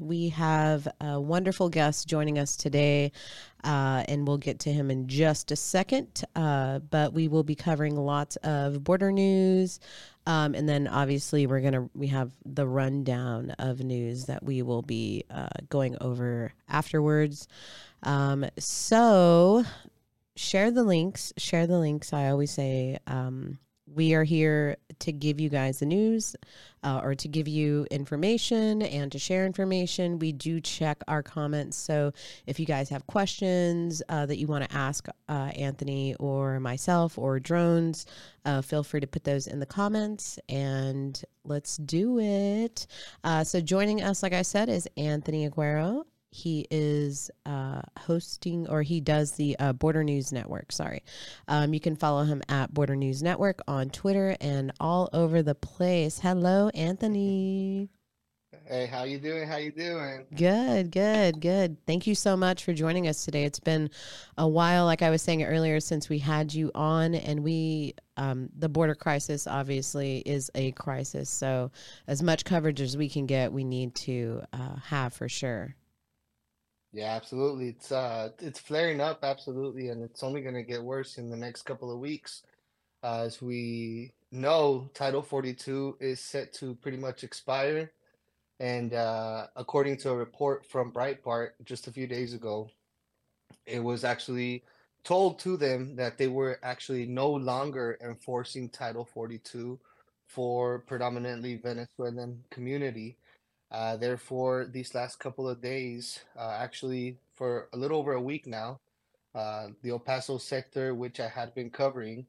We have a wonderful guest joining us today, uh, and we'll get to him in just a second. Uh, but we will be covering lots of border news, um, and then obviously we're gonna we have the rundown of news that we will be uh, going over afterwards. Um, so share the links. Share the links. I always say. Um, we are here to give you guys the news uh, or to give you information and to share information. We do check our comments. So if you guys have questions uh, that you want to ask uh, Anthony or myself or drones, uh, feel free to put those in the comments and let's do it. Uh, so joining us, like I said, is Anthony Aguero. He is uh, hosting, or he does the uh, Border News Network. Sorry, um, you can follow him at Border News Network on Twitter and all over the place. Hello, Anthony. Hey, how you doing? How you doing? Good, good, good. Thank you so much for joining us today. It's been a while, like I was saying earlier, since we had you on, and we, um, the border crisis obviously is a crisis. So, as much coverage as we can get, we need to uh, have for sure. Yeah, absolutely. It's uh it's flaring up absolutely and it's only going to get worse in the next couple of weeks. Uh, as we know, Title 42 is set to pretty much expire and uh according to a report from Breitbart just a few days ago, it was actually told to them that they were actually no longer enforcing Title 42 for predominantly Venezuelan community uh, therefore, these last couple of days, uh, actually for a little over a week now, uh, the El Paso sector, which I had been covering,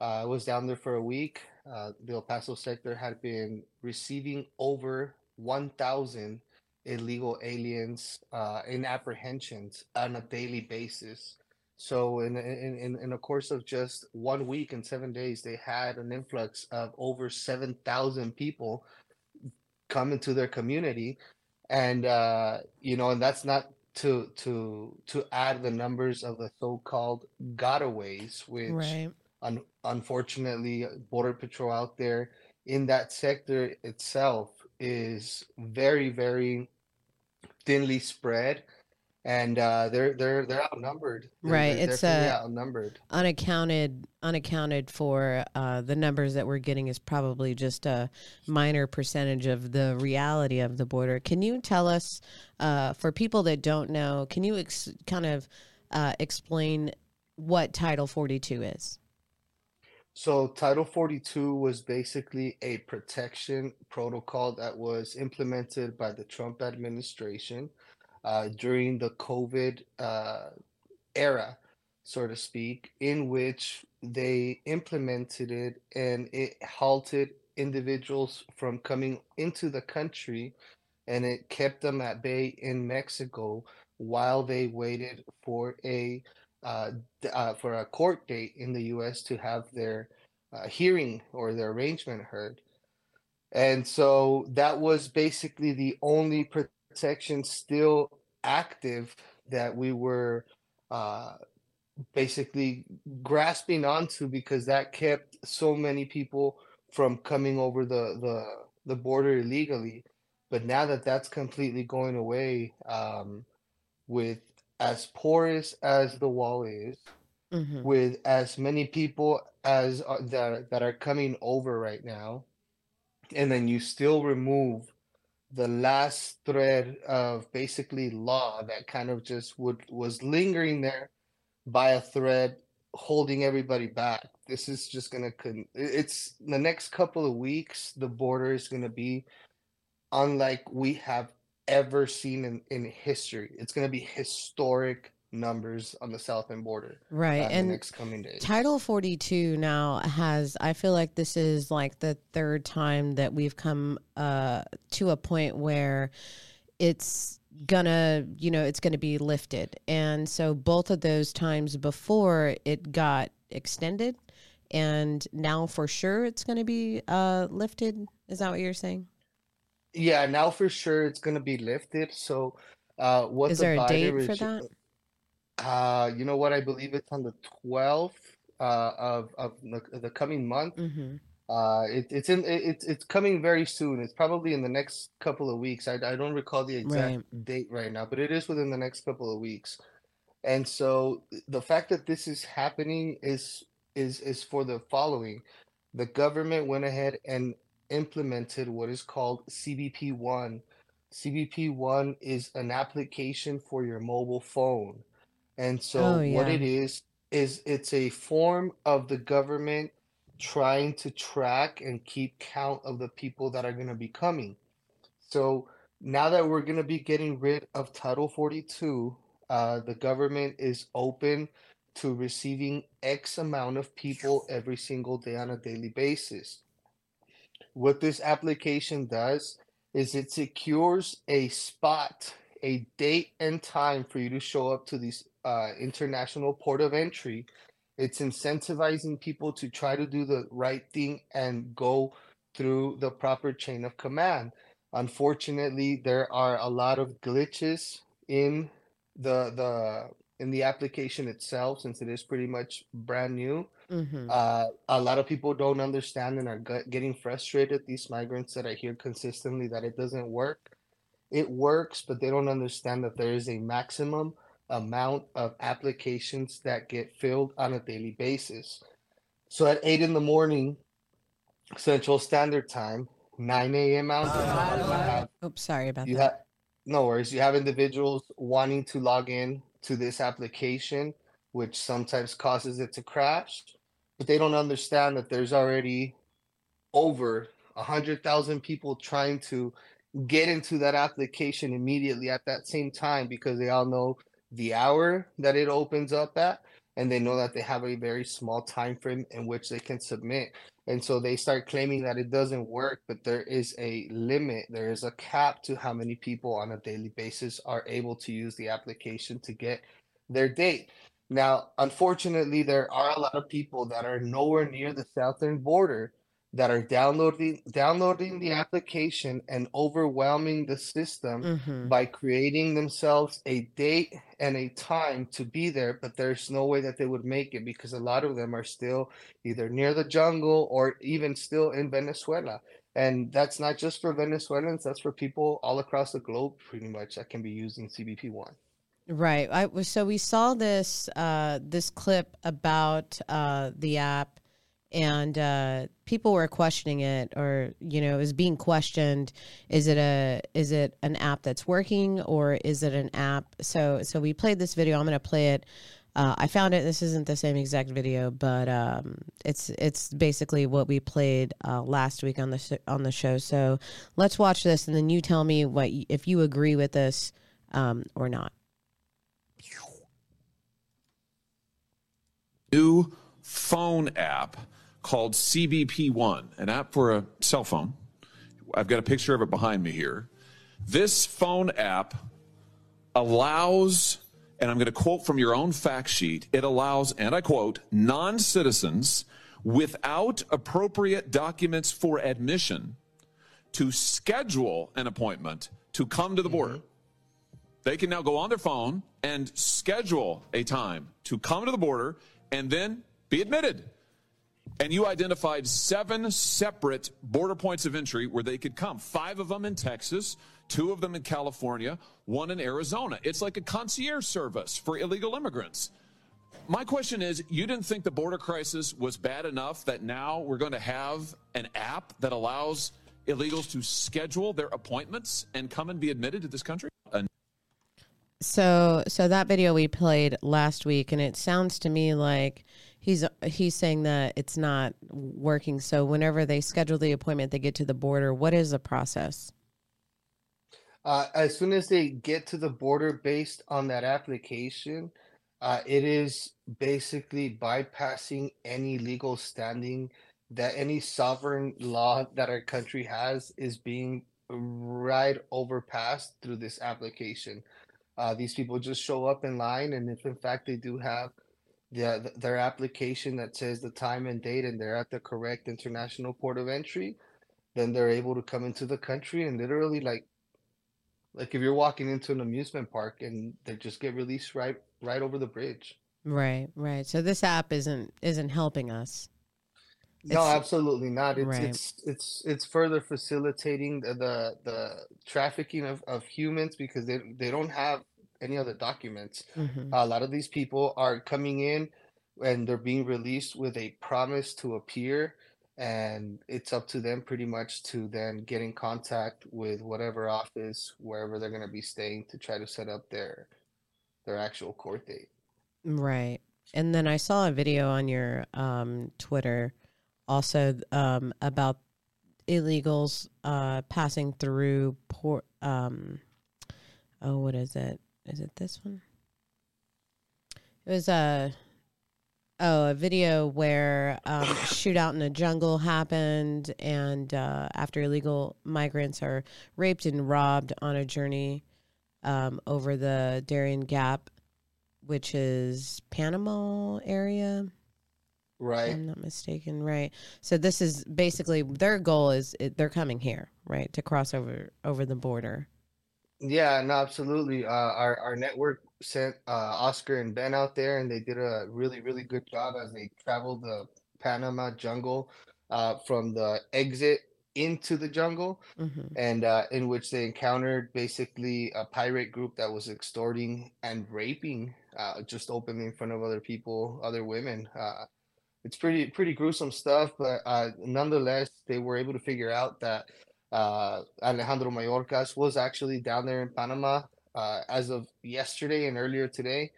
uh, was down there for a week. Uh, the El Paso sector had been receiving over 1,000 illegal aliens in apprehensions on a daily basis. So, in, in in a course of just one week and seven days, they had an influx of over 7,000 people come into their community and uh you know and that's not to to to add the numbers of the so-called gotaways which Right. un- unfortunately border patrol out there in that sector itself is very very thinly spread and uh they're they're they're outnumbered they're, Right, they're it's, definitely uh, outnumbered unaccounted unaccounted for uh, the numbers that we're getting is probably just a minor percentage of the reality of the border. Can you tell us, uh, for people that don't know, can you ex- kind of uh, explain what Title 42 is? So Title 42 was basically a protection protocol that was implemented by the Trump administration uh, during the COVID uh, era, so to speak, in which they implemented it and it halted individuals from coming into the country and it kept them at bay in Mexico while they waited for a uh, uh, for a court date in the U.S. to have their uh, hearing or their arrangement heard. And so that was basically the only protection still active that we were uh, basically grasping onto because that kept so many people from coming over the the, the border illegally. But now that that's completely going away, um, with as porous as the wall is, Mm-hmm. with as many people as are, that that are coming over right now, and then you still remove the last thread of basically law that kind of just would was lingering there by a thread holding everybody back. This is just gonna con- it's the next couple of weeks the border is gonna be unlike we have ever seen in, in history. It's gonna be historic numbers on the southern border Right. and next coming days. Title 42 now has, I feel like this is like the third time that we've come uh, to a point where it's gonna, you know, it's gonna be lifted. And so both of those times before it got extended and now for sure it's gonna be uh, lifted. Is that what you're saying? Yeah, now for sure it's gonna be lifted. So, uh, what Is the there a date for that? Uh, you know what? I believe it's on the 12th uh, of of the, the coming month. Mm-hmm. Uh, it, it's in it, it's it's coming very soon. It's probably in the next couple of weeks. I, I don't recall the exact Right. date right now, but it is within the next couple of weeks. And so the fact that this is happening is is is for the following. The government went ahead and implemented what is called CBP1. CBP1 is an application for your mobile phone. And so Oh what it is is it's a form of the government trying to track and keep count of the people that are going to be coming. So now that we're going to be getting rid of Title 42, uh, the government is open to receiving X amount of people every single day on a daily basis. What this application does is it secures a spot, a date and time for you to show up to these uh, international port of entry. It's incentivizing people to try to do the right thing and go through the proper chain of command. Unfortunately, there are a lot of glitches in the the in the application itself since it is pretty much brand new. Mm-hmm. Uh, a lot of people don't understand and are getting frustrated. These migrants that I hear consistently that it doesn't work. It works, but they don't understand that there is a maximum amount of applications that get filled on a daily basis. So at eight in the morning, Central Standard Time, 9 a.m. Mountain Time, you Oops, sorry about you that. have no worries. You have individuals wanting to log in to this application, which sometimes causes it to crash, but they don't understand that there's already over a hundred thousand people trying to get into that application immediately at that same time because they all know the hour that it opens up at and they know that they have a very small time frame in which they can submit. And so they start claiming that it doesn't work but there is a limit there is a cap to how many people on a daily basis are able to use the application to get their date. Now unfortunately there are a lot of people that are nowhere near the southern border that are downloading downloading the application and overwhelming the system Mm-hmm. by creating themselves a date and a time to be there, but there's no way that they would make it because a lot of them are still either near the jungle or even still in Venezuela. And that's not just for Venezuelans, that's for people all across the globe pretty much that can be using CBP1. Right. I was so we saw this uh, this clip about uh, the app, and uh, people were questioning it, or you know, it was being questioned. Is it a is it an app that's working, or is it an app? So so we played this video. I'm going to play it. Uh, I found it. This isn't the same exact video, but um, it's it's basically what we played uh, last week on the on the show. So let's watch this, and then you tell me what if you agree with this um, or not. new phone app called CBP One, an app for a cell phone. I've got a picture of it behind me here. This phone app allows, and I'm going to quote from your own fact sheet, it allows, and I quote, non citizens without appropriate documents for admission to schedule an appointment to come to the border. Mm-hmm. They can now go on their phone and schedule a time to come to the border and then be admitted. And you identified seven separate border points of entry where they could come. Five of them in Texas, two of them in California, one in Arizona. It's like a concierge service for illegal immigrants. My question is you didn't think the border crisis was bad enough that now we're going to have an app that allows illegals to schedule their appointments and come and be admitted to this country? So so that video we played last week and it sounds to me like he's he's saying that it's not working. So whenever they schedule the appointment they get to the border, what is the process? Uh, as soon as they get to the border based on that application, uh, it is basically bypassing any legal standing that any sovereign law that our country has is being right overpassed through this application. Uh, these people just show up in line, and if in fact they do have the, their application that says the time and date and they're at the correct international port of entry, then they're able to come into the country and literally like like if you're walking into an amusement park and they just get released right right over the bridge. Right, right. So this app isn't isn't helping us. No, absolutely not. It's right. it's it's it's further facilitating the the, the trafficking of, of humans because they they don't have any other documents. hmm A lot of these people are coming in and they're being released with a promise to appear, and it's up to them pretty much to then get in contact with whatever office, wherever they're going to be staying to try to set up their their actual court date. Right. And then I saw a video on your um, Twitter also um, about illegals uh, passing through port. Um, oh, what is it? Is it this one? It was a oh a video where um, shootout in a jungle happened, and uh, after illegal migrants are raped and robbed on a journey um, over the Darien Gap, which is Panama area. Right. I'm not mistaken, right? So this is basically their goal is it, they're coming here, right, to cross over over the border. Yeah, no, absolutely. Uh, our our network sent uh, Oscar and Ben out there, and they did a really, really good job as they traveled the Panama jungle uh, from the exit into the jungle, hmm and uh, in which they encountered basically a pirate group that was extorting and raping uh, just openly in front of other people, other women. Uh, it's pretty pretty gruesome stuff, but uh, nonetheless, they were able to figure out that uh, Alejandro Mayorkas was actually down there in Panama uh, as of yesterday and earlier today,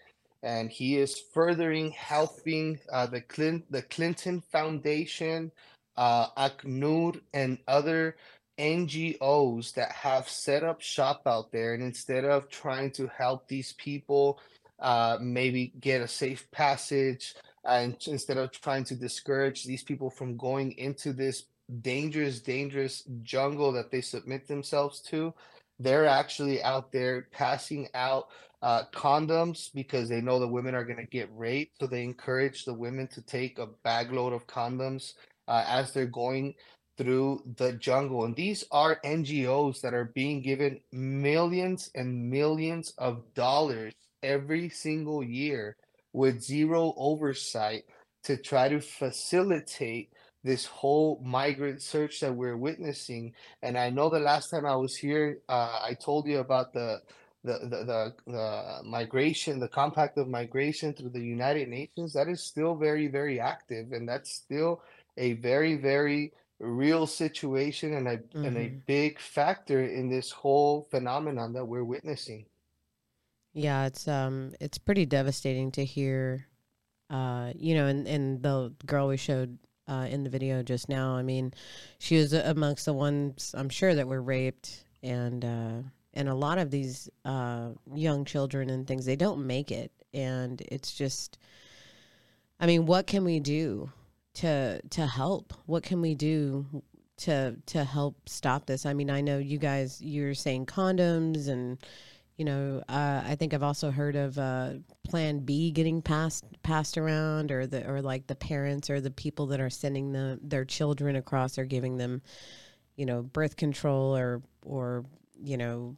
and he is furthering helping uh, the Clin- the Clinton Foundation, uh, ACNUR, and other NGOs that have set up shop out there, and instead of trying to help these people, uh, maybe get a safe passage and instead of trying to discourage these people from going into this dangerous, dangerous jungle that they submit themselves to, they're actually out there passing out uh, condoms because they know the women are going to get raped. So they encourage the women to take a bag load of condoms uh, as they're going through the jungle. And these are NGOs that are being given millions and millions of dollars every single year with zero oversight to try to facilitate this whole migrant search that we're witnessing. And I know the last time I was here, uh, I told you about the the, the the the migration, the compact of migration through the United Nations. That is still very, very active, and that's still a very, very real situation and a and a hmm big factor in this whole phenomenon that we're witnessing. Yeah, it's um it's pretty devastating to hear uh you know and and the girl we showed uh in the video just now, I mean, she was amongst the ones I'm sure that were raped and uh and a lot of these uh young children and things they don't make it and it's just I mean, what can we do to to help? What can we do to to help stop this? I mean, I know you guys you're saying condoms and you know, uh, I think I've also heard of uh, Plan B getting passed passed around, or the or like the parents or the people that are sending the their children across are giving them, you know, birth control or or you know,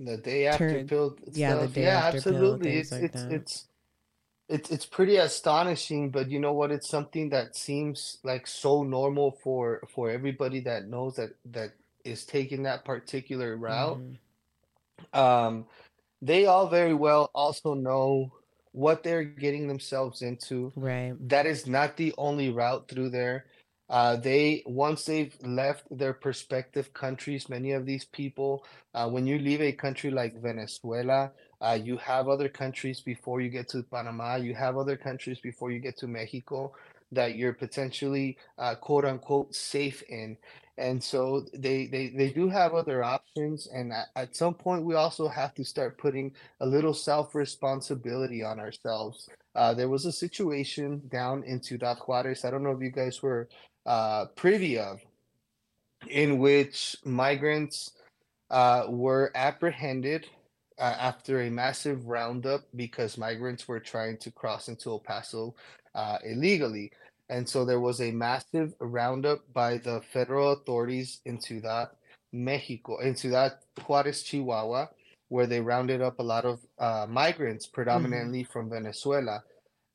The day after turn pill yeah, the day Yeah, after pill, absolutely. things It's like it's it's it's it's pretty astonishing, but you know what? It's something that seems like so normal for for everybody that knows that that is taking that particular route. hmm Um, they all very well also know what they're getting themselves into. Right. That is not the only route through there. Uh, they once they've left their respective countries, many of these people, uh, when you leave a country like Venezuela, uh, you have other countries before you get to Panama, you have other countries before you get to Mexico that you're potentially uh, quote unquote safe in. And so they, they, they do have other options. And at, at some point, we also have to start putting a little self responsibility on ourselves. Uh, there was a situation down in Ciudad Juarez. I don't know if you guys were uh, privy of, in which migrants uh, were apprehended uh, after a massive roundup because migrants were trying to cross into El Paso uh, illegally. And so there was a massive roundup by the federal authorities in Ciudad, Mexico, in Ciudad Juarez, Chihuahua, where they rounded up a lot of uh, migrants, predominantly from Venezuela.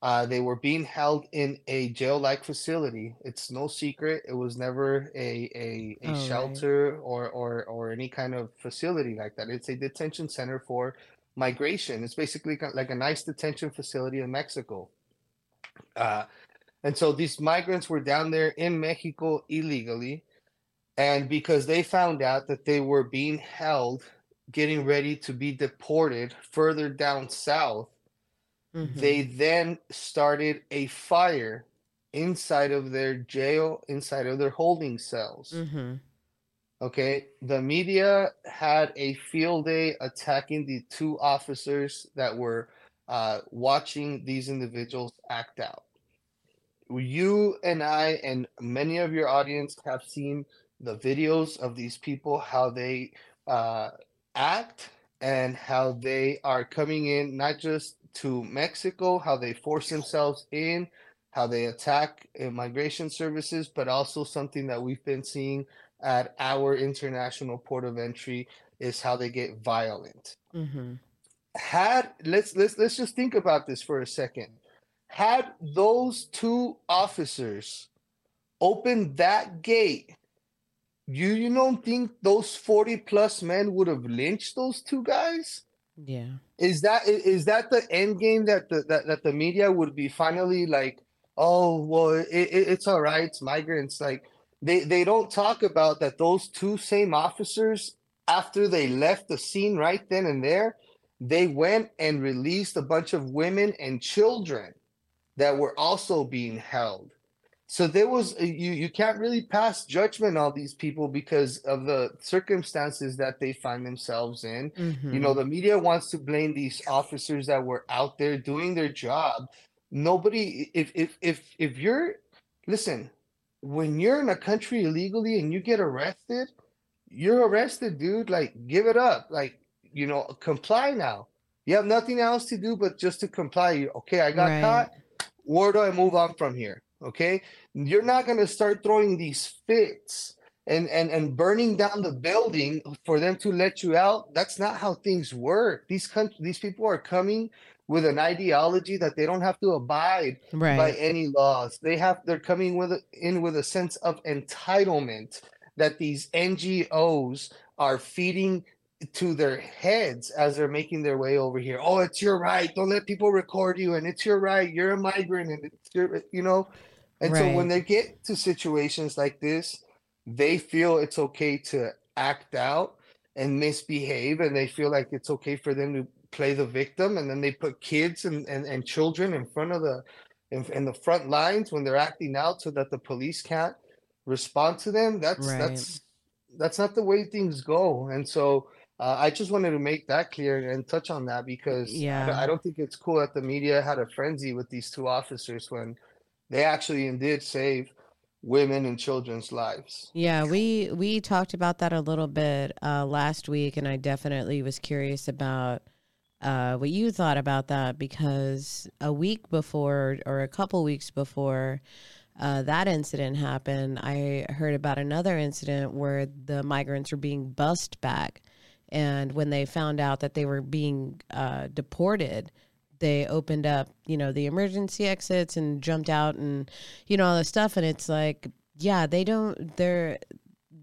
Uh, they were being held in a jail-like facility. It's no secret. It was never a a, a Oh, right. shelter or, or or any kind of facility like that. It's a detention center for migration. It's basically like a nice detention facility in Mexico. Uh, and so these migrants were down there in Mexico illegally. And because they found out that they were being held, getting ready to be deported further down south, Mhm. they then started a fire inside of their jail, inside of their holding cells. Mhm. Okay, the media had a field day attacking the two officers that were uh, watching these individuals act out. You and I and many of your audience have seen the videos of these people, how they uh, act and how they are coming in, not just to Mexico, how they force themselves in, how they attack immigration services, but also something that we've been seeing at our international port of entry is how they get violent. Mhm. Had let's let's let's just think about this for a second. Had those two officers opened that gate, you you don't think those 40 plus men would have lynched those two guys? Yeah. Is that is that the end game that the that, that the media would be finally like, oh well, it, it, it's all right, it's migrants. Like they they don't talk about that those two same officers after they left the scene right then and there, they went and released a bunch of women and children that were also being held. So there was uh, you you can't really pass judgment on these people because of the circumstances that they find themselves in. Mm-hmm. You know, the media wants to blame these officers that were out there doing their job. Nobody, if if if if you're, listen, when you're in a country illegally and you get arrested, you're arrested, dude. Like, give it up. Like, you know, comply now. You have nothing else to do but just to comply. Okay? I got Right. caught. Where do I move on from here? Okay, you're not gonna start throwing these fits and and and burning down the building for them to let you out. That's not how things work. These country these people are coming with an ideology that they don't have to abide by any laws. They have they're coming with in with a sense of entitlement that these NGOs are feeding to their heads as they're making their way over here. Oh it's your right. Don't let people record you. And it's your right. You're a migrant and it's your you know? And so when they get to situations like this they feel it's okay to act out and misbehave. And they feel like it's okay for them to play the victim. And then they put kids and, and, and children in front of the in, in the front lines when they're acting out so that the police can't respond to them. That's Right. that's that's not the way things go. And so uh, i just wanted to make that clear and touch on that because I don't- Yeah. I don't think it's cool that the media had a frenzy with these two officers when they actually did save women and children's lives. Yeah, we we talked about that a little bit uh, last week, and I definitely was curious about uh, what you thought about that because a week before or a couple weeks before uh, that incident happened, I heard about another incident where the migrants were being bussed back, and when they found out that they were being uh, deported. They opened up, you know, the emergency exits and jumped out and, you know, all this stuff. And it's like, yeah, they don't, they're,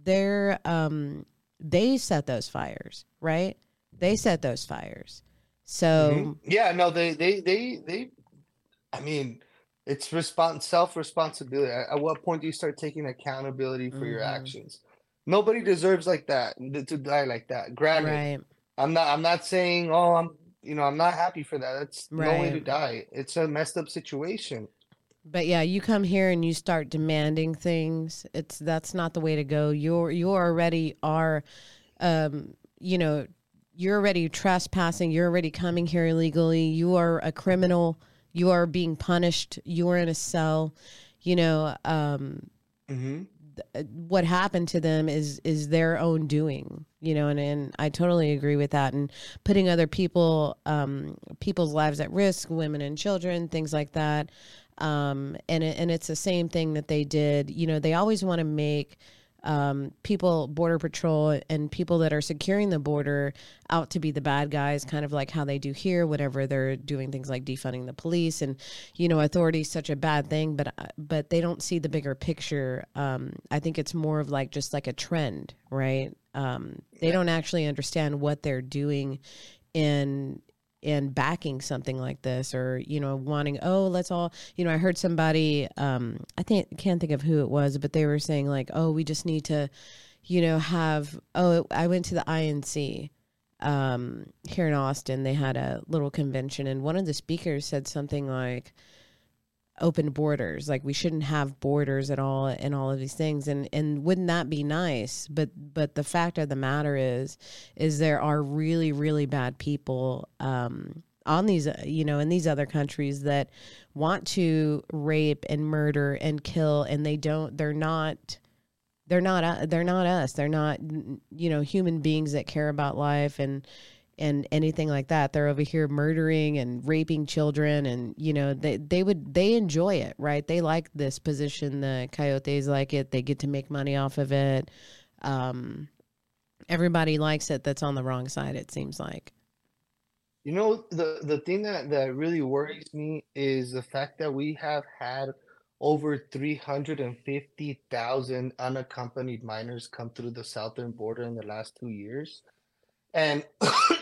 they're, um, they set those fires, right? They set those fires. So, Mhm. Yeah, no, they, they, they, they. I mean, it's response self responsibility. At, at what point do you start taking accountability for your Mhm. actions? Nobody deserves like that to die like that. Granted, right. I'm not. I'm not saying. Oh, I'm. You know, I'm not happy for that. That's no way to die. It's a messed up situation. But yeah, you come here and you start demanding things. It's that's not the way to go. You're you already are, um, you know, you're already trespassing. You're already coming here illegally. You are a criminal. You are being punished. You are in a cell. You know, um, hmm uh, what happened to them is is their own doing you know and, and i totally agree with that. And putting other people um people's lives at risk women and children things like that. Um and and it's the same thing that they did. You know they always want to make um, people, border patrol, and people that are securing the border out to be the bad guys, kind of like how they do here. Whatever they're doing, things like defunding the police, and you know, authority is such a bad thing, but but they don't see the bigger picture. Um, I think it's more of like just like a trend, right? Um, they don't actually understand what they're doing in in backing something like this or you know wanting oh let's all you know i heard somebody um i think can't think of who it was but they were saying like oh we just need to you know have oh i went to the inc um here in austin. They had a little convention and one of the speakers said something like open borders like we shouldn't have borders at all and all of these things. And and wouldn't that be nice? But but the fact of the matter is is there are really really bad people um on these you know in these other countries that want to rape and murder and kill and they don't they're not they're not they're not us. They're not you know human beings that care about life and and anything like that. They're over here murdering and raping children and you know, they they would they enjoy it, right? They like this position. The coyotes like it. They get to make money off of it. Um everybody likes it that's on the wrong side it seems like. You know, the the thing that that really worries me is the fact that we have had over 350,000 unaccompanied minors come through the southern border in the last 2 years. And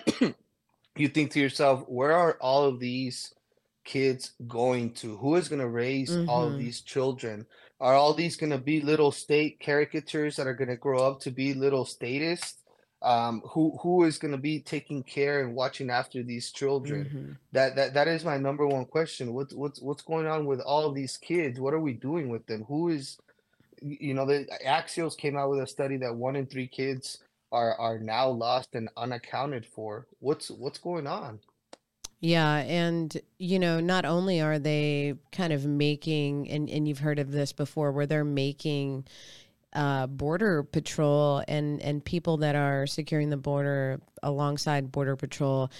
you think to yourself, where are all of these kids going to? Who is going to raise mm-hmm. all of mm-hmm. these children? Are all these going to be little state caricatures that are going to grow up to be little statists? Um, who who is going to be taking care and watching after these children? Mm-hmm. That that that is my number one question. What's what's what's going on with all of these kids? What are we doing with them? Who is you know the Axios came out with a study that one in three kids are are now lost and unaccounted for. What's what's going on? Yeah, and you know, not only are they kind of making and and you've heard of this before where they're making uh, border patrol and and people that are securing the border alongside border patrol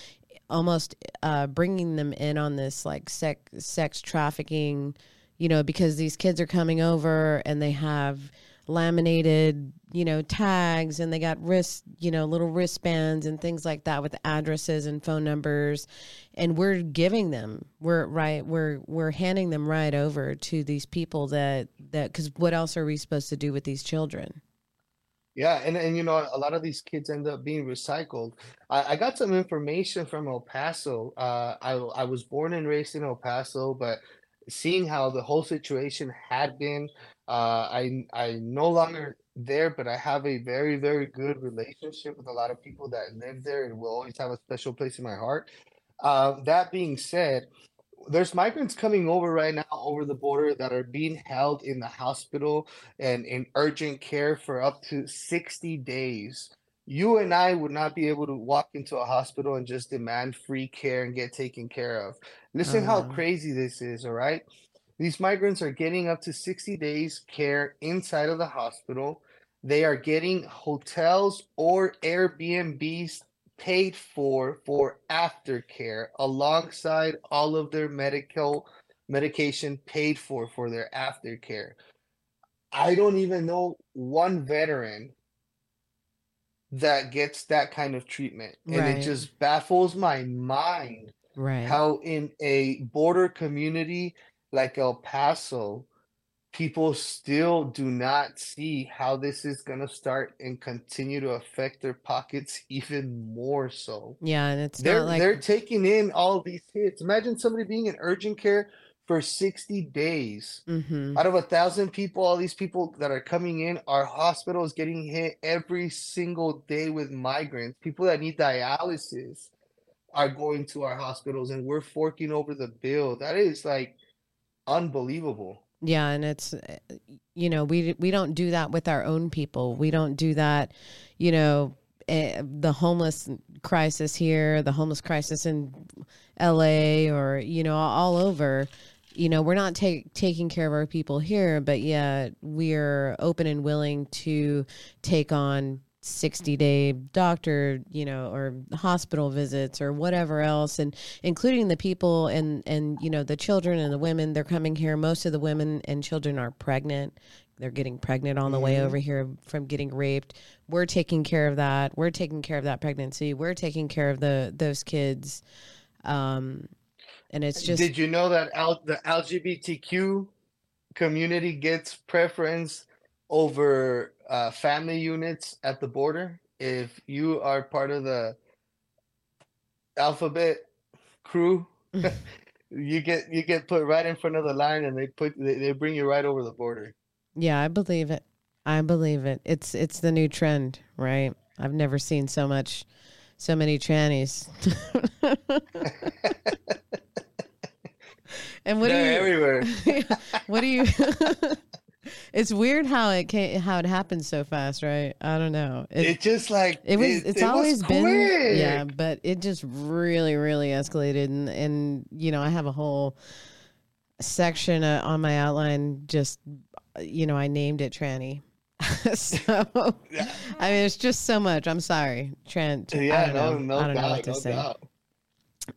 almost uh, bringing them in on this like sex sex trafficking you know because these kids are coming over and they have laminated, you know, tags and they got wrist, you know, little wristbands and things like that with addresses and phone numbers. And we're giving them, we're right, we're we're handing them right over to these people that that because what else are we supposed to do with these children? Yeah, and, and you know, a lot of these kids end up being recycled. I, I got some information from El Paso. Uh, I I was born and raised in El Paso, but seeing how the whole situation had been uh, I I no longer there, but I have a very very good relationship with a lot of people that live there, and will always have a special place in my heart. Uh, that being said, there's migrants coming over right now over the border that are being held in the hospital and in urgent care for up to 60 days. You and I would not be able to walk into a hospital and just demand free care and get taken care of. Listen uh-huh. how crazy this is, all right? These migrants are getting up to 60 days care inside of the hospital. They are getting hotels or Airbnbs paid for for aftercare alongside all of their medical medication paid for for their aftercare. I don't even know one veteran that gets that kind of treatment. And right. it just baffles my mind right how in a border community like El Paso, people still do not see how this is going to start and continue to affect their pockets even more so. Yeah, and it's they're like... they're taking in all these hits. Imagine somebody being in urgent care for 60 days. Mm-hmm. Out of a thousand people, all these people that are coming in, our hospital is getting hit every single day with migrants, people that need dialysis are going to our hospitals and we're forking over the bill. That is like unbelievable. Yeah, and it's you know we we don't do that with our own people. We don't do that, you know, eh, the homeless crisis here, the homeless crisis in L.A. or you know all over. You know, we're not take, taking care of our people here, but yet we're open and willing to take on 60 day doctor you know or hospital visits or whatever else and including the people and and you know the children and the women they're coming here most of the women and children are pregnant they're getting pregnant on the way Mhm. over here from getting raped. We're taking care of that. We're taking care of that pregnancy. We're taking care of the those kids. Um, and it's just Did you know that L- the LGBTQ community gets preference over uh, family units at the border? If you are part of the alphabet crew, you get you get put right in front of the line, and they put they, they bring you right over the border. Yeah, I believe it. I believe it. It's it's the new trend, right? I've never seen so much so many trannies. and what do They're you everywhere. what do you It's weird how it came how it happened so fast, right? I don't know. It, It just like it was it- it's it was always been yeah, but it just really really escalated and and you know, I have a whole section uh, on my outline just you know, I named it tranny. so Yeah. I mean, it's just so much. I'm sorry, Trent. I Yeah, don't no, know. no I don't know what to no say. doubt.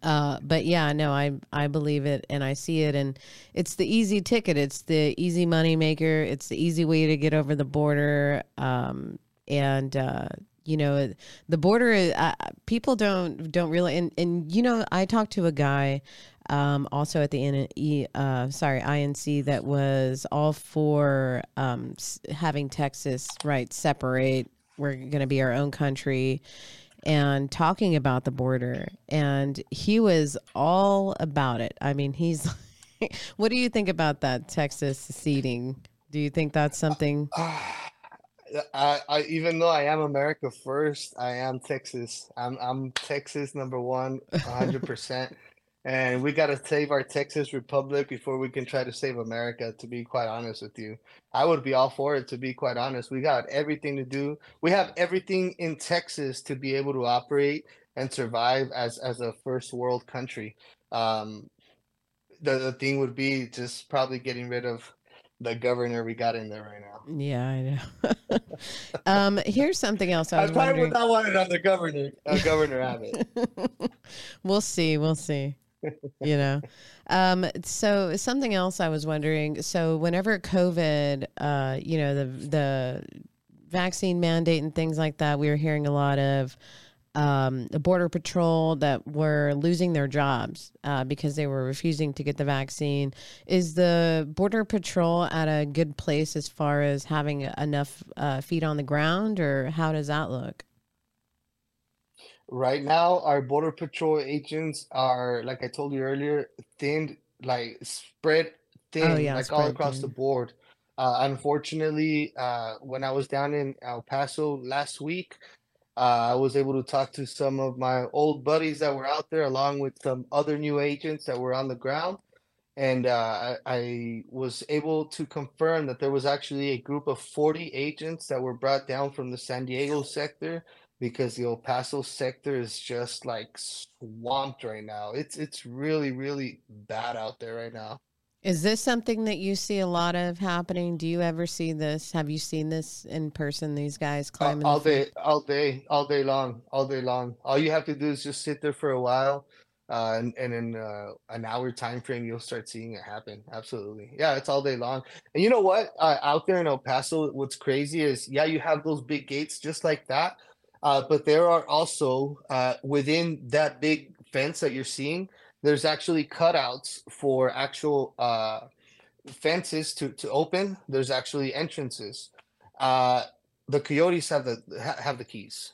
Uh, but yeah, no, I I believe it and I see it, and it's the easy ticket. It's the easy money maker. It's the easy way to get over the border. Um, and uh, you know, the border. Uh, people don't don't really. And and you know, I talked to a guy. Um, also at the N- uh, sorry, INC that was all for um, having Texas right separate. We're going to be our own country, and talking about the border and he was all about it i mean he's what do you think about that texas seceding do you think that's something I, I even though I am America first, I am Texas. I'm I'm Texas number one, one, hundred percent. And we got to save our Texas Republic before we can try to save America. To be quite honest with you, I would be all for it. To be quite honest, we got everything to do. We have everything in Texas to be able to operate and survive as as a first world country. Um, the the thing would be just probably getting rid of the governor we got in there right now. yeah i know um here's something else i I probably wondering would not want it on the governor. Uh, governor Abbott. we'll see we'll see you know? Um so something else i was wondering so whenever covid uh you know the the vaccine mandate and things like that we were hearing a lot of um the border patrol that were losing their jobs uh, because they were refusing to get the vaccine. Is the border patrol at a good place as far as having enough uh, feet on the ground or how does that look Right now, our border patrol agents are, like I told you earlier, thinned, like spread thin, Oh, yeah, like all across the board. Uh, unfortunately, uh, when I was down in El Paso last week, uh, I was able to talk to some of my old buddies that were out there, along with some other new agents that were on the ground. And uh, I, I was able to confirm that there was actually a group of 40 agents that were brought down from the San Diego sector because the El Paso sector is just like swamped right now. It's it's really really bad out there right now. Is this something that you see a lot of happening? Do you ever see this? Have you seen this in person? These guys Uh, climbing all day, all day, all day long, all day long. All you have to do is just sit there for a while, uh, and and in uh, an hour time frame, you'll start seeing it happen. Absolutely, yeah, it's all day long. And you know what? Uh, out there in El Paso, what's crazy is, yeah, you have those big gates just like that, uh, but there are also uh, within that big fence that you're seeing, there's actually cutouts for actual uh, fences to to open. There's actually entrances. Uh, the coyotes have the ha- have the keys.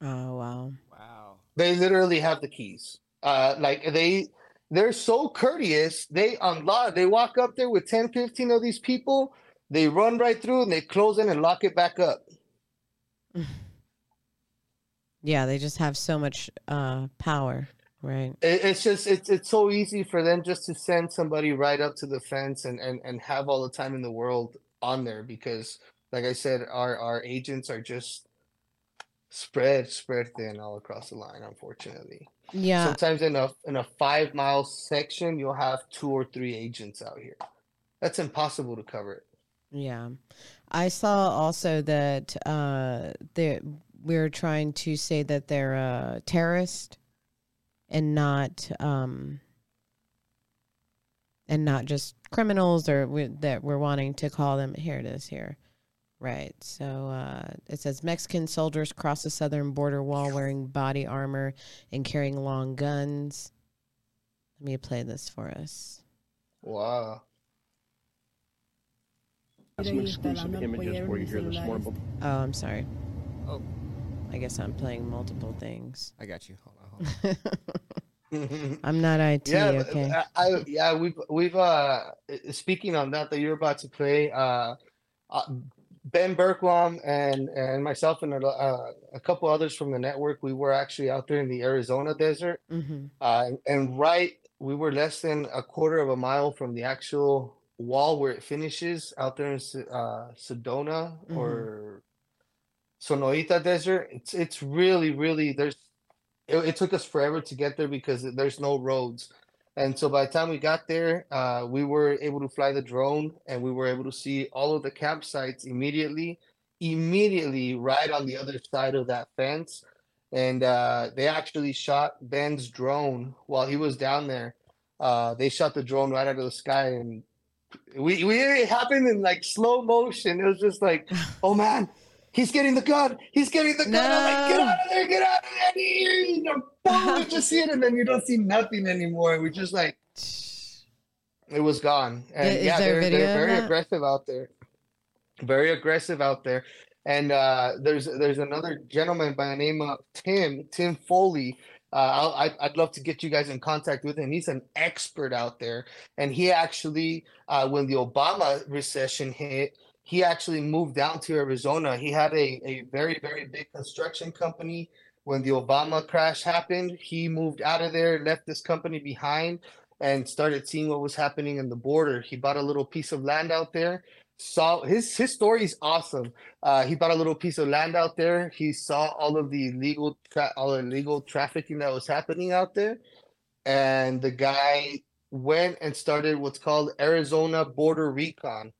Oh wow. Wow. They literally have the keys. Uh, like they they're so courteous. They unlock. They walk up there with 10, 15 of these people. They run right through and they close in and lock it back up. Yeah, they just have so much uh, power, right? It, it's just it's it's so easy for them just to send somebody right up to the fence and and and have all the time in the world on there because, like I said, our our agents are just spread spread thin all across the line. Unfortunately. Yeah. Sometimes in a in a five mile section, you'll have two or three agents out here. That's impossible to cover it. Yeah. I saw also that uh they we're trying to say that they're a terrorist and not um and not just criminals or we, that we're wanting to call them. Here it is here. Right. So uh, it says Mexican soldiers cross the southern border wall wearing body armor and carrying long guns. Let me play this for us. Wow. Some exclusive images for you here this morning. Oh, I'm sorry. Oh. I guess I'm playing multiple things. I got you. Hold on, hold on. I'm not IT. yeah, okay. I, I yeah we've we've uh speaking on that that you're about to play uh, uh Ben Bergquam and and myself and a, uh, a couple others from the network we were actually out there in the Arizona desert hmm uh and, and right we were less than a quarter of a mile from the actual wall where it finishes out there in uh Sedona Mhm. or Sonoita Desert it's it's really really there's it, it took us forever to get there because there's no roads. And so by the time we got there uh we were able to fly the drone and we were able to see all of the campsites immediately immediately right on the other side of that fence. And uh they actually shot Ben's drone while he was down there. Uh they shot the drone right out of the sky and we we it happened in like slow motion. It was just like oh man he's getting the gun. He's getting the gun. I'm like get out of there get out of there you know, you just see it and then you don't see nothing anymore. We just like it was gone. And Is yeah there they're, they're very aggressive out there. Very aggressive out there. And uh there's there's another gentleman by the name of tim tim foley. Uh, I- I'd love to get you guys in contact with him. He's an expert out there, and he actually, uh, when the Obama recession hit, he actually moved down to Arizona. He had a, a very very big construction company. When the Obama crash happened, he moved out of there, left this company behind, and started seeing what was happening in the border. He bought a little piece of land out there. Saw his his story is awesome. Uh, he bought a little piece of land out there. He saw all of the illegal tra- all the illegal trafficking that was happening out there, and the guy went and started what's called Arizona Border Recon,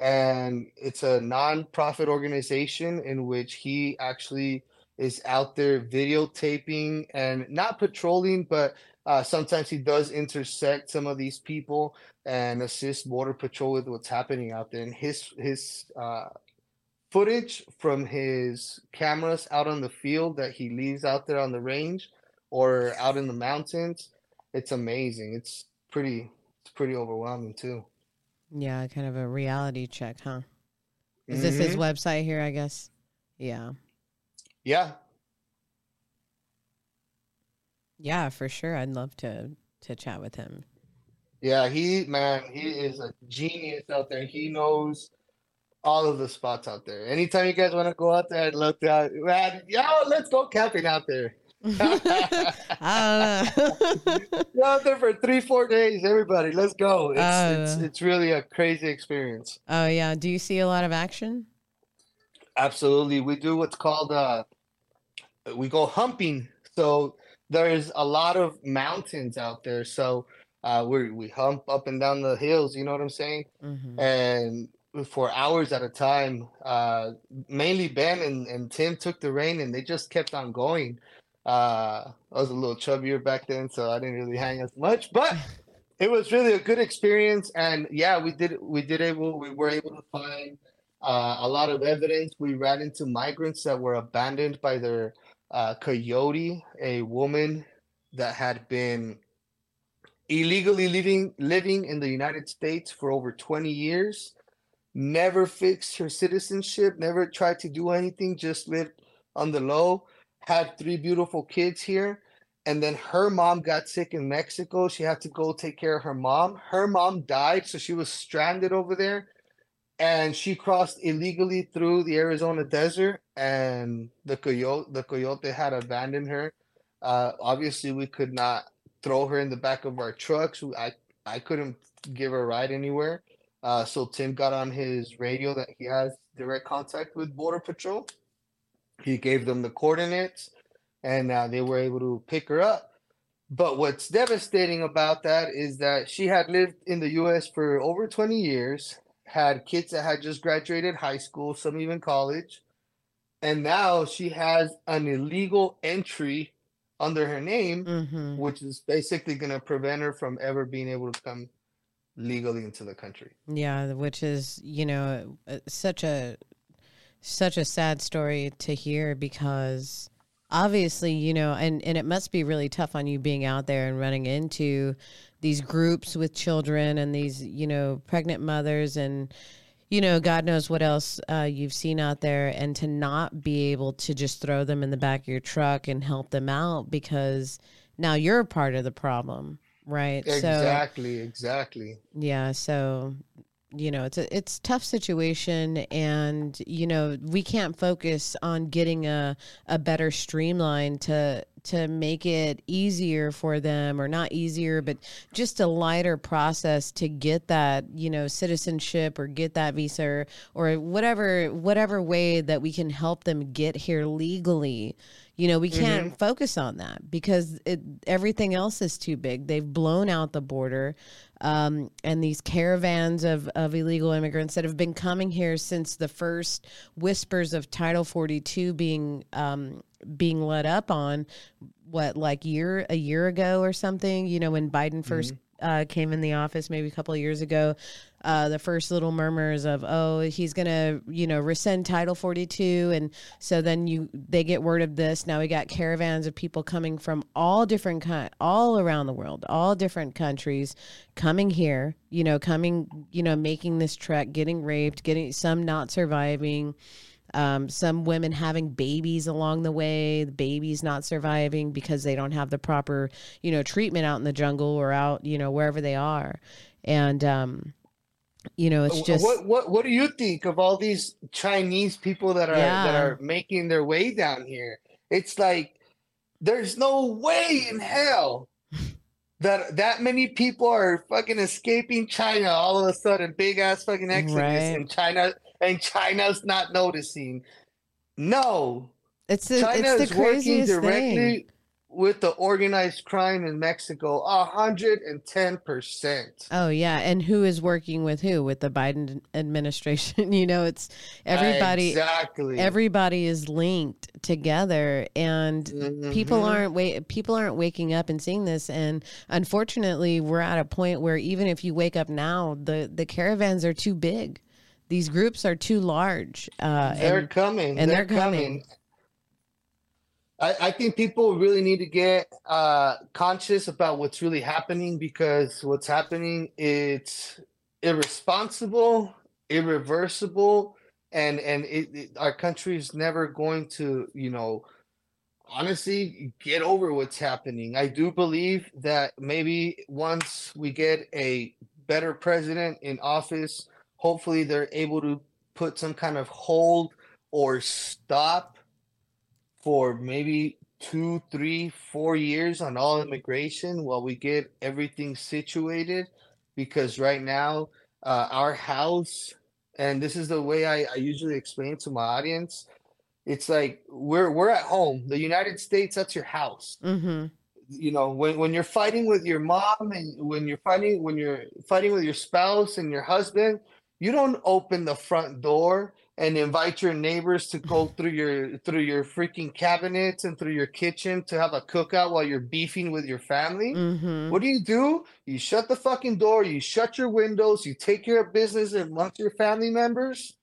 and it's a non-profit organization in which he actually is out there videotaping and not patrolling, but uh, sometimes he does intersect some of these people and assist border patrol with what's happening out there. And his his uh, footage from his cameras out on the field that he leaves out there on the range or out in the mountains, it's amazing. It's pretty it's pretty overwhelming too. Yeah, kind of a reality check, huh? Is this his Mhm. website here? I guess. Yeah. Yeah, Yeah, for sure. I'd love to to chat with him. yeah, he man, he is a genius out there. He knows all of the spots out there. Anytime you guys want to go out there, I'd love to. Man, yo, let's go camping out there. Go out there for three, four days, everybody. Let's go. It's it's Uh. it's really a crazy experience. oh yeah. Do you see a lot of action? Absolutely. We do what's called uh we go humping. So there's a lot of mountains out there. So uh we we hump up and down the hills, you know what I'm saying? hmm And for hours at a time. Uh mainly Ben and, and Tim took the reign and they just kept on going. Uh I was a little chubbier back then, so I didn't really hang as much, but it was really a good experience. And yeah we did we did able we were able to find uh, a lot of evidence. We ran into migrants that were abandoned by their uh, coyote a woman that had been illegally living living in the united states for over 20 years never fixed her citizenship never tried to do anything just lived on the low had three beautiful kids here and then her mom got sick in Mexico. She had to go take care of her mom. Her mom died, so she was stranded over there. And she crossed illegally through the Arizona desert, and the coyote the coyote had abandoned her. Uh, obviously, we could not throw her in the back of our trucks. I I couldn't give her a ride anywhere. Uh, so Tim got on his radio that he has direct contact with Border Patrol. He gave them the coordinates and uh, they were able to pick her up. But what's devastating about that is that she had lived in the US for over 20 years, had kids that had just graduated high school, some even college, and now she has an illegal entry under her name, hmm which is basically going to prevent her from ever being able to come legally into the country. Yeah, which is you know uh, such a such a sad story to hear because obviously you know and and it must be really tough on you being out there and running into these groups with children and these you know pregnant mothers and you know god knows what else uh, you've seen out there and to not be able to just throw them in the back of your truck and help them out because now you're part of the problem right so Exactly, exactly. yeah so you know it's a it's tough situation and you know we can't focus on getting a a better streamline to to make it easier for them or not easier but just a lighter process to get that you know citizenship or get that visa or, or whatever whatever way that we can help them get here legally. You know we mm-hmm. can't focus on that because it, everything else is too big. They've blown out the border um, and these caravans of, of illegal immigrants that have been coming here since the first whispers of Title 42 being um, being let up on what like year a year ago or something? You know when Biden 1st uh, came in the office maybe a couple of years ago uh, the first little murmurs of oh he's gonna you know rescind title 42 and so then you they get word of this now we got caravans of people coming from all different kind all around the world all different countries coming here you know coming you know making this trek getting raped getting some not surviving um, some women having babies along the way, the babies not surviving because they don't have the proper, you know, treatment out in the jungle or out, you know, wherever they are. And, um, you know, it's uh, just, what what what do you think of all these Chinese people that are that are making their way down here? It's like there's no way in hell that that many people are fucking escaping China all of a sudden, big ass fucking exodus, Right. and China and China's not noticing. No, it's the, China it's is the working craziest directly thing. With the organized crime in Mexico, a hundred and ten percent. Oh yeah, and who is working with who? With the Biden administration? you know, it's everybody. exactly. Everybody is linked together, and people Mhm. aren't wait. People aren't waking up and seeing this. And unfortunately, we're at a point where even if you wake up now, the the caravans are too big. These groups are too large. Uh, They're and coming. and they're, they're coming. coming. I, I think people really need to get uh, conscious about what's really happening because what's happening it's irresponsible, irreversible, and and it, it, our country is never going to, you know, honestly get over what's happening. I do believe that maybe once we get a better president in office, hopefully they're able to put some kind of hold or stop for maybe two, three, four years on all immigration while we get everything situated. Because right now, uh, our house, and this is the way I, I usually explain to my audience, it's like we're we're at home. The United States, that's your house hmm you know when, when you're fighting with your mom and when you're fighting when you're fighting with your spouse and your husband you don't open the front door and invite your neighbors to go through your through your freaking cabinets and through your kitchen to have a cookout while you're beefing with your family hmm what do you do you shut the fucking door you shut your windows you take care of business amongst your family members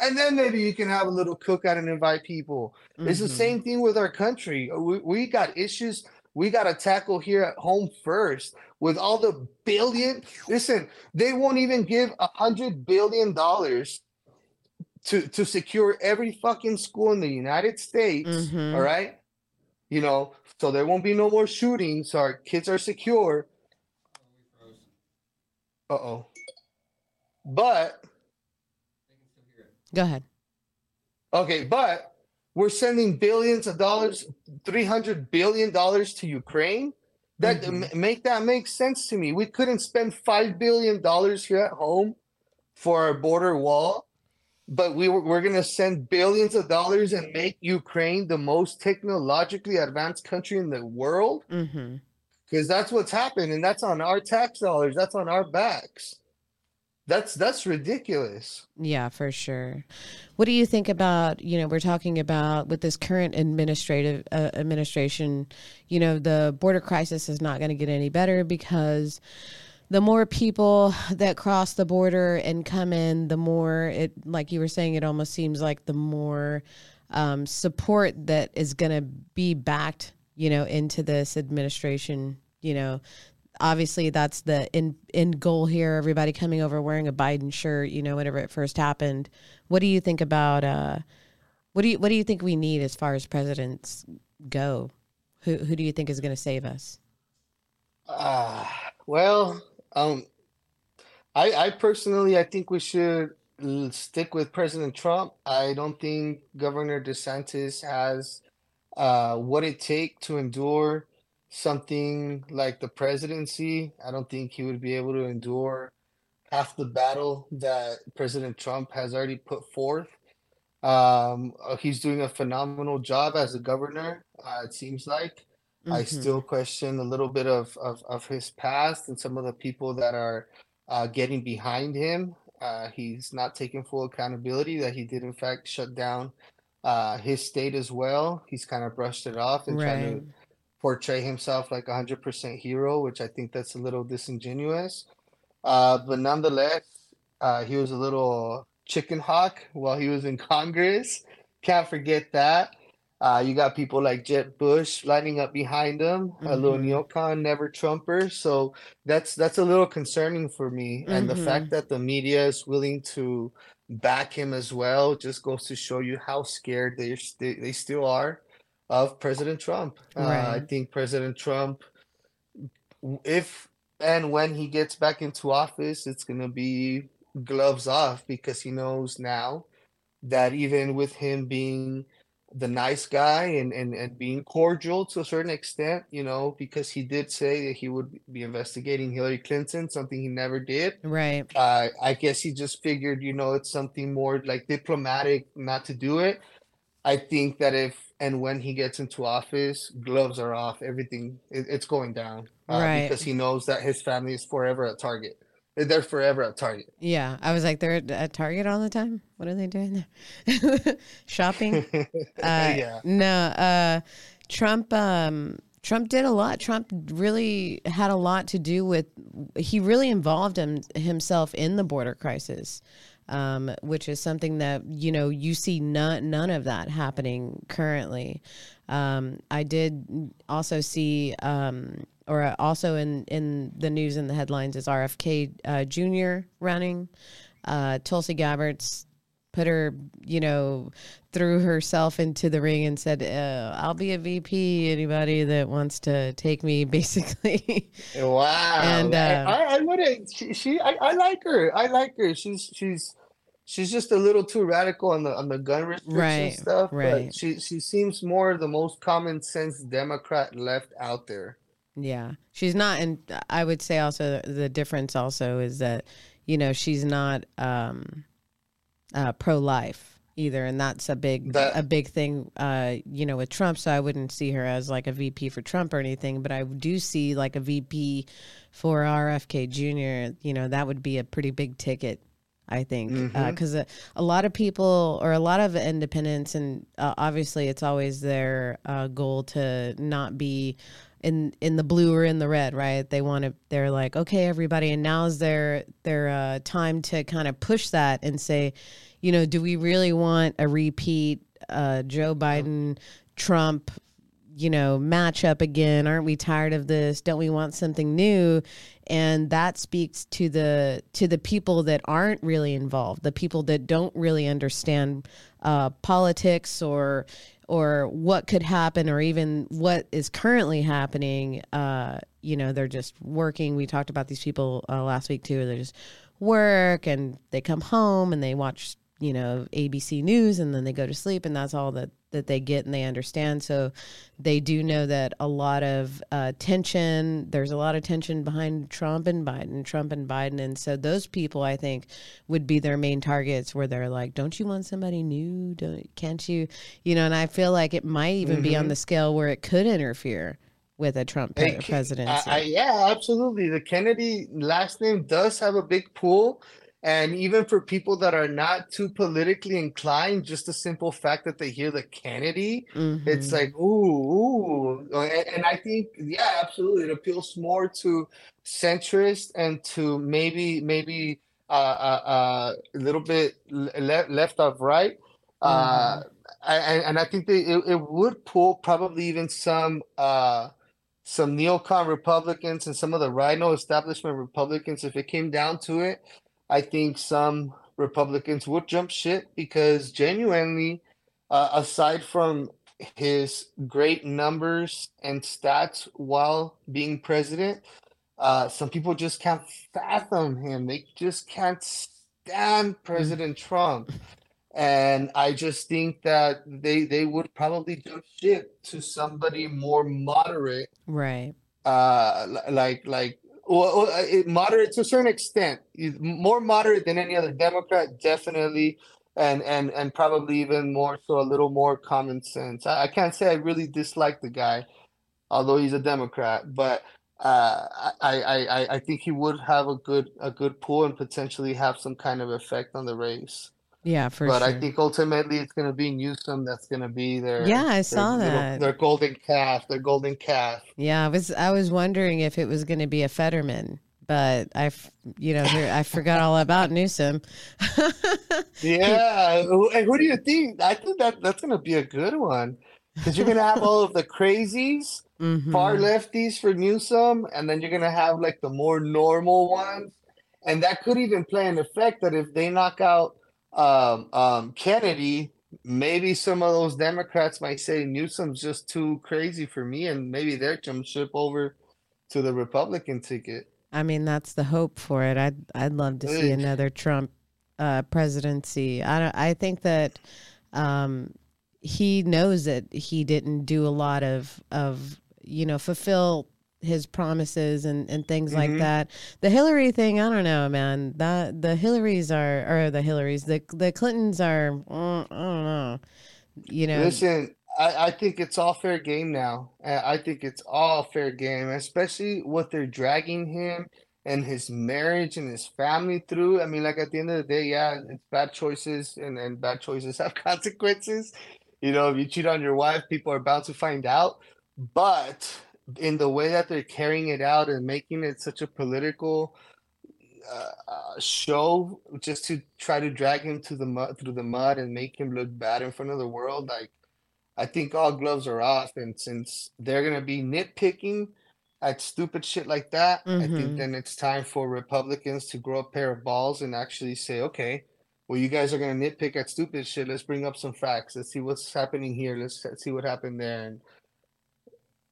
and then maybe you can have a little cookout and invite people it's the Mhm. same thing with our country. We, we got issues we got to tackle here at home first with all the billion. Listen, they won't even give a hundred billion dollars to to secure every fucking school in the United States. Mhm. all right, you know, so there won't be no more shootings. Our kids are secure. Uh oh. But Go ahead. Okay, but we're sending billions of dollars, three hundred billion dollars to Ukraine. That Mhm. make that make sense to me. We couldn't spend five billion dollars here at home for our border wall, but we were, we're gonna send billions of dollars and make Ukraine the most technologically advanced country in the world because that's what's happened, and that's on our tax dollars. That's on our backs. That's that's ridiculous. Yeah, for sure. What do you think about, you know, we're talking about with this current administrative uh, administration, you know, the border crisis is not going to get any better because the more people that cross the border and come in, the more it, like you were saying, it almost seems like the more um, support that is going to be backed, you know, into this administration. You know, obviously that's the end, end goal here. Everybody coming over wearing a Biden shirt, you know, whenever it first happened. What do you think about? Uh, what do you What do you think we need as far as presidents go? Who Who do you think is going to save us? Uh, well, um, I I personally I think we should stick with President Trump. I don't think Governor DeSantis has uh what it take to endure something like the presidency. I don't think he would be able to endure half the battle that President Trump has already put forth. Um, uh, he's doing a phenomenal job as a governor, uh, it seems like. I Mhm. still question a little bit of, of, of his past and some of the people that are uh, getting behind him. Uh, he's not taking full accountability that he did, in fact, shut down uh, his state as well. He's kind of brushed it off and trying to portray himself like a 100% hero, which I think that's a little disingenuous. Uh, but nonetheless, uh, he was a little chicken hawk while he was in Congress. Can't forget that. Uh, you got people like Jeb Bush lining up behind him, a little Mhm. neocon, never Trumper. So that's that's a little concerning for me. And the fact that the media is willing to back him as well just goes to show you how scared they they, they still are of President Trump. Uh, I think President Trump, if and when he gets back into office, it's going to be gloves off because he knows now that even with him being the nice guy and, and, and being cordial to a certain extent, you know, because he did say that he would be investigating Hillary Clinton, something he never did. Right. Uh, I guess he just figured, you know, it's something more like diplomatic not to do it. I think that if and when he gets into office, gloves are off, everything it, it's going down uh, Right. because he knows that his family is forever a target. They're forever at target. Yeah. I was like, they're at, Target all the time. What are they doing there? Shopping. Uh, yeah. No, uh, Trump. Um, Trump did a lot. Trump really had a lot to do with. He really involved him, himself in the border crisis, um, which is something that you know you see none none of that happening currently. Um, I did also see, um, or also in in the news and the headlines is RFK uh, Jr. running. Uh, Tulsi Gabbard's put her, you know, threw herself into the ring and said, uh, "I'll be a VP. Anybody that wants to take me, basically." Wow. And, I, uh, I, I wouldn't. She, she I, I like her. I like her. She's she's she's just a little too radical on the on the gun restriction Right, stuff. right. But she she seems more the most common sense Democrat left out there. Yeah, she's not, and I would say also the difference also is that you know she's not um, uh, pro life either, and that's a big That- a big thing. Uh, you know, with Trump, so I wouldn't see her as like a VP for Trump or anything, but I do see like a VP for RFK Jr. You know, that would be a pretty big ticket. I think because a, a lot of people or a lot of independents, and uh, obviously it's always their uh, goal to not be in in the blue or in the red, right? They want to. They're like, okay, everybody, and now's their their uh, time to kind of push that and say, you know, do we really want a repeat uh, Joe Biden Trump? you know, match up again. Aren't we tired of this? Don't we want something new? And that speaks to the to the people that aren't really involved, the people that don't really understand uh, politics or or what could happen or even what is currently happening. Uh, you know, they're just working. We talked about these people uh, last week too. They just work and they come home and they watch you know ABC News and then they go to sleep and that's all that that they get and they understand. So they do know that a lot of uh, tension. There's a lot of tension behind Trump and Biden, Trump and Biden, and so those people I think would be their main targets. Where they're like, "Don't you want somebody new? Don't can't you?" You know, and I feel like it might even be on the scale where it could interfere with a Trump pre- presidency. I, I, yeah, absolutely. The Kennedy last name does have a big pull, And even for people that are not too politically inclined, just the simple fact that they hear the Kennedy, mm-hmm. it's like, ooh, ooh. And, and, I think, yeah, absolutely. It appeals more to centrist and to maybe, maybe uh, uh, uh, a little bit le- left of right. Uh, mm-hmm. and, and I think that it, it would pull probably even some uh, some neocon Republicans and some of the RINO establishment Republicans if it came down to it I think some Republicans would jump ship because genuinely, uh, aside from his great numbers and stats while being president, uh, some people just can't fathom him. They just can't stand mm. President. Trump. And I just think that they they would probably jump ship to somebody more moderate, right? Uh, like like well, uh, moderate to a certain extent, more moderate than any other Democrat, definitely, and and and probably even more so a little more common sense. I, I can't say I really dislike the guy, although he's a Democrat, but uh, I, I I think he would have a good a good pull and potentially have some kind of effect on the race. Yeah, for but sure. I think ultimately it's going to be Newsom that's going to be their yeah. I saw their, that little, their golden calf, their golden calf. Yeah, I was I was wondering if it was going to be a Fetterman, but I you know here I forgot all about Newsom. yeah, and who do you think? I think that that's going to be a good one because you're going to have all of the crazies, mm-hmm. far lefties for Newsom, and then you're going to have like the more normal ones, and that could even play an effect that if they knock out um, um, Kennedy, maybe some of those Democrats might say Newsom's just too crazy for me, and maybe they're jump ship over to the Republican ticket. I mean, that's the hope for it. I'd I'd love to see another Trump uh, presidency. I don't, I think that um, he knows that he didn't do a lot of of you know fulfill his promises and, and things mm-hmm. like that. The Hillary thing, I don't know, man. That the Hillarys are or the Hillarys, the the Clintons are uh, I don't know. You know Listen, I, I think it's all fair game now. I think it's all fair game, especially what they're dragging him and his marriage and his family through. I mean, like at the end of the day, yeah, it's bad choices and, and bad choices have consequences. You know, if you cheat on your wife, people are bound to find out. But in the way that they're carrying it out and making it such a political uh, uh, show just to try to drag him to the mud through the mud and make him look bad in front of the world like i think all gloves are off and since they're going to be nitpicking at stupid shit like that mm-hmm. i think mm-hmm. then it's time for republicans to grow a pair of balls and actually say okay well you guys are going to nitpick at stupid shit let's bring up some facts let's see what's happening here let's see what happened there and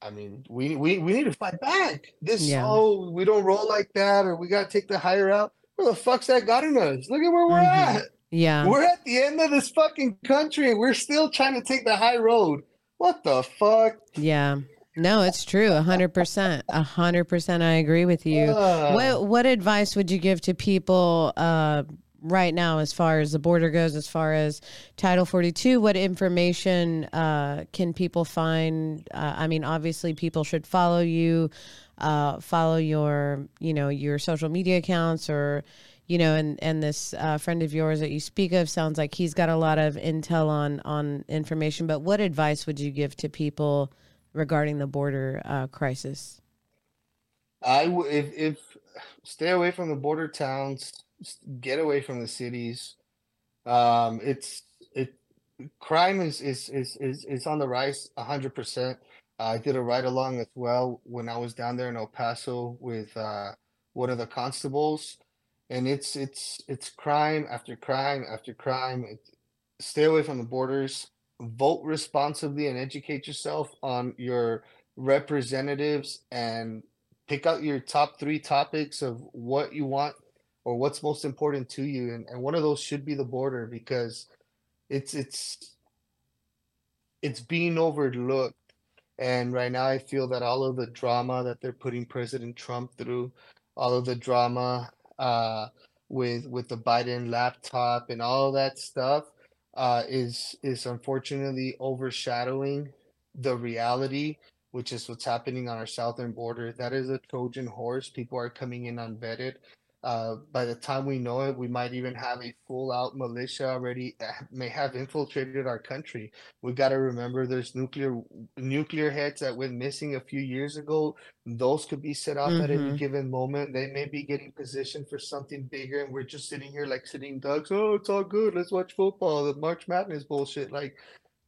I mean, we, we, we need to fight back. This yeah. oh, we don't roll like that, or we got to take the higher out. Where the fuck's that gotten us? Look at where we're mm-hmm. at. Yeah, we're at the end of this fucking country, and we're still trying to take the high road. What the fuck? Yeah. No, it's true. A hundred percent. A hundred percent. I agree with you. Uh, what What advice would you give to people? Uh, right now as far as the border goes as far as title 42 what information uh, can people find? Uh, i mean obviously people should follow you uh, follow your you know your social media accounts or you know and and this uh, friend of yours that you speak of sounds like he's got a lot of intel on on information but what advice would you give to people regarding the border uh, crisis? I would if, if stay away from the border towns get away from the cities. Um, it's it crime is is is is, is on the rise hundred percent. I did a ride along as well when I was down there in El Paso with uh, one of the constables, and it's it's it's crime after crime after crime. It, stay away from the borders. Vote responsibly and educate yourself on your representatives and pick out your top three topics of what you want or what's most important to you and, and one of those should be the border because it's it's it's being overlooked. And right now i feel that all of the drama that they're putting president trump through all of the drama uh, with with the biden laptop and all that stuff uh, is is unfortunately overshadowing the reality which is what's happening on our southern border. That is a trojan horse. People are coming in unvetted Uh, by the time we know it, we might even have a full out militia already may have infiltrated our country. We got to remember there's nuclear nuclear heads that went missing a few years ago. Those could be set off at any Mhm. given moment. They may be getting positioned for something bigger, and we're just sitting here like sitting ducks. Oh, it's all good. Let's watch football. The March Madness bullshit. Like,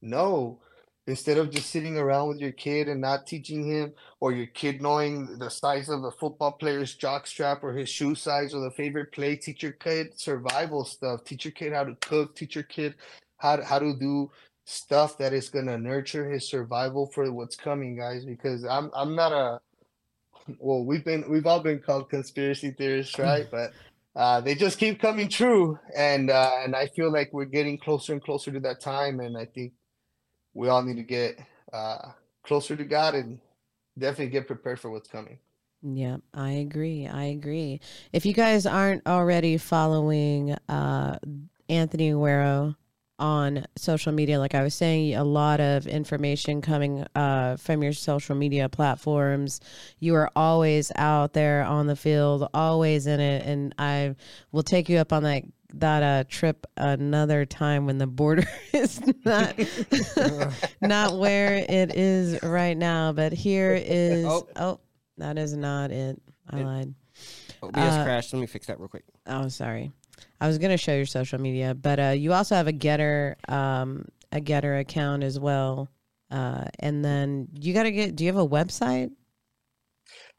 no. Instead of just sitting around with your kid and not teaching him, or your kid knowing the size of the football player's jock strap or his shoe size or the favorite play, teach your kid survival stuff. Teach your kid how to cook. Teach your kid how to, how to do stuff that is gonna nurture his survival for what's coming, guys. Because I'm I'm not a well, we've been we've all been called conspiracy theorists, right? But uh, they just keep coming true, and uh, and I feel like we're getting closer and closer to that time, and I think we all need to get uh, closer to God and definitely get prepared for what's coming. Yeah, I agree. I agree. If you guys aren't already following uh, Anthony Aguero on social media, like I was saying, a lot of information coming uh, from your social media platforms. You are always out there on the field, always in it, and I will take you up on that that uh, trip another time when the border is not not where it is right now. But here is Oh. oh that is not it. I It- lied. OBS Uh, crashed. Let me fix that real quick. Oh, sorry. I was gonna show your social media, but uh, you also have a GETTR, um, a GETTR account as well. Uh, and then you gotta get. Do you have a website?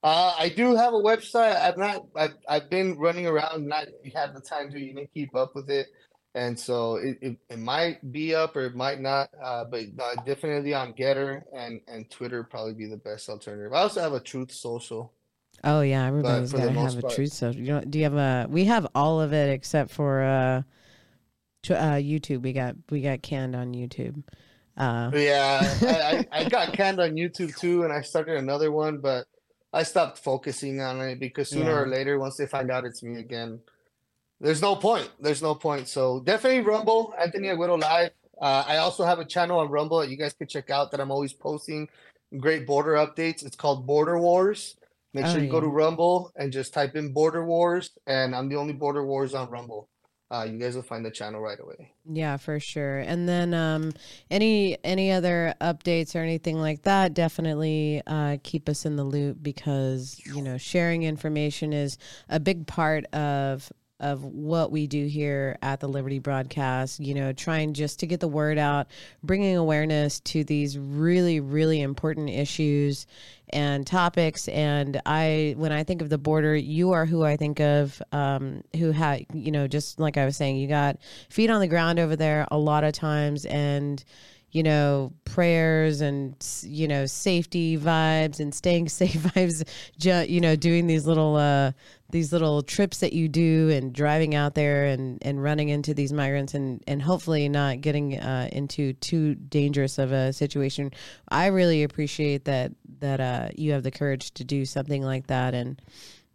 Uh, I do have a website. I've not. I've, I've been running around, not had the time to even keep up with it, and so it, it, it might be up or it might not. Uh, but uh, definitely on GETTR and and Twitter probably be the best alternative. I also have a Truth Social. Oh yeah, everybody's gotta most have a truth social. You know, do you have a? We have all of it except for uh, tw- uh, YouTube. We got we got canned on YouTube. Uh, Yeah, I, I, I got canned on YouTube too, and I started another one, but I stopped focusing on it because sooner or later, once they find out it's me again, there's no point. There's no point. So definitely Rumble, Anthony Aguero Live. Uh, I also have a channel on Rumble that you guys could check out that I'm always posting great border updates. It's called Border Wars. Make Oh, sure you go to Rumble and just type in Border Wars, and I'm the only Border Wars on Rumble. Uh, you guys will find the channel right away. Yeah, for sure. And then um, any any other updates or anything like that, definitely uh, keep us in the loop because you know sharing information is a big part of of what we do here at the Liberty Broadcast. You know, trying just to get the word out, bringing awareness to these really really important issues and topics. And I, when I think of the border, you are who I think of. Um, who had, you know, just like I was saying, you got feet on the ground over there a lot of times, and you know, prayers and you know, safety vibes and staying safe vibes. You know, doing these little uh, these little trips that you do and driving out there and and running into these migrants and and hopefully not getting uh, into too dangerous of a situation. I really appreciate that that uh, you have the courage to do something like that and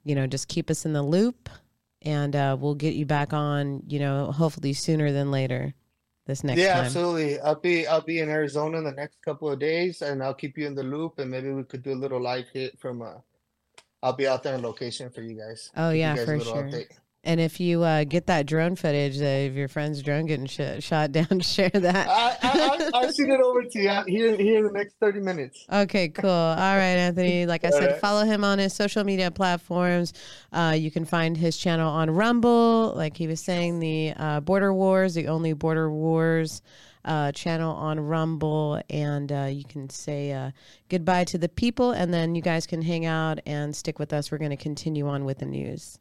you know just keep us in the loop and uh, we'll get you back on you know hopefully sooner than later this next yeah, time. absolutely. I'll be I'll be in Arizona in the next couple of days, and I'll keep you in the loop, and maybe we could do a little live hit from uh I'll be out there on location for you guys. Oh, yeah, for sure. update. And if you uh, get that drone footage uh, of your friend's drone getting sh- shot down, share that. I, I, I, I'll shoot it over to you here here in the next thirty minutes. Okay, cool. All right, Anthony. Like I said, right. follow him on his social media platforms. Uh, you can find his channel on Rumble. Like he was saying, the uh, Border Wars, the only Border Wars uh, channel on Rumble. And uh, you can say uh, goodbye to the people, and then you guys can hang out and stick with us. We're going to continue on with the news.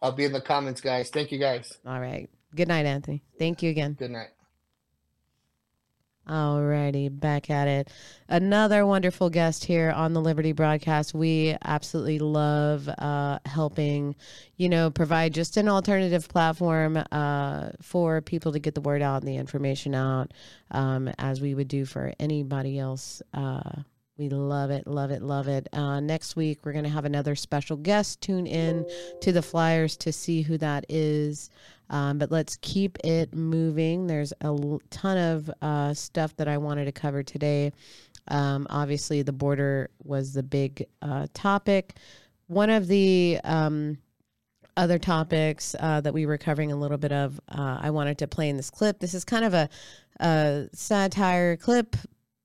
I'll be in the comments, guys. Thank you, guys. All right. Good night, Anthony. Thank you again. Good night. Alrighty, back at it. Another wonderful guest here on the Liberty broadcast. We absolutely love uh, helping, you know, provide just an alternative platform uh, for people to get the word out and the information out, um, as we would do for anybody else. Uh, we love it, love it, love it. Uh, next week, we're going to have another special guest. Tune in to the Flyers to see who that is. Um, but let's keep it moving. There's a l- ton of uh, stuff that I wanted to cover today. Um, obviously, the border was the big uh, topic. One of the um, other topics uh, that we were covering a little bit of, uh, I wanted to play in this clip. This is kind of a, a satire clip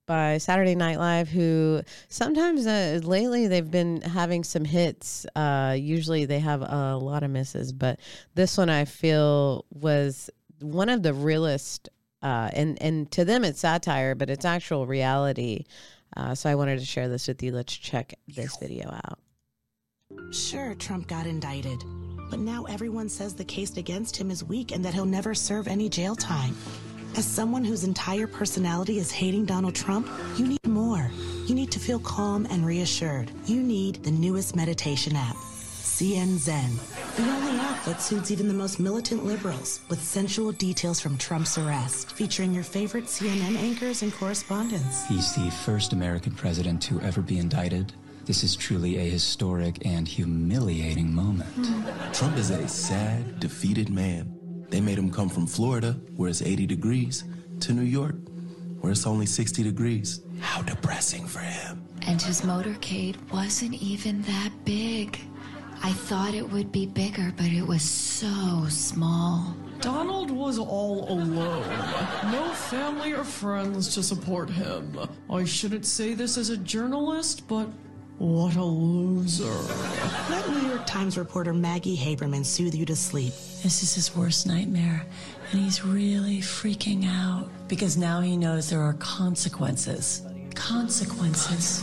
by Saturday Night Live, who sometimes uh, lately they've been having some hits. Uh, usually they have a lot of misses, but this one I feel was one of the realest. Uh, and and to them it's satire, but it's actual reality. Uh, so I wanted to share this with you. Let's check this video out. Sure, Trump got indicted, but now everyone says the case against him is weak and that he'll never serve any jail time. As someone whose entire personality is hating Donald Trump, you need more. You need to feel calm and reassured. You need the newest meditation app, CN Zen, the only app that suits even the most militant liberals, with sensual details from Trump's arrest, featuring your favorite CNN anchors and correspondents. He's the first American president to ever be indicted. This is truly a historic and humiliating moment. Trump is a sad, defeated man. They made him come from Florida, where it's 80 degrees, to New York, where it's only 60 degrees. How depressing for him. And his motorcade wasn't even that big. I thought it would be bigger, but it was so small. Donald was all alone. No family or friends to support him. I shouldn't say this as a journalist, but what a loser. Let New York Times reporter Maggie Haberman soothe you to sleep. This is his worst nightmare, and he's really freaking out because now he knows there are consequences. Consequences.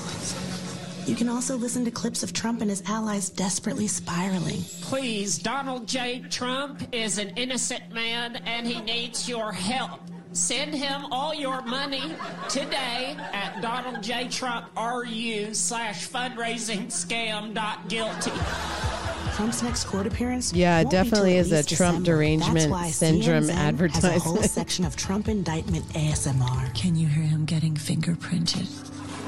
You can also listen to clips of Trump and his allies desperately spiraling. Please, Donald J. Trump is an innocent man and he needs your help. Send him all your money today at Donald J. Trump RU slash fundraising scam dot guilty. Trump's next court appearance. Yeah, it won't be till definitely is a Trump December. derangement syndrome CNN Has a whole section of Trump indictment ASMR. Can you hear him getting fingerprinted?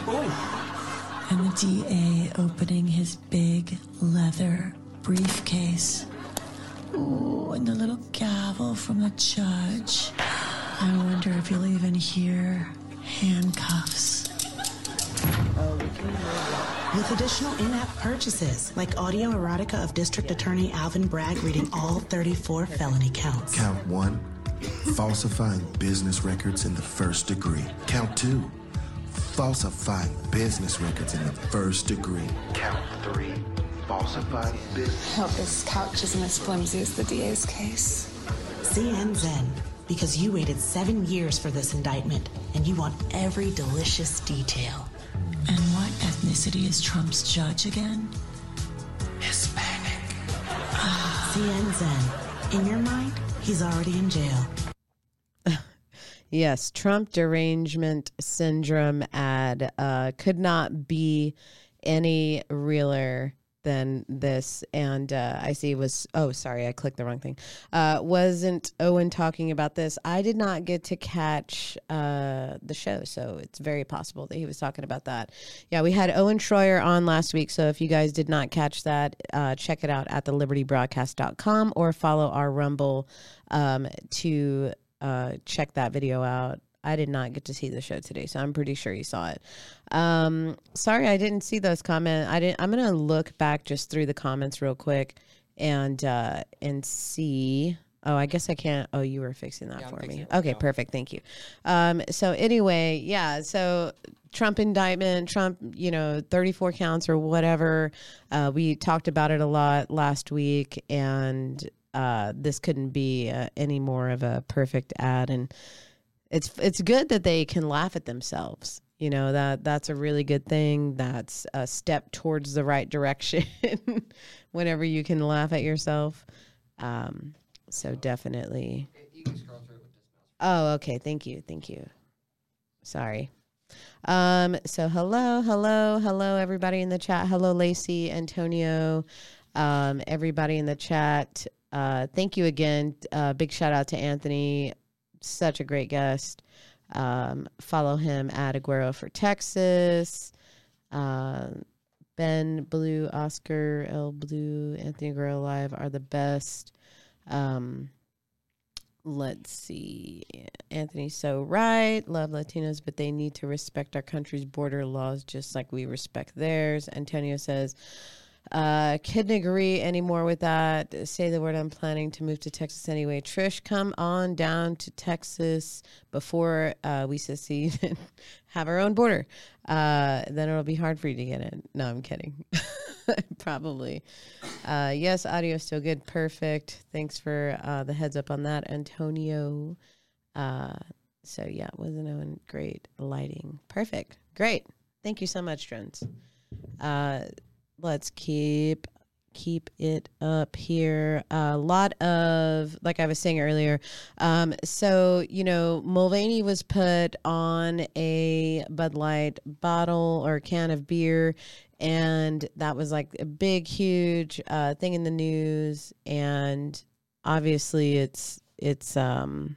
Oh. And the DA opening his big leather briefcase. Ooh, and the little gavel from the judge. I wonder if you'll even hear handcuffs. With additional in-app purchases, like audio erotica of District Attorney Alvin Bragg reading all 34 felony counts. Count one, falsifying business records in the first degree. Count two, falsifying business records in the first degree. Count three, falsifying business. Hope this couch isn't as flimsy as the DA's case. CN Zen, because you waited seven years for this indictment, and you want every delicious detail. And what ethnicity is Trump's judge again? Hispanic. CN Zen, in your mind, he's already in jail. Yes, Trump derangement syndrome ad uh, could not be any realer than this. And uh, I see was, oh, sorry, I clicked the wrong thing. Uh, wasn't Owen talking about this? I did not get to catch uh, the show, so it's very possible that he was talking about that. Yeah, we had Owen Schroyer on last week, so if you guys did not catch that, uh, check it out at the libertybroadcast.com or follow our Rumble um, to uh, check that video out. I did not get to see the show today, so I'm pretty sure you saw it. Um, sorry, I didn't see those comments. I didn't. I'm gonna look back just through the comments real quick and uh, and see. Oh, I guess I can't. Oh, you were fixing that Yeah, for me. Okay, perfect. Thank you. Um, so anyway, yeah. So Trump indictment, Trump, you know, 34 counts or whatever. Uh, we talked about it a lot last week, and uh, this couldn't be uh, any more of a perfect ad. And it's it's good that they can laugh at themselves. You know that that's a really good thing. That's a step towards the right direction. Whenever you can laugh at yourself, um, so definitely. Oh, okay. Thank you. Thank you. Sorry. Um, so hello, hello, hello, everybody in the chat. Hello, Lacey, Antonio, um, everybody in the chat. Uh, thank you again. Uh, big shout out to Anthony. Such a great guest. Um, follow him at Aguero for Texas. Uh, ben Blue, Oscar L Blue, Anthony Aguero Live are the best. Um, let's see. Anthony's so right. Love Latinos, but they need to respect our country's border laws just like we respect theirs. Antonio says, Uh, couldn't agree anymore with that. Say the word. I'm planning to move to Texas anyway. Trish, come on down to Texas before uh, we secede and have our own border. Uh, then it'll be hard for you to get in. No, I'm kidding. Probably. Uh, yes, audio is still good. Perfect. Thanks for uh, the heads up on that, Antonio. Uh, so yeah, wasn't knowing great lighting. Perfect. Great. Thank you so much, Drones. Uh, let's keep keep it up here. A lot of, like I was saying earlier, um, so, you know, Mulvaney was put on a Bud Light bottle or can of beer, and that was like a big, huge uh, thing in the news. And obviously, it's, it's, um,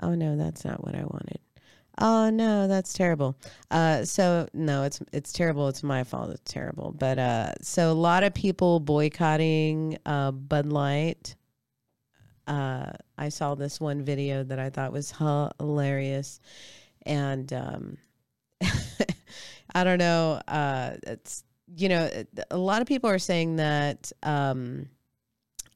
oh no, that's not what I wanted. Oh no, that's terrible. Uh, so no, it's it's terrible. It's my fault. It's terrible. But uh, so a lot of people boycotting uh, Bud Light. Uh, I saw this one video that I thought was hilarious, and um, I don't know. Uh, it's you know, a lot of people are saying that. Um,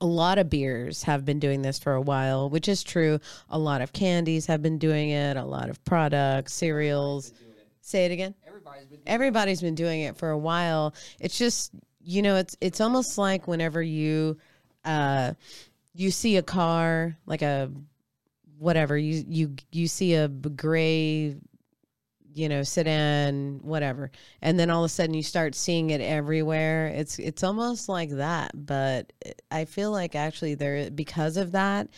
a lot of beers have been doing this for a while, which is true. A lot of candies have been doing it, a lot of products, cereals. Say it again. Everybody's been Everybody's been doing it for a while. It's just, you know, it's it's almost like whenever you uh you see a car, like a whatever, you you you see a gray you know, sedan, whatever. And then all of a sudden you start seeing it everywhere. It's it's almost like that, but I feel like actually there because of that,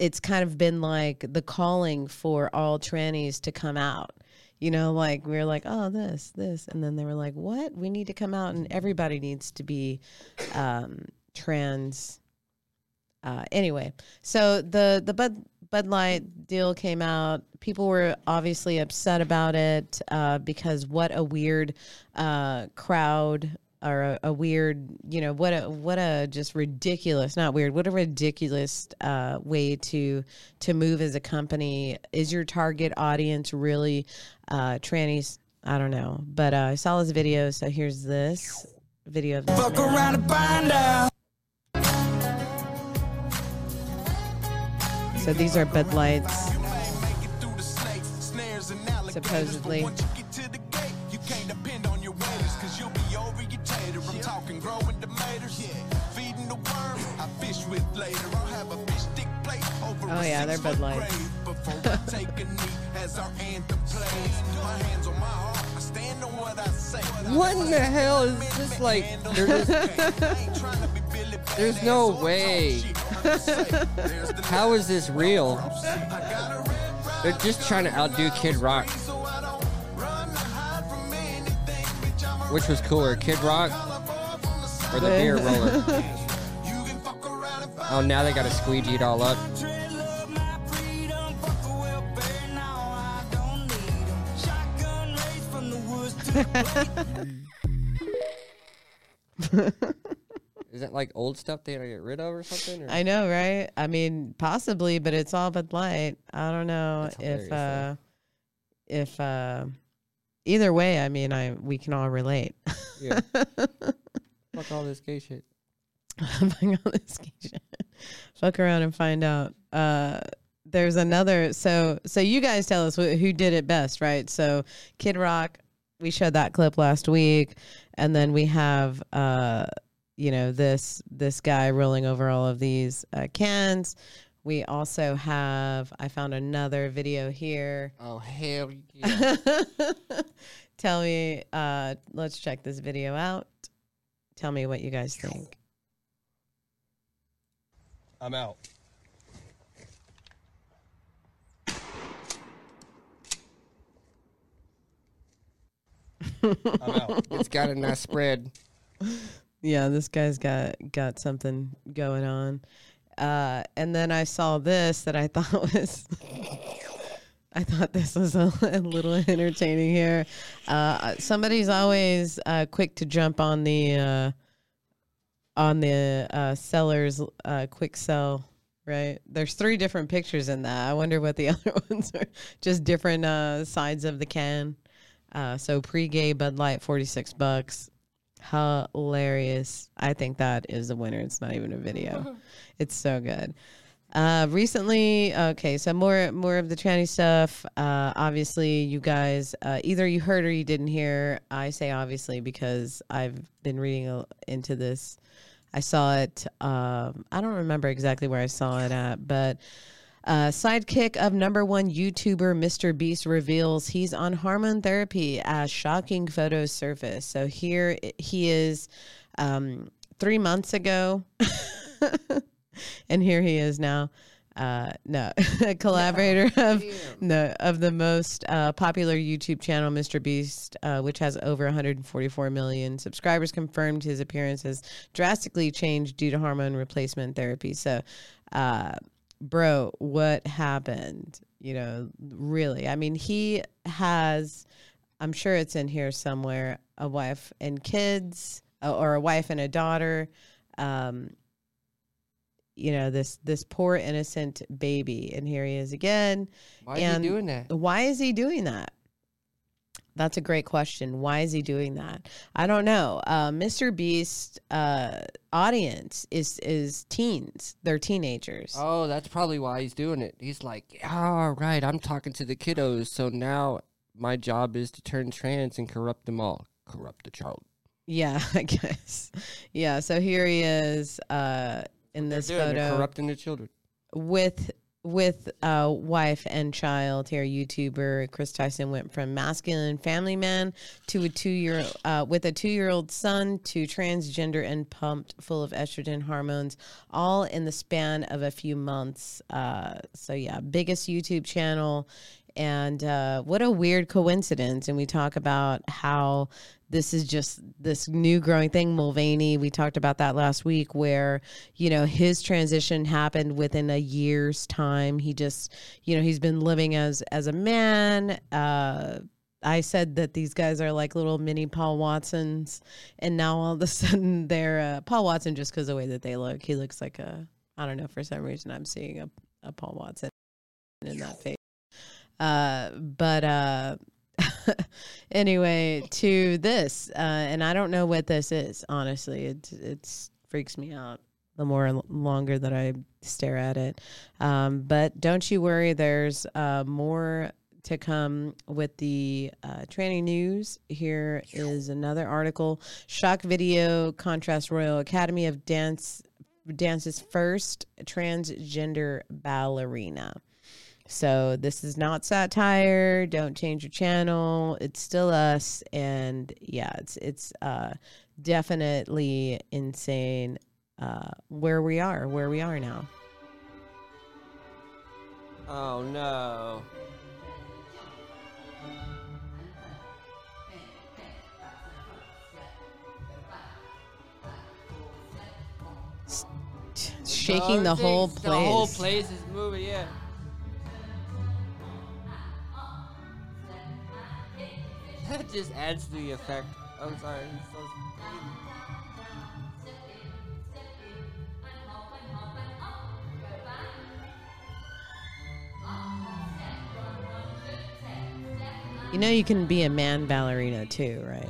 it's kind of been like the calling for all trannies to come out. You know, like we are like, oh, this, this, and then they were like, what? We need to come out, and everybody needs to be um, trans. Uh, anyway, so the the Bud Bud Light deal came out. People were obviously upset about it uh, because what a weird uh, crowd or a, a, weird, you know, what a what a just ridiculous, not weird, what a ridiculous uh, way to to move as a company. Is your target audience really uh, trannies? I don't know, but uh, I saw this video, so here's this video. Of Fuck around and find out. So these are Bud Lights, supposedly. Oh yeah, they're Bud Lights. what in the hell is this like? There's no way. How is this real? They're just trying to outdo Kid Rock. Which was cooler, Kid Rock or the beer roller? oh, now they got to squeegee it all up. Like old stuff they gotta get rid of or something? Or? I know, right? I mean, possibly, but it's all Bud Light. I don't know if uh, if uh, either way. I mean, I we can all relate. Yeah. Fuck all this gay shit. Fuck all this gay shit. Fuck around and find out. Uh, there's another. So so you guys tell us wh- who did it best, right? So Kid Rock. We showed that clip last week, and then we have. Uh, you know this this guy rolling over all of these uh, cans. We also have. I found another video here. Oh hell yeah! Tell me. Uh, let's check this video out. Tell me what you guys think. I'm out. I'm out. It's got a nice spread. Yeah, this guy's got got something going on. Uh, and then I saw this that I thought was I thought this was a, a little entertaining here. Uh, somebody's always uh, quick to jump on the uh, on the uh, seller's uh, quick sell. Right, there's three different pictures in that. I wonder what the other ones are. Just different sides of the can. so pre-gay Bud Light, forty six bucks hilarious. I think that is a winner. It's not even a video. it's so good. Uh, recently, okay, so more more of the tranny stuff. Uh, obviously, you guys uh, either you heard or you didn't hear. I say obviously because I've been reading into this. I saw it. Um, I don't remember exactly where I saw it at, but uh, sidekick of number one YouTuber Mr. Beast reveals he's on hormone therapy as shocking photos surface. So here he is um, three months ago. and here he is now. Uh, no, a collaborator of no of the most uh, popular YouTube channel, Mr. Beast, uh, which has over 144 million subscribers, confirmed his appearance has drastically changed due to hormone replacement therapy. So, uh, bro, what happened? You know, really, I mean, he has. I'm sure it's in here somewhere. A wife and kids, uh, or a wife and a daughter. Um, you know this this poor innocent baby and here he is again Why is and he doing that? why is he doing that that's a great question why is he doing that i don't know uh, mr beast uh, audience is is teens they're teenagers Oh, that's probably why he's doing it. He's like, all right, I'm talking to the kiddos, so now my job is to turn trans and corrupt them all. Corrupt the child. yeah i guess yeah so here he is uh, in They're this doing, they're photo corrupting the children. with with a wife and child here youtuber chris tyson went from masculine family man to a two year uh, with a two year old son to transgender and pumped full of estrogen hormones all in the span of a few months. Uh, so yeah biggest youtube channel. And uh, what a weird coincidence. And we talk about how this is just this new growing thing. Mulvaney we talked about that last week where you know his transition happened within a year's time. He just you know he's been living as as a man. Uh I said that these guys are like little mini Paul Watsons, and now all of a sudden they're uh, Paul Watson just because the way that they look. He looks like a I don't know for some reason I'm seeing a, a Paul Watson in that face. Uh, but uh, anyway, to this, uh, and I don't know what this is. Honestly, it it's freaks me out the more longer that I stare at it. Um, but don't you worry, there's uh, more to come with the uh, tranny news. Here is another article: Shock video contrast Royal Academy of Dance dance's first transgender ballerina. So this is not satire. Don't change your channel. It's still us, and yeah, it's it's uh, definitely insane uh, where we are, where we are now. Oh no. Shaking Oh, the whole things- The whole place. place is moving, yeah. That just adds to the effect. I'm sorry. so- You know, you can be a man ballerina too, right?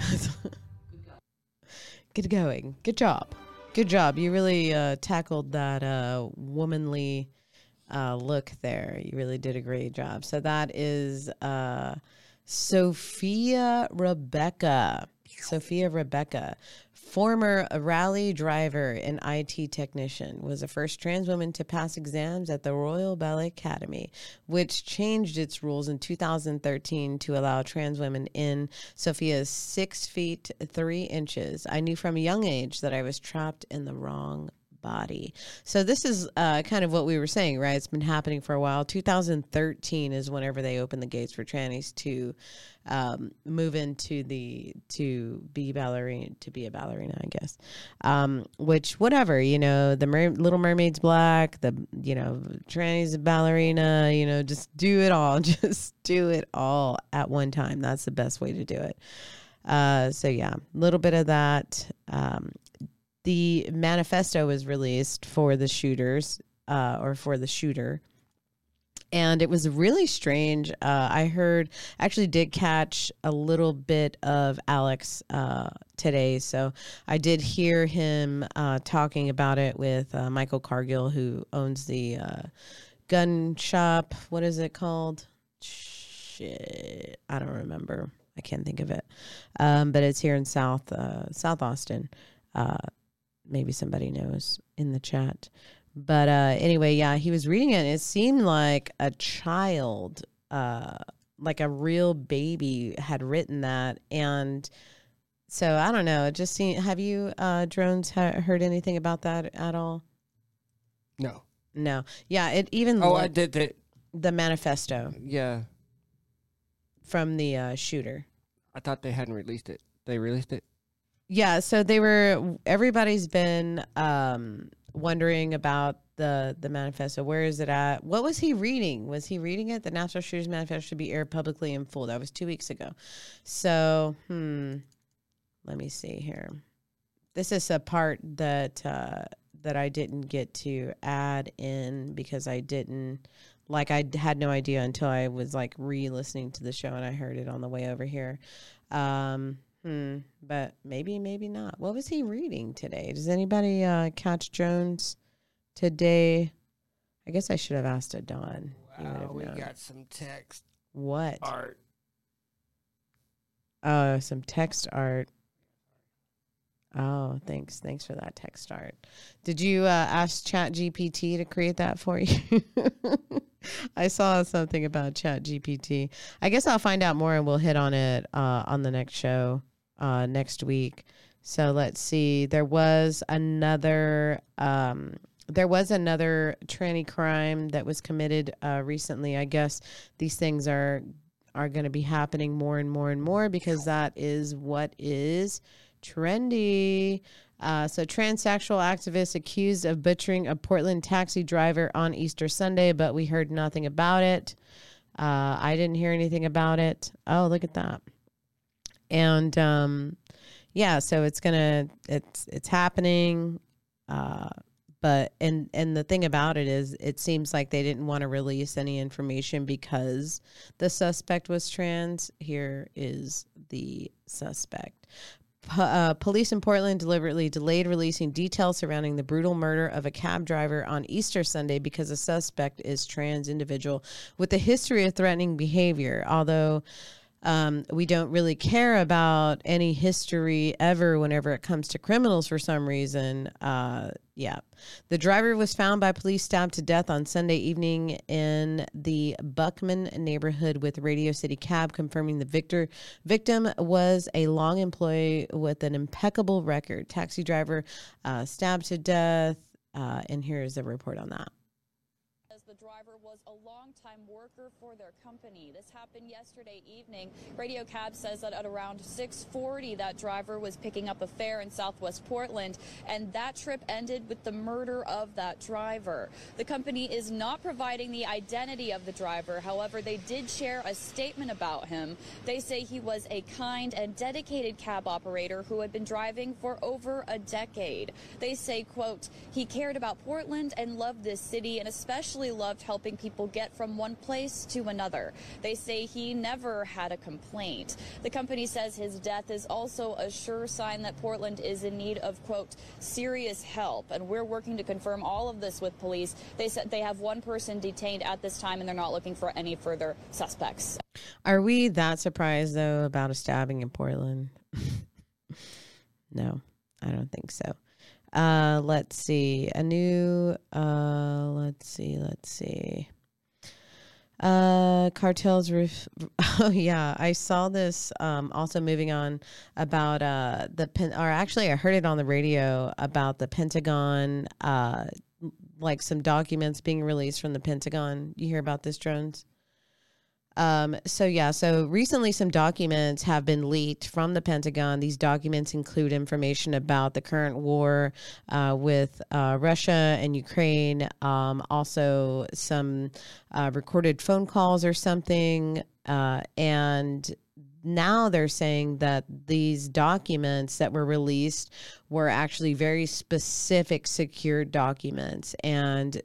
Good going. Good job. Good job. You really uh, tackled that uh, womanly uh, look there. You really did a great job. So that is uh, Sophia Rebecca. Sophia Rebecca, former rally driver and IT technician, was the first trans woman to pass exams at the Royal Ballet Academy, which changed its rules in 2013 to allow trans women in. Sophia's six feet three inches. I knew from a young age that I was trapped in the wrong body. So this is uh, kind of what we were saying, right? It's been happening for a while. 2013 is whenever they opened the gates for trannies to um, move into the to be ballerina to be a ballerina, I guess. Um, which whatever, you know, the Mer- Little Mermaid's black, the you know trannies a ballerina, you know, just do it all, just do it all at one time. That's the best way to do it. Uh, so yeah, a little bit of that. Um, the manifesto was released for the shooters uh, or for the shooter and it was really strange. Uh, I heard, actually, did catch a little bit of Alex uh, today, so I did hear him uh, talking about it with uh, Michael Cargill, who owns the uh, gun shop. What is it called? Shit, I don't remember. I can't think of it. Um, but it's here in South South Austin. Uh, maybe somebody knows in the chat. But uh, anyway, yeah, he was reading it. And it seemed like a child, uh, like a real baby, had written that. And so I don't know. It just seemed. Have you uh, drones ha- heard anything about that at all? No. No. Yeah. It even. Oh, I did the the manifesto yeah. from the uh, shooter. I thought they hadn't released it. They released it. Yeah, so they were everybody's been um wondering about the the manifesto. Where is it at? What was he reading? Was he reading it? The National Shooters Manifesto should be aired publicly in full. That was 2 weeks ago. So, hmm. Let me see here. This is a part that uh that I didn't get to add in because I didn't like I had no idea until I was like re-listening to the show and I heard it on the way over here. Um Hmm, but maybe, maybe not. What was he reading today? Does anybody uh, catch Jones today? I guess I should have asked a Don. Have we known. got some text what? art. Oh, some text art. Oh, thanks. Thanks for that text art. Did you uh, ask Chat GPT to create that for you? I saw something about Chat GPT. I guess I'll find out more and we'll hit on it uh, on the next show uh, next week. So let's see. There was another. Um, there was another tranny crime that was committed uh, recently. I guess these things are are going to be happening more and more and more because that is what is trendy. Uh, so, transsexual activist accused of butchering a Portland taxi driver on Easter Sunday, but we heard nothing about it. Uh, I didn't hear anything about it. Oh, look at that. And um, yeah, so it's gonna it's it's happening. Uh, but and and the thing about it is it seems like they didn't want to release any information because the suspect was trans here is the suspect uh, police in portland deliberately delayed releasing details surrounding the brutal murder of a cab driver on easter sunday because the suspect is trans individual with a history of threatening behavior although um, we don't really care about any history ever whenever it comes to criminals for some reason. Uh, yeah. The driver was found by police stabbed to death on Sunday evening in the Buckman neighborhood with Radio City Cab, confirming the victor victim was a long employee with an impeccable record. Taxi driver uh, stabbed to death. Uh, and here's the report on that. Was a longtime worker for their company. This happened yesterday evening. Radio Cab says that at around 6:40, that driver was picking up a fare in Southwest Portland, and that trip ended with the murder of that driver. The company is not providing the identity of the driver. However, they did share a statement about him. They say he was a kind and dedicated cab operator who had been driving for over a decade. They say, quote, he cared about Portland and loved this city and especially loved helping people get from one place to another. They say he never had a complaint. The company says his death is also a sure sign that Portland is in need of, quote, serious help. And we're working to confirm all of this with police. They said they have one person detained at this time and they're not looking for any further suspects. Are we that surprised though about a stabbing in Portland? no, I don't think so. Uh, let's see. A new uh let's see, let's see. Uh cartels roof oh yeah, I saw this um also moving on about uh the pen or actually I heard it on the radio about the Pentagon uh like some documents being released from the Pentagon. You hear about this drones? Um, so yeah, so recently some documents have been leaked from the Pentagon. These documents include information about the current war uh, with uh, Russia and Ukraine. Um, also, some uh, recorded phone calls or something, uh, and now they're saying that these documents that were released were actually very specific secure documents and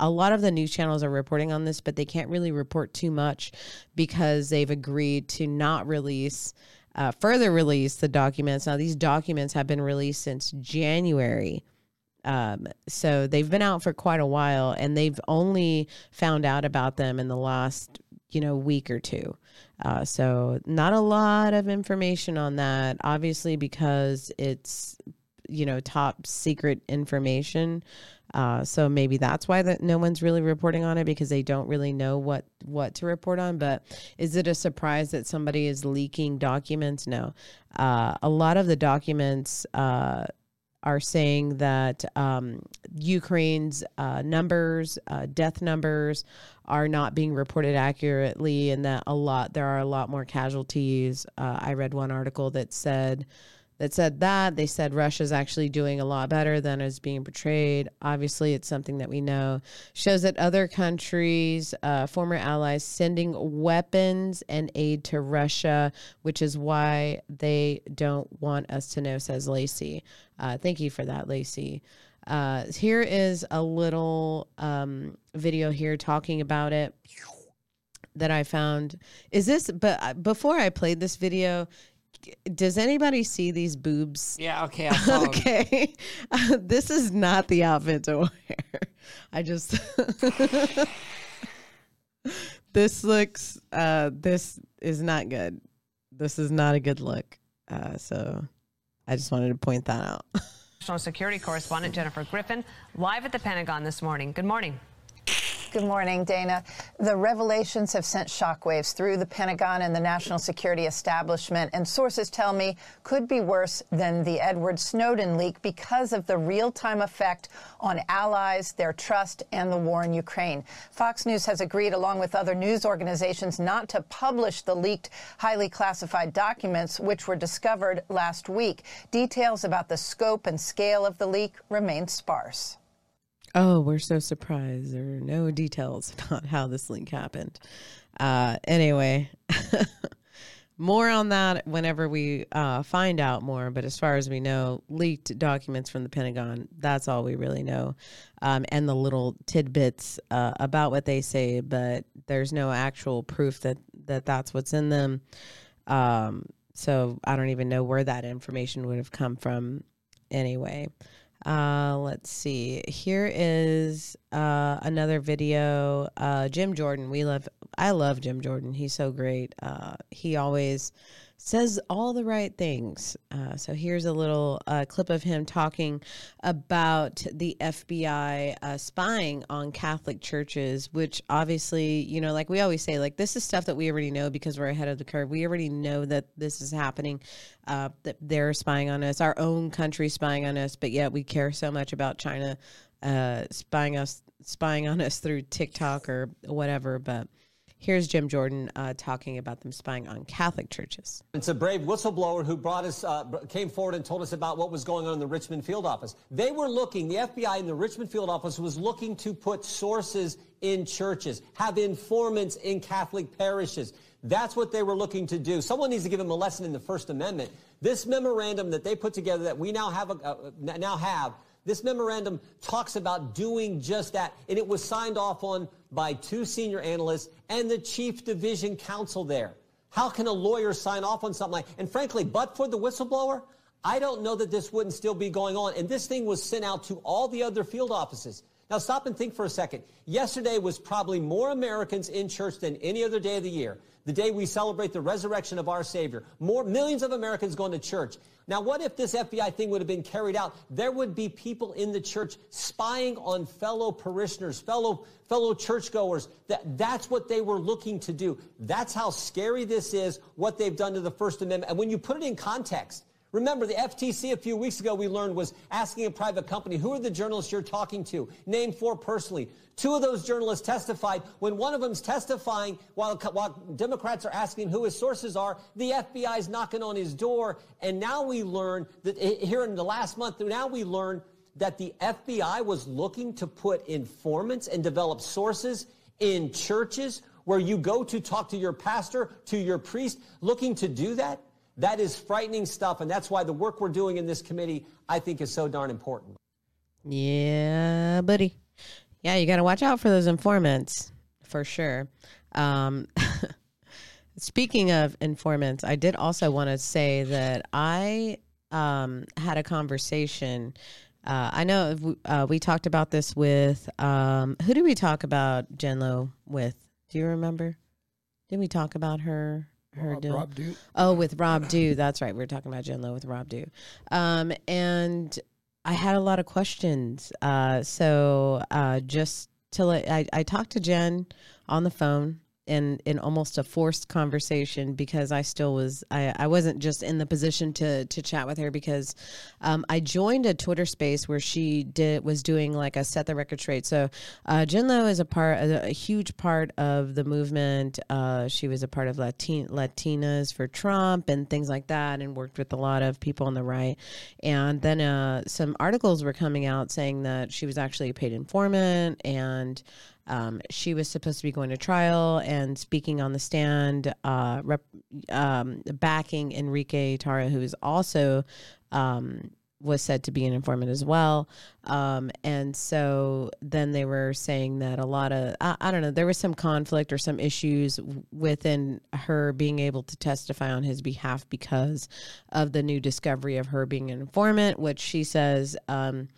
a lot of the news channels are reporting on this, but they can't really report too much because they've agreed to not release. Uh, further release the documents. Now, these documents have been released since January. Um, so they've been out for quite a while and they've only found out about them in the last, you know, week or two. Uh, so not a lot of information on that, obviously, because it's, you know, top secret information. Uh, so maybe that's why that no one's really reporting on it because they don't really know what what to report on. But is it a surprise that somebody is leaking documents? No. Uh, a lot of the documents uh, are saying that um, Ukraine's uh, numbers, uh, death numbers, are not being reported accurately, and that a lot there are a lot more casualties. Uh, I read one article that said that said that they said Russia's actually doing a lot better than is being portrayed. Obviously, it's something that we know shows that other countries, uh, former allies, sending weapons and aid to Russia, which is why they don't want us to know, says Lacey. Uh, thank you for that, Lacey. Uh, here is a little um, video here talking about it that I found. Is this, but uh, before I played this video, does anybody see these boobs? Yeah, okay. I saw 'em. okay. Uh, this is not the outfit to wear. I just. this looks, uh, this is not good. This is not a good look. Uh, so I just wanted to point that out. National security correspondent Jennifer Griffin live at the Pentagon this morning. Good morning. Good morning, Dana. The revelations have sent shockwaves through the Pentagon and the national security establishment, and sources tell me could be worse than the Edward Snowden leak because of the real time effect on allies, their trust, and the war in Ukraine. Fox News has agreed, along with other news organizations, not to publish the leaked, highly classified documents, which were discovered last week. Details about the scope and scale of the leak remain sparse. Oh, we're so surprised. There are no details about how this link happened. Uh, anyway, more on that whenever we uh, find out more. But as far as we know, leaked documents from the Pentagon, that's all we really know. Um, and the little tidbits uh, about what they say, but there's no actual proof that, that that's what's in them. Um, so I don't even know where that information would have come from anyway. Uh, let's see. Here is uh, another video. Uh, Jim Jordan. We love. I love Jim Jordan. He's so great. Uh, he always says all the right things. Uh, so here's a little uh, clip of him talking about the FBI uh, spying on Catholic churches, which obviously, you know, like we always say, like this is stuff that we already know because we're ahead of the curve. We already know that this is happening, uh, that they're spying on us, our own country spying on us, but yet we care so much about China uh, spying us, spying on us through TikTok or whatever. But Here's Jim Jordan uh, talking about them spying on Catholic churches. It's a brave whistleblower who brought us, uh, came forward and told us about what was going on in the Richmond field office. They were looking, the FBI in the Richmond field office was looking to put sources in churches, have informants in Catholic parishes. That's what they were looking to do. Someone needs to give them a lesson in the First Amendment. This memorandum that they put together that we now have, a, uh, now have this memorandum talks about doing just that, and it was signed off on by two senior analysts and the chief division counsel there. How can a lawyer sign off on something like? And frankly, but for the whistleblower, I don't know that this wouldn't still be going on. And this thing was sent out to all the other field offices. Now stop and think for a second. Yesterday was probably more Americans in church than any other day of the year. The day we celebrate the resurrection of our Savior. More millions of Americans going to church. Now, what if this FBI thing would have been carried out? There would be people in the church spying on fellow parishioners, fellow fellow churchgoers. That that's what they were looking to do. That's how scary this is. What they've done to the First Amendment. And when you put it in context, Remember, the FTC a few weeks ago we learned was asking a private company, who are the journalists you're talking to? Name four personally. Two of those journalists testified. When one of them's testifying, while, while Democrats are asking who his sources are, the FBI is knocking on his door. And now we learn that eh, here in the last month, now we learn that the FBI was looking to put informants and develop sources in churches where you go to talk to your pastor, to your priest, looking to do that. That is frightening stuff, and that's why the work we're doing in this committee, I think, is so darn important. Yeah, buddy. Yeah, you got to watch out for those informants for sure. Um, speaking of informants, I did also want to say that I um, had a conversation. Uh, I know we, uh, we talked about this with um, who did we talk about Jen Loh with? Do you remember? Did we talk about her? Her Rob-? Rob Dew. Oh, with Rob Dew. That's right. We were talking about Jen Loh with Rob Dew. Um, and I had a lot of questions. Uh, so uh, just to let, I, I talked to Jen on the phone in, in almost a forced conversation because I still was, I, I wasn't just in the position to, to chat with her because um, I joined a Twitter space where she did, was doing like a set the record straight. So uh, Jen Loh is a part, a, a huge part of the movement. Uh, she was a part of Latin, Latinas for Trump and things like that, and worked with a lot of people on the right. And then uh, some articles were coming out saying that she was actually a paid informant and um, she was supposed to be going to trial and speaking on the stand, uh, rep, um, backing Enrique Tarrio, who is also um, was said to be an informant as well. Um, and so then they were saying that a lot of, I, I don't know, there was some conflict or some issues within her being able to testify on his behalf because of the new discovery of her being an informant, which she says um,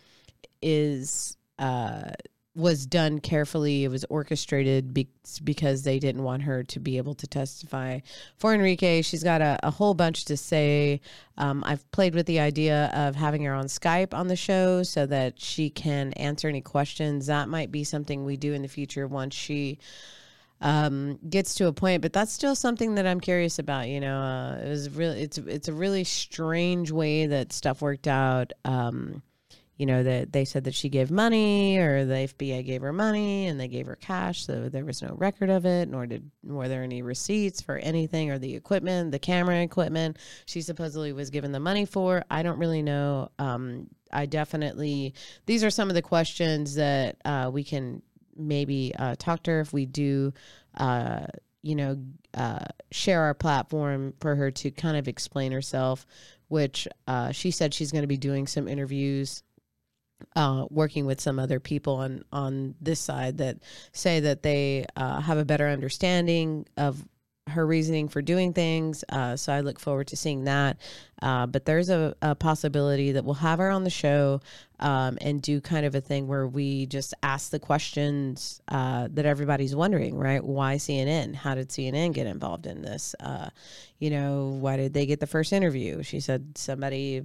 is. Uh, was done carefully. It was orchestrated be- because they didn't want her to be able to testify for Enrique. She's got a, a whole bunch to say. Um, I've played with the idea of having her on Skype on the show so that she can answer any questions. That might be something we do in the future once she um, gets to a point. But that's still something that I'm curious about. You know, uh, it was really it's it's a really strange way that stuff worked out. Um, you know that they said that she gave money or the FBI gave her money and they gave her cash so there was no record of it nor did were there any receipts for anything or the equipment the camera equipment she supposedly was given the money for. I don't really know. Um, I definitely these are some of the questions that uh, we can maybe uh, talk to her if we do uh, you know uh, share our platform for her to kind of explain herself which uh, she said she's going to be doing some interviews uh, working with some other people on on this side that say that they uh, have a better understanding of her reasoning for doing things. Uh, so I look forward to seeing that. Uh, but there's a, a possibility that we'll have her on the show um, and do kind of a thing where we just ask the questions uh, that everybody's wondering, right? Why CNN? How did CNN get involved in this? Uh, you know, why did they get the first interview? She said somebody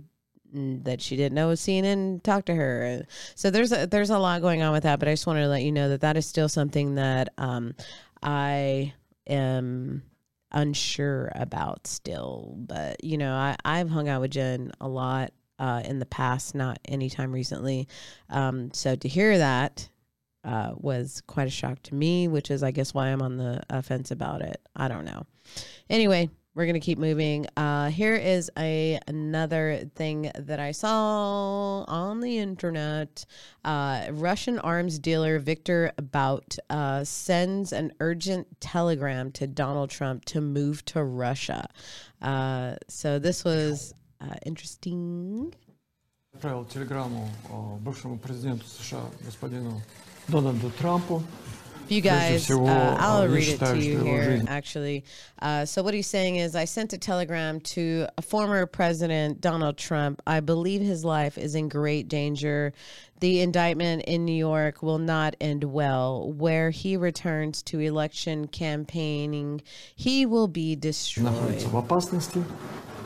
that she didn't know was CNN talked to her. So there's a, there's a lot going on with that. But I just wanted to let you know that that is still something that um, I am unsure about still. But you know, I I've hung out with Jen a lot uh, in the past, not anytime recently. Um, so to hear that uh, was quite a shock to me, which is I guess why I'm on the fence about it. I don't know. Anyway, we're gonna keep moving. Uh, here is a another thing that I saw on the internet. Uh, Russian arms dealer Victor Bout uh, sends an urgent telegram to Donald Trump to move to Russia. Uh, so this was uh, interesting. Отправил телеграмму э, бывшему президенту США господину Дональду Трампу. If you Прежде guys, всего, uh, I'll э, я read it считаю, to что you его here, жизнь actually. Uh, so, what he's saying is, I sent a telegram to a former president, Donald Trump. I believe his life is in great danger. The indictment in New York will not end well. Where he returns to election campaigning, he will be destroyed. находится в опасности.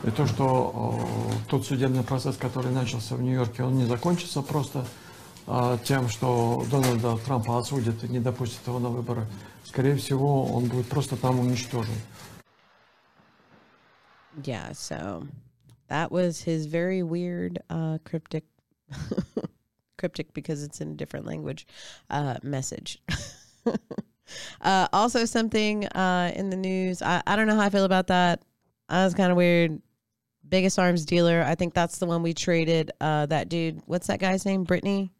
И то, что э, тот судебный процесс, который начался в Нью-Йорке, он не закончится просто э, тем, что Дональда Трампа и не его на выборы, скорее всего, он будет просто там уничтожен. Yeah, so that was his very weird uh, cryptic, cryptic because it's in a different language, uh, message. uh, also, something uh, in the news. I, I don't know how I feel about that. Uh, that was kind of weird biggest arms dealer. I think that's the one we traded. Uh, that dude, what's that guy's name? Brittney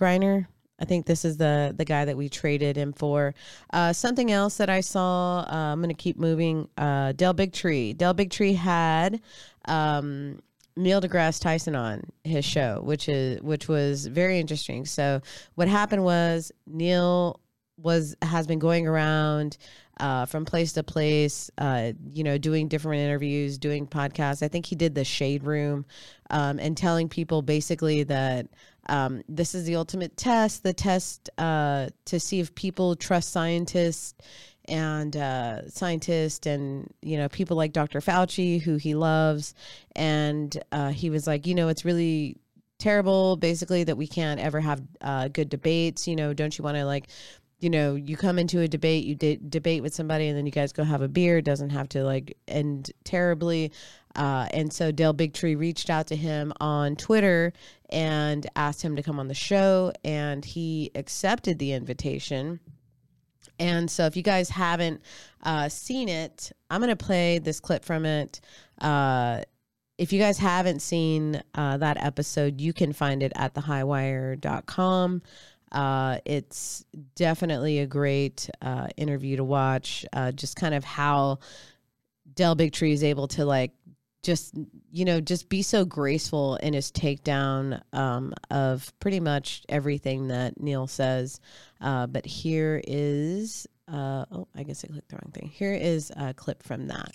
Griner. I think this is the the guy that we traded him for. Uh, something else that I saw. Uh, I'm gonna keep moving. Uh, Del Bigtree. Del Bigtree had um, Neil deGrasse Tyson on his show, which is which was very interesting. So what happened was Neil was has been going around uh, from place to place, uh, you know, doing different interviews, doing podcasts. I think he did the Shade Room, um, and telling people basically that um, this is the ultimate test, the test uh, to see if people trust scientists and uh, scientists and you know people like Dr. Fauci, who he loves, and uh, he was like, you know, it's really terrible, basically, that we can't ever have uh, good debates. You know, don't you want to like you know, you come into a debate, you de- debate with somebody, and then you guys go have a beer. It doesn't have to like end terribly. Uh, and so Del Bigtree reached out to him on Twitter and asked him to come on the show, and he accepted the invitation. And so, if you guys haven't uh, seen it, I'm going to play this clip from it. Uh, if you guys haven't seen uh, that episode, you can find it at thehighwire.com. Uh, it's definitely a great uh, interview to watch. Uh, just kind of how Del Bigtree is able to like just you know just be so graceful in his takedown um, of pretty much everything that Neil says. Uh, but here is uh, oh, I guess I clicked the wrong thing. Here is a clip from that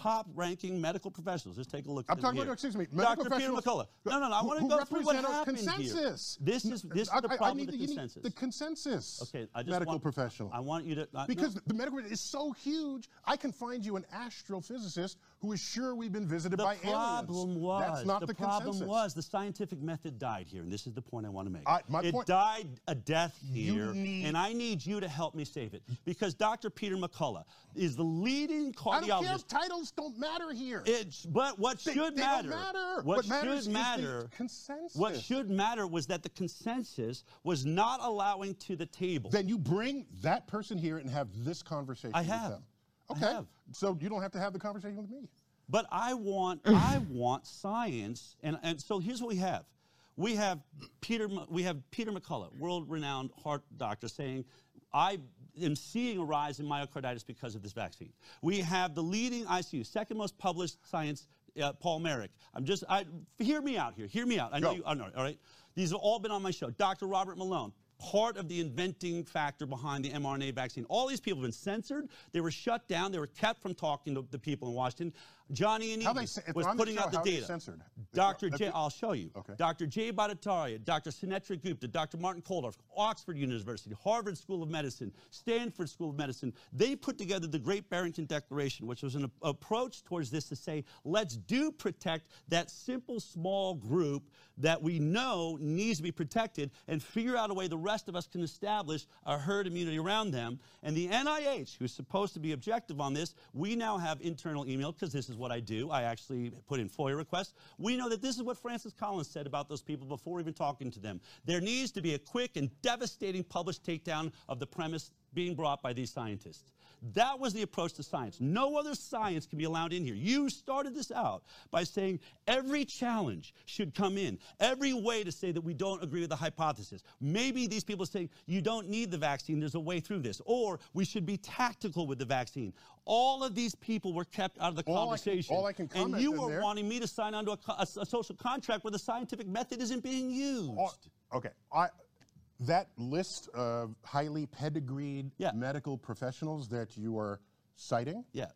top ranking medical professionals. Just take a look. I'm at talking them about, excuse me, medical Dr. Peter McCullough. No, no, no. I want to go through what happened consensus. here. This is this is I- the I- I problem need with the- the you need consensus. The consensus. Okay, I just medical want- professional. I want you to uh, because no. the medical is so huge, I can find you an astrophysicist who is sure we've been visited the by problem aliens. was That's not the, the, problem consensus. was the scientific method died here, and this is the point I want to make. I- it point- died a death here, need- and I need you to help me save it because Dr. Peter McCullough is the leading I don't care if titles don't matter here. It's, but what They- should they matter, don't matter. what, What matters is should the matter, consensus. what should matter was that the consensus was not allowing to the table. Then you bring that person here and have this conversation I with have. Okay. So you don't have to have the conversation with me. But I want I want science, and and so here's what we have. We have Peter we have Peter McCullough, world-renowned heart doctor, saying, "I am seeing a rise in myocarditis because of this vaccine." We have the leading ICU, second most published science, uh, Paul Marik. I'm just I hear me out here. Hear me out. I know Go. you. I know. All right. These have all been on my show. Dr. Robert Malone. Part of the inventing factor behind the mRNA vaccine. All these people have been censored. They were shut down. They were kept from talking to the people in Washington. Johnny and How they ce- if was putting show, out the data. censored? Dr. J, I'll show you. Okay. Dr. Jay Bhattacharya, Dr. Sunetra Gupta, Dr. Martin Kulldorff, Oxford University, Harvard School of Medicine, Stanford School of Medicine, they put together the Great Barrington Declaration, which was an approach towards this to say, let's do protect that simple small group that we know needs to be protected and figure out a way the rest of us can establish a herd immunity around them. And the NIH, who's supposed to be objective on this, we now have internal email because this is what I do. I actually put in FOIA requests. We know that this is what Francis Collins said about those people before even talking to them. There needs to be a quick and devastating published takedown of the premise being brought by these scientists. That was the approach to science. No other science can be allowed in here. You started this out by saying every challenge should come in, every way to say that we don't agree with the hypothesis. Maybe these people say you don't need the vaccine, there's a way through this, or we should be tactical with the vaccine. All of these people were kept out of the All I can- conversation. all I can and you were there- wanting me to sign onto a, a, a social contract where the scientific method isn't being used. Okay, I that list of highly pedigreed medical professionals that you are citing. Yeah.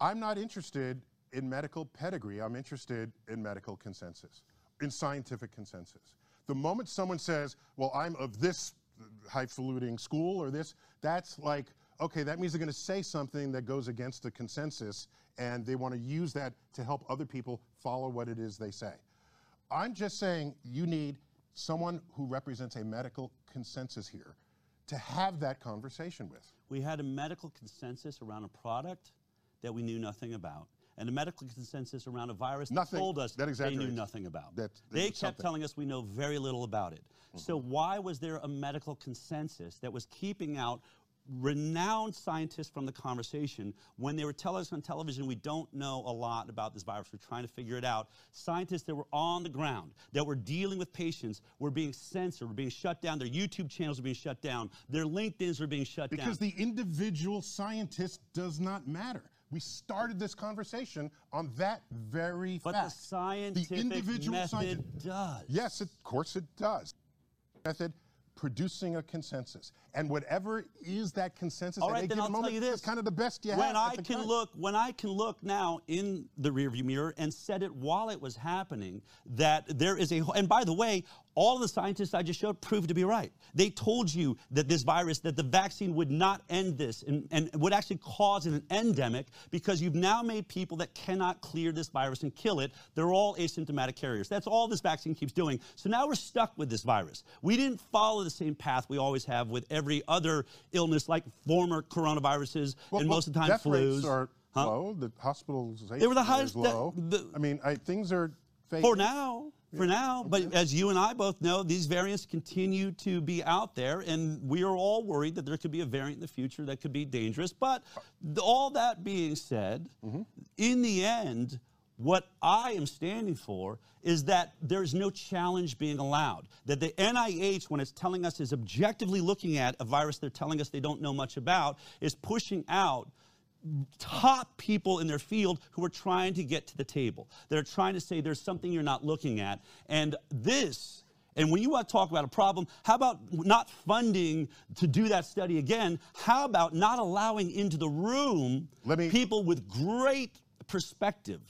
I'm not interested in medical pedigree. I'm interested in medical consensus, in scientific consensus. The moment someone says, "Well, I'm of this highfalutin school or this," that's like, okay, that means they're going to say something that goes against the consensus, and they want to use that to help other people follow what it is they say. I'm just saying you need someone who represents a medical consensus here to have that conversation with. We had a medical consensus around a product that we knew nothing about. And a medical consensus around a virus Nothing- that told us that they knew nothing about. That- that they kept something. telling us we know very little about it. So mm-hmm. why was there a medical consensus that was keeping out renowned scientists from the conversation when they were telling us on television we don't know a lot about this virus we're trying to figure it out scientists that were on the ground that were dealing with patients were being censored were being shut down their youtube channels were being shut down their linkedins were being shut down Because the individual scientist does not matter. We started this conversation on that very But fact. the scientific method scientific- does. Yes, of course it does. Method producing a consensus. And whatever is that consensus All at right, then given I'll tell moment you this. is kind of the best you when have. I can time. look, when I can look now in the rearview mirror and said it while it was happening, that there is a. And by the way, all the scientists I just showed proved to be right. They told you that this virus, that the vaccine would not end this, and, and would actually cause an endemic because you've now made people that cannot clear this virus and kill it. They're all asymptomatic carriers. That's all this vaccine keeps doing. So now we're stuck with this virus. We didn't follow the same path we always have with every other illness, like former coronaviruses Well, and well, most of the time death flus. rates are Huh? low. The hospitalization They were the highest- the- I mean, I, things are fake. For now, for now. But as you and I both know, these variants continue to be out there, and we are all worried that there could be a variant in the future that could be dangerous. But all that being said, mm-hmm. in the end, what I am standing for is that there's no challenge being allowed. That the NIH, when it's telling us, is objectively looking at a virus they're telling us they don't know much about, is pushing out top people in their field who are trying to get to the table. They're trying to say there's something you're not looking at. And this, and when you want to talk about a problem, how about not funding to do that study again? How about not allowing into the room people with great perspective?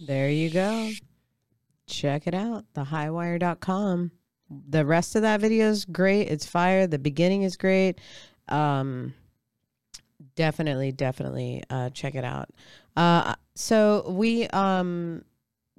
There you go. Check it out, thehighwire.com. The rest of that video is great. It's fire. The beginning is great. Um, definitely, definitely uh, check it out. Uh, so we um,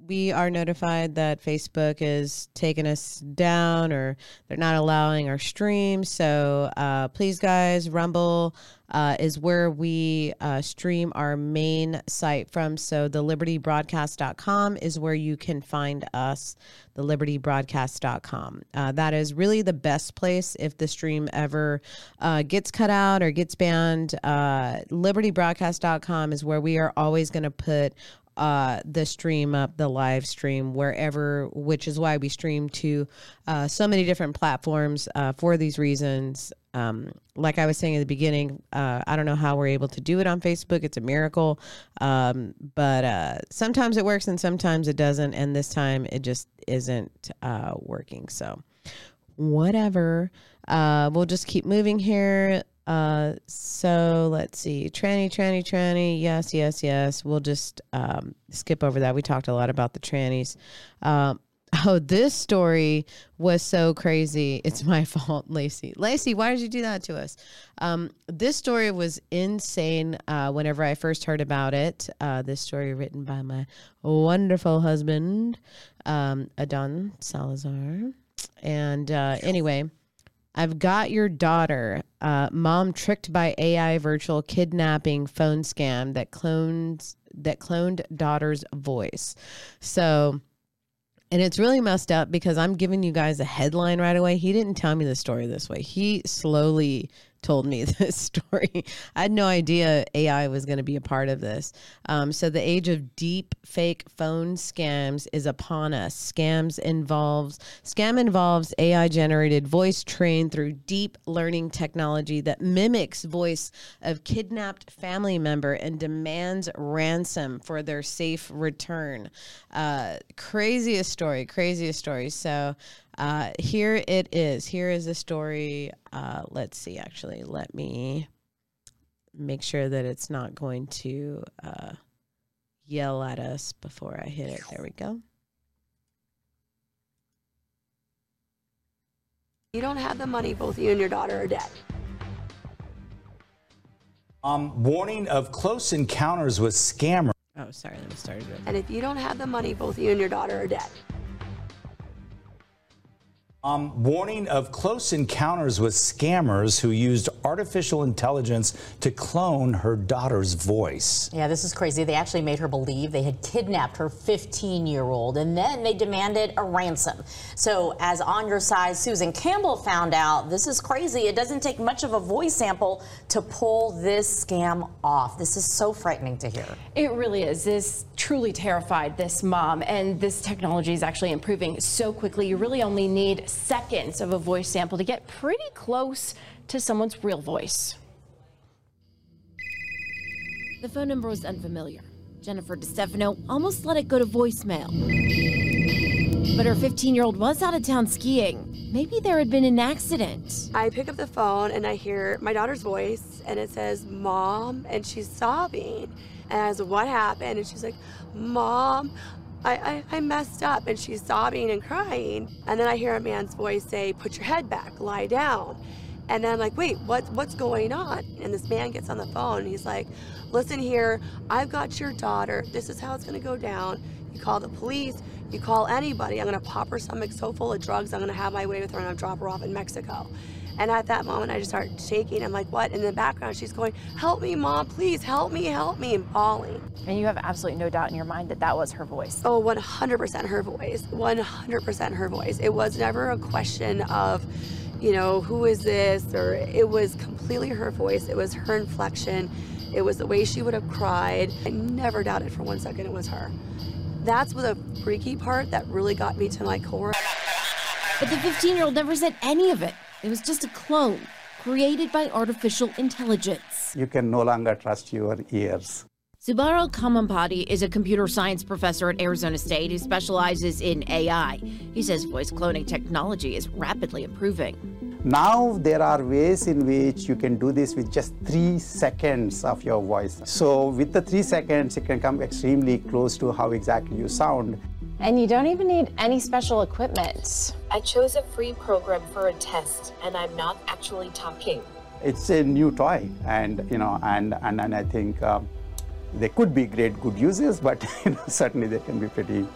we are notified that Facebook is taking us down or they're not allowing our stream. So uh, please, guys, Rumble uh, is where we uh, stream our main site from. So the libertybroadcast.com is where you can find us, the libertybroadcast.com. Uh, that is really the best place if the stream ever uh, gets cut out or gets banned. Uh, libertybroadcast.com is where we are always going to put uh, the stream up, the live stream, wherever, which is why we stream to uh, so many different platforms uh, for these reasons. Um, like I was saying at the beginning, uh, I don't know how we're able to do it on Facebook. It's a miracle. Um, but uh, sometimes it works and sometimes it doesn't. And this time it just isn't uh, working. So, whatever. Uh, we'll just keep moving here. Uh, so let's see. Tranny, tranny, tranny. Yes, yes, yes. We'll just um, skip over that. We talked a lot about the trannies. Oh, this story was so crazy. It's my fault, Lacey. Lacey, why did you do that to us? Um, this story was insane uh, whenever I first heard about it. Uh, this story written by my wonderful husband, um, Adan Salazar. And uh, anyway, I've got your daughter. Uh, mom tricked by AI virtual kidnapping phone scam that clones that cloned daughter's voice. So, and it's really messed up because I'm giving you guys a headline right away. He didn't tell me the story this way. He slowly told me this story. I had no idea AI was going to be a part of this. Um, so the age of deep fake phone scams is upon us. Scams involves scam involves AI generated voice trained through deep learning technology that mimics voice of kidnapped family member and demands ransom for their safe return. Uh, craziest story, craziest story. So uh, here it is. Here is a story. Uh, let's see, actually, let me make sure that it's not going to uh, yell at us before I hit it. There we go. You don't have the money, both you and your daughter are dead. Um, warning of close encounters with scammers. Oh, sorry, let me start again. And if you don't have the money, both you and your daughter are dead. Um, warning of close encounters with scammers who used artificial intelligence to clone her daughter's voice. Yeah, this is crazy. They actually made her believe they had kidnapped her 15 year old and then they demanded a ransom. So, as on your side, Susan Campbell found out, this is crazy. It doesn't take much of a voice sample to pull this scam off. This is so frightening to hear. It really is. This truly terrified this mom, and this technology is actually improving so quickly. You really only need seconds of a voice sample to get pretty close to someone's real voice. The phone number was unfamiliar. Jennifer DeStefano almost let it go to voicemail. But her 15 year old was out of town skiing. Maybe there had been an accident. I pick up the phone and I hear my daughter's voice and it says, Mom, and she's sobbing. And I was like, What happened? And she's like, Mom, I, I, I messed up. And she's sobbing and crying. And then I hear a man's voice say, Put your head back, lie down. And then I'm like, wait, what, what's going on? And this man gets on the phone and he's like, listen here, I've got your daughter. This is how it's going to go down. You call the police, you call anybody. I'm going to pop her stomach so full of drugs, I'm going to have my way with her and I'll drop her off in Mexico. And at that moment, I just start shaking. I'm like, what? And in the background, she's going, help me, mom, please help me, help me, and bawling. And you have absolutely no doubt in your mind that that was her voice. Oh, 100% her voice. 100% her voice. It was never a question of, you know, who is this? Or it was completely her voice. It was her inflection. It was the way she would have cried. I never doubted for one second it was her. That's the freaky part that really got me to my core. But the 15 year old never said any of it. It was just a clone created by artificial intelligence. You can no longer trust your ears. Subbarao Kambhampati is a computer science professor at Arizona State who specializes in AI. He says voice cloning technology is rapidly improving. Now there are ways in which you can do this with just three seconds of your voice. So with the three seconds, it can come extremely close to how exactly you sound. And you don't even need any special equipment. I chose a free program for a test, and I'm not actually talking. It's a new toy, and you know, and and, and I think um, there could be great good uses, but you know, certainly there can be pretty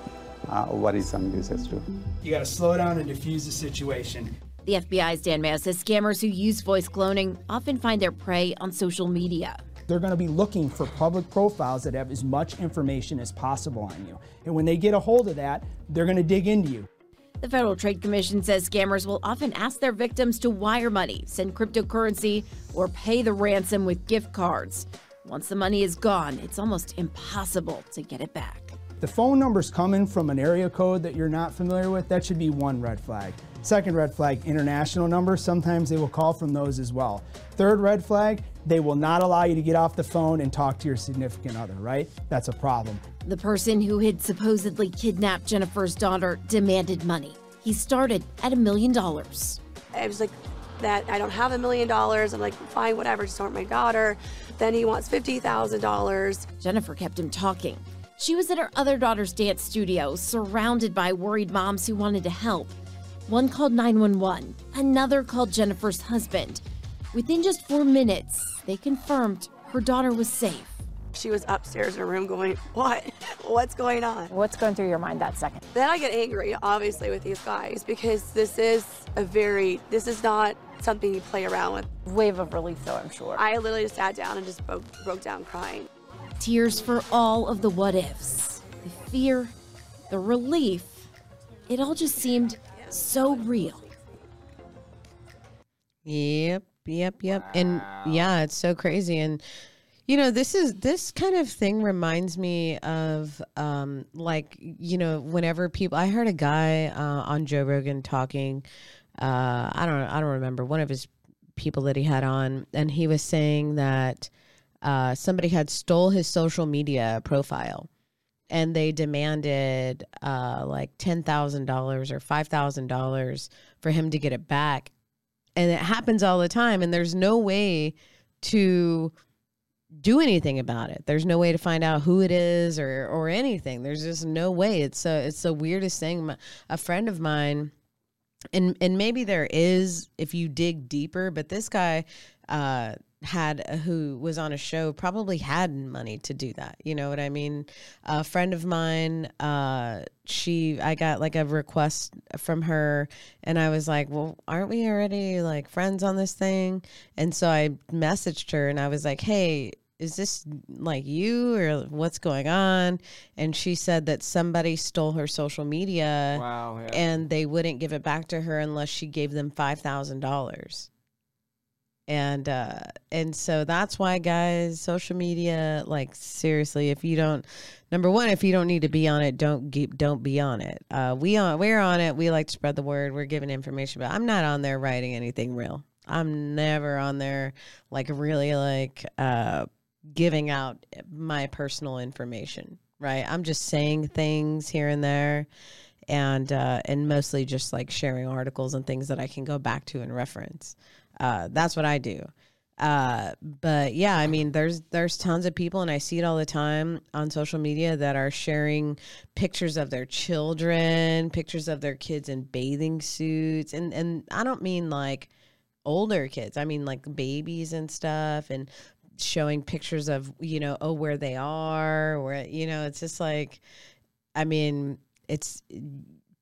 uh, worrisome uses too. You got to slow down and diffuse the situation. The FBI's Dan Mayo says scammers who use voice cloning often find their prey on social media. They're going to be looking for public profiles that have as much information as possible on you. And when they get a hold of that, they're going to dig into you. The Federal Trade Commission says scammers will often ask their victims to wire money, send cryptocurrency, or pay the ransom with gift cards. Once the money is gone, it's almost impossible to get it back. The phone number's coming from an area code that you're not familiar with, that should be one red flag. Second red flag, international number. Sometimes they will call from those as well. Third red flag, they will not allow you to get off the phone and talk to your significant other, right? That's a problem. The person who had supposedly kidnapped Jennifer's daughter demanded money. He started at a million dollars. I was like, that I don't have a million dollars. I'm like, fine, whatever, just want my daughter. Then he wants $50,000. Jennifer kept him talking. She was at her other daughter's dance studio, surrounded by worried moms who wanted to help. One called 911, another called Jennifer's husband. Within just four minutes, they confirmed her daughter was safe. She was upstairs in her room going, What? What's going on? What's going through your mind that second? Then I get angry, obviously, with these guys because this is a very, this is not something you play around with. Wave of relief, though, I'm sure. I literally just sat down and just broke, broke down crying. Tears for all of the what ifs the fear, the relief. It all just seemed so real. Yep, yep, yep. And yeah, it's so crazy. And you know, this is this kind of thing reminds me of um like, you know, whenever people I heard a guy uh, on Joe Rogan talking uh I don't I don't remember one of his people that he had on and he was saying that uh somebody had stole his social media profile and they demanded uh like $10,000 or $5,000 for him to get it back and it happens all the time and there's no way to do anything about it. There's no way to find out who it is or or anything. There's just no way. It's a, it's the weirdest thing. A friend of mine and and maybe there is if you dig deeper but this guy uh had who was on a show probably had money to do that you know what i mean? A friend of mine uh she i got like a request from her and i was like well aren't we already like friends on this thing? And so i messaged her and i was like hey is this like you or what's going on? And she said that somebody stole her social media Wow, yeah. and they wouldn't give it back to her unless she gave them $5000 and uh and so that's why guys social media like seriously if you don't number one if you don't need to be on it don't keep don't be on it uh we on we're on it we like to spread the word we're giving information but i'm not on there writing anything real i'm never on there like really like uh giving out my personal information, right? I'm just saying things here and there and uh, and mostly just like sharing articles and things that I can go back to and reference. Uh, that's what I do. Uh, but yeah, I mean, there's there's tons of people, and I see it all the time on social media that are sharing pictures of their children, pictures of their kids in bathing suits, and and I don't mean like older kids. I mean like babies and stuff, and showing pictures of you know oh where they are, where you know it's just like, I mean it's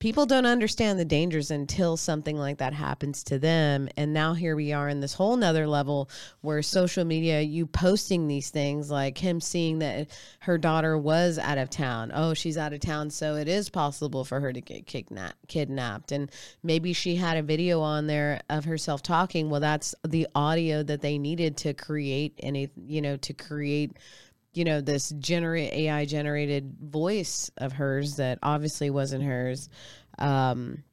people don't understand the dangers until something like that happens to them. And now here we are in this whole nother level where social media you posting these things like him seeing that her daughter was out of town. Oh she's out of town so it is possible for her to get kidnapped kidnapped. And maybe she had a video on there of herself talking. Well that's the audio that they needed to create any you know to create you know this generate AI generated voice of hers that obviously wasn't hers. Um,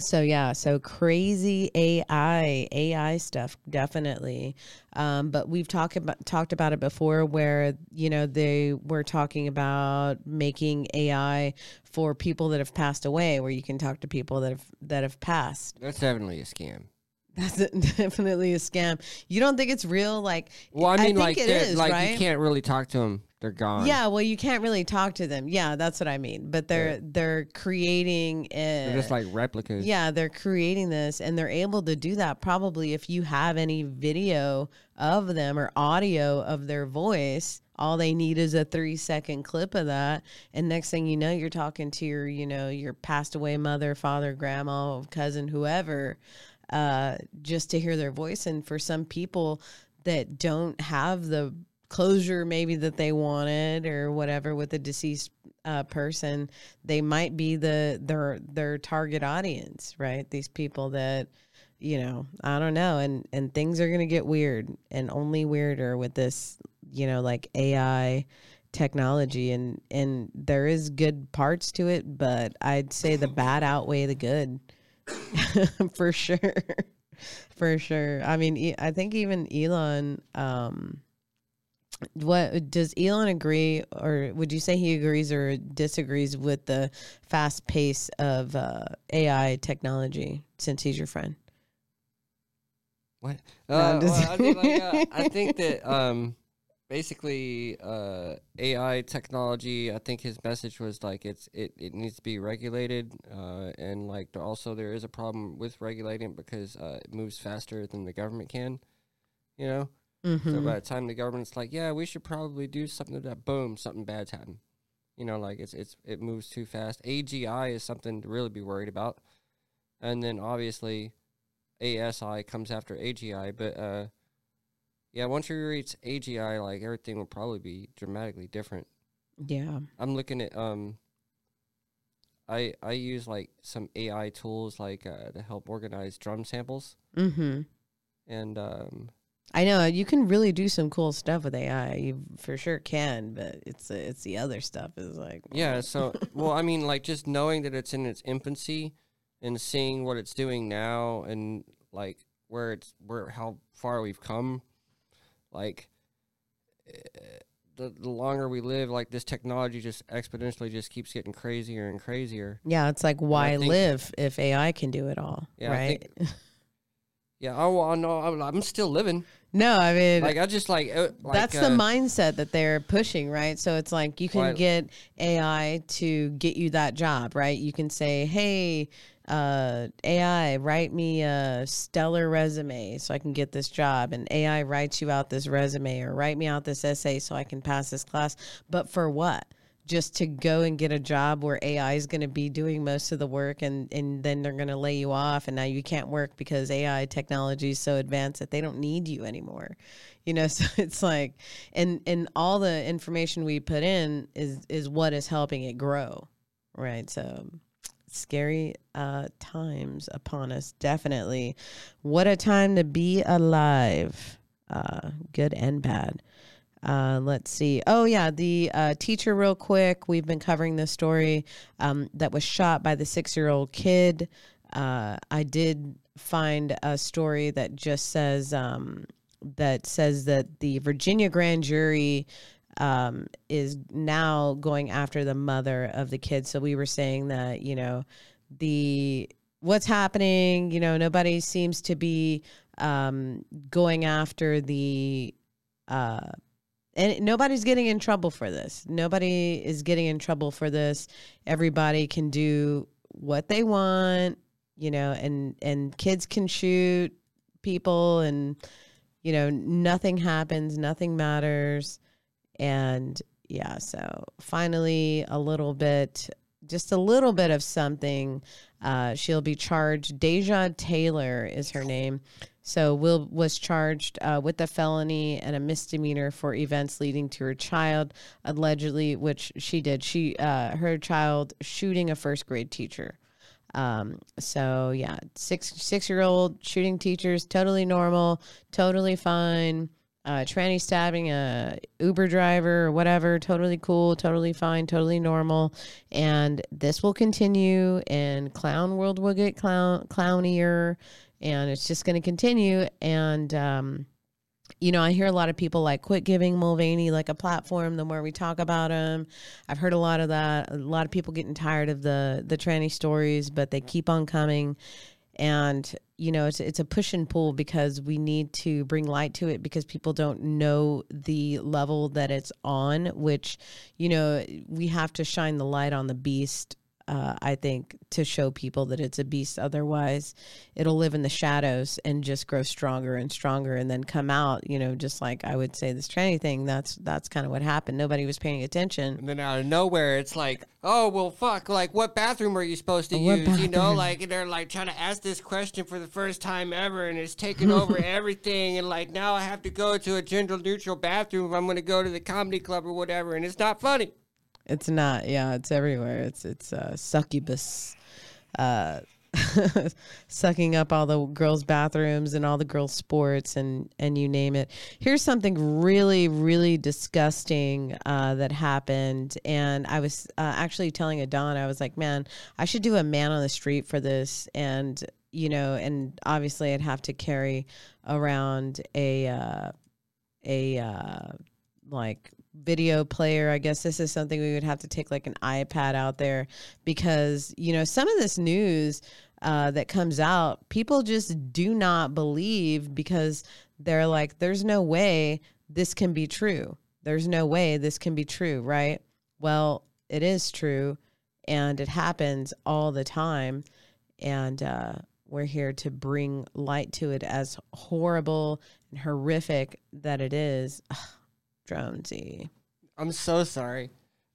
so yeah, so crazy AI, AI stuff definitely. Um, but we've talked about talked about it before, where you know they were talking about making AI for people that have passed away, where you can talk to people that have that have passed. That's definitely a scam. That's definitely a scam. You don't think it's real? Like, Well, I mean, think like, it is, like right? you can't really talk to them. They're gone. Yeah, well, you can't really talk to them. Yeah, that's what I mean. But they're they're creating. Uh, They're just like replicas. yeah, they're creating this, and they're able to do that probably if you have any video of them or audio of their voice. All they need is a three second clip of that, and next thing you know, you're talking to your, you know, your passed away mother, father, grandma, cousin, whoever, uh, just to hear their voice. And for some people that don't have the closure maybe that they wanted or whatever with a deceased uh, person, they might be the their their target audience, right? These people that you know, I don't know, and and things are gonna get weird and only weirder with this, you know, like AI technology and and there is good parts to it, but I'd say the bad outweigh the good for sure. for sure. I mean, I think even Elon um what does Elon agree or would you say he agrees or disagrees with the fast pace of uh, AI technology since he's your friend? What? Uh, just- well, I, mean, like, uh, I think that um, basically uh, AI technology. I think his message was like it's it, it needs to be regulated, uh, and like there also there is a problem with regulating it because uh, it moves faster than the government can. You know. So Mhm. by the time the government's like, yeah, we should probably do something to that, boom, something bad's happened. You know, like it's it's it moves too fast. AGI is something to really be worried about, and then obviously ASI comes after AGI. But uh, yeah, once you reach AGI, like everything will probably be dramatically different. Yeah. I'm looking at um. I I use like some AI tools like uh, to help organize drum samples, Mm-hmm. and um, I know you can really do some cool stuff with AI. You for sure can, but it's it's the other stuff is like Yeah, so well, I mean, like just knowing that it's in its infancy and seeing what it's doing now and like where it's where how far we've come, like the the longer we live, like this technology just exponentially just keeps getting crazier and crazier. yeah, it's like why think- live if AI can do it all, Yeah, I right? think- Yeah, oh, I'm, I'm still living. no, I mean Like I just like, uh, like that's uh, the mindset that they're pushing, right? So it's like you can get AI to get you that job, right? You can say, "Hey, uh, AI, write me a stellar resume so I can get this job," and AI writes you out this resume or write me out this essay so I can pass this class. But for what? Just to go and get a job where AI is going to be doing most of the work, and and then they're going to lay you off, and now you can't work because AI technology is so advanced that they don't need you anymore you know so it's like and and all the information we put in is is what is helping it grow right so scary uh times upon us definitely what a time to be alive uh good and bad uh, let's see. Oh, yeah. The uh, teacher, real quick. We've been covering this story um, that was shot by the six year old kid. Uh, I did find a story that just says um, that says that the Virginia grand jury um, is now going after the mother of the kid. So we were saying that you know the what's happening. You know, nobody seems to be um, going after the. Uh, and nobody's getting in trouble for this. Nobody is getting in trouble for this. Everybody can do what they want, you know, and and kids can shoot people and you know, nothing happens, nothing matters. And yeah, so finally a little bit just a little bit of something. Uh, she'll be charged. Deja Taylor is her name. So Will was charged uh, with a felony and a misdemeanor for events leading to her child allegedly, which she did. She uh, her child shooting a first grade teacher. Um, so yeah, six six year old shooting teachers, totally normal, totally fine. Uh, tranny stabbing a Uber driver or whatever, totally cool, totally fine, totally normal. And this will continue, and clown world will get clown clownier and it's just going to continue. And, um, you know, I hear a lot of people like quit giving Mulvaney like a platform the more we talk about him. I've heard a lot of that. A lot of people getting tired of the the tranny stories, but they keep on coming. And you know, it's it's a push and pull because we need to bring light to it because people don't know the level that it's on. Which, you know, we have to shine the light on the beast uh, I think, to show people that it's a beast. Otherwise, it'll live in the shadows and just grow stronger and stronger, and then come out. You know, just like I would say this tranny thing. That's that's kind of what happened. Nobody was paying attention. And then out of nowhere, it's like, oh well, fuck. Like, what bathroom are you supposed to What use? You know, bathroom? like they're like trying to ask this question for the first time ever, and it's taking over everything. And like now, I have to go to a gender neutral bathroom if I'm going to go to the comedy club or whatever, and it's not funny. It's not. Yeah, it's everywhere. It's it's uh, succubus. Uh, sucking up all the girls' bathrooms and all the girls' sports and and you name it. Here's something really really disgusting uh, that happened, and I was uh, actually telling Adan, I was like, man, I should do a man on the street for this, and you know, and obviously I'd have to carry around a uh, a uh, like video player. I guess this is something we would have to take like an iPad out there because, you know, some of this news uh, that comes out, people just do not believe because they're like, there's no way this can be true. There's no way this can be true, right? Well, it is true and it happens all the time. And uh, we're here to bring light to it as horrible and horrific that it is. Ugh, I'm so sorry.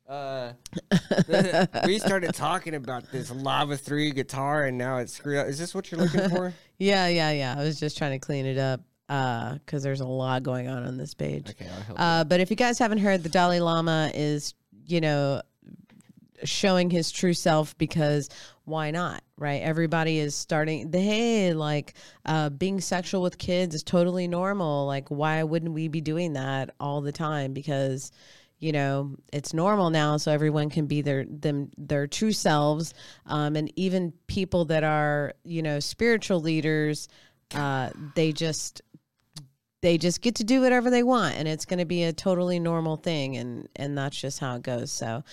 Uh, we started talking about this Lava 3 guitar, and now it's screwed up. Is this what you're looking for? Yeah, yeah, yeah. I was just trying to clean it up because there's a lot going on on this page. Okay, I'll help Uh, but if you guys haven't heard, the Dalai Lama is, you know, showing his true self because why not right? Everybody is starting hey like uh being sexual with kids is totally normal. Like why wouldn't we be doing that all the time? Because you know it's normal now so everyone can be their them their true selves. Um and even people that are you know spiritual leaders uh they just they just get to do whatever they want and it's going to be a totally normal thing and and that's just how it goes. So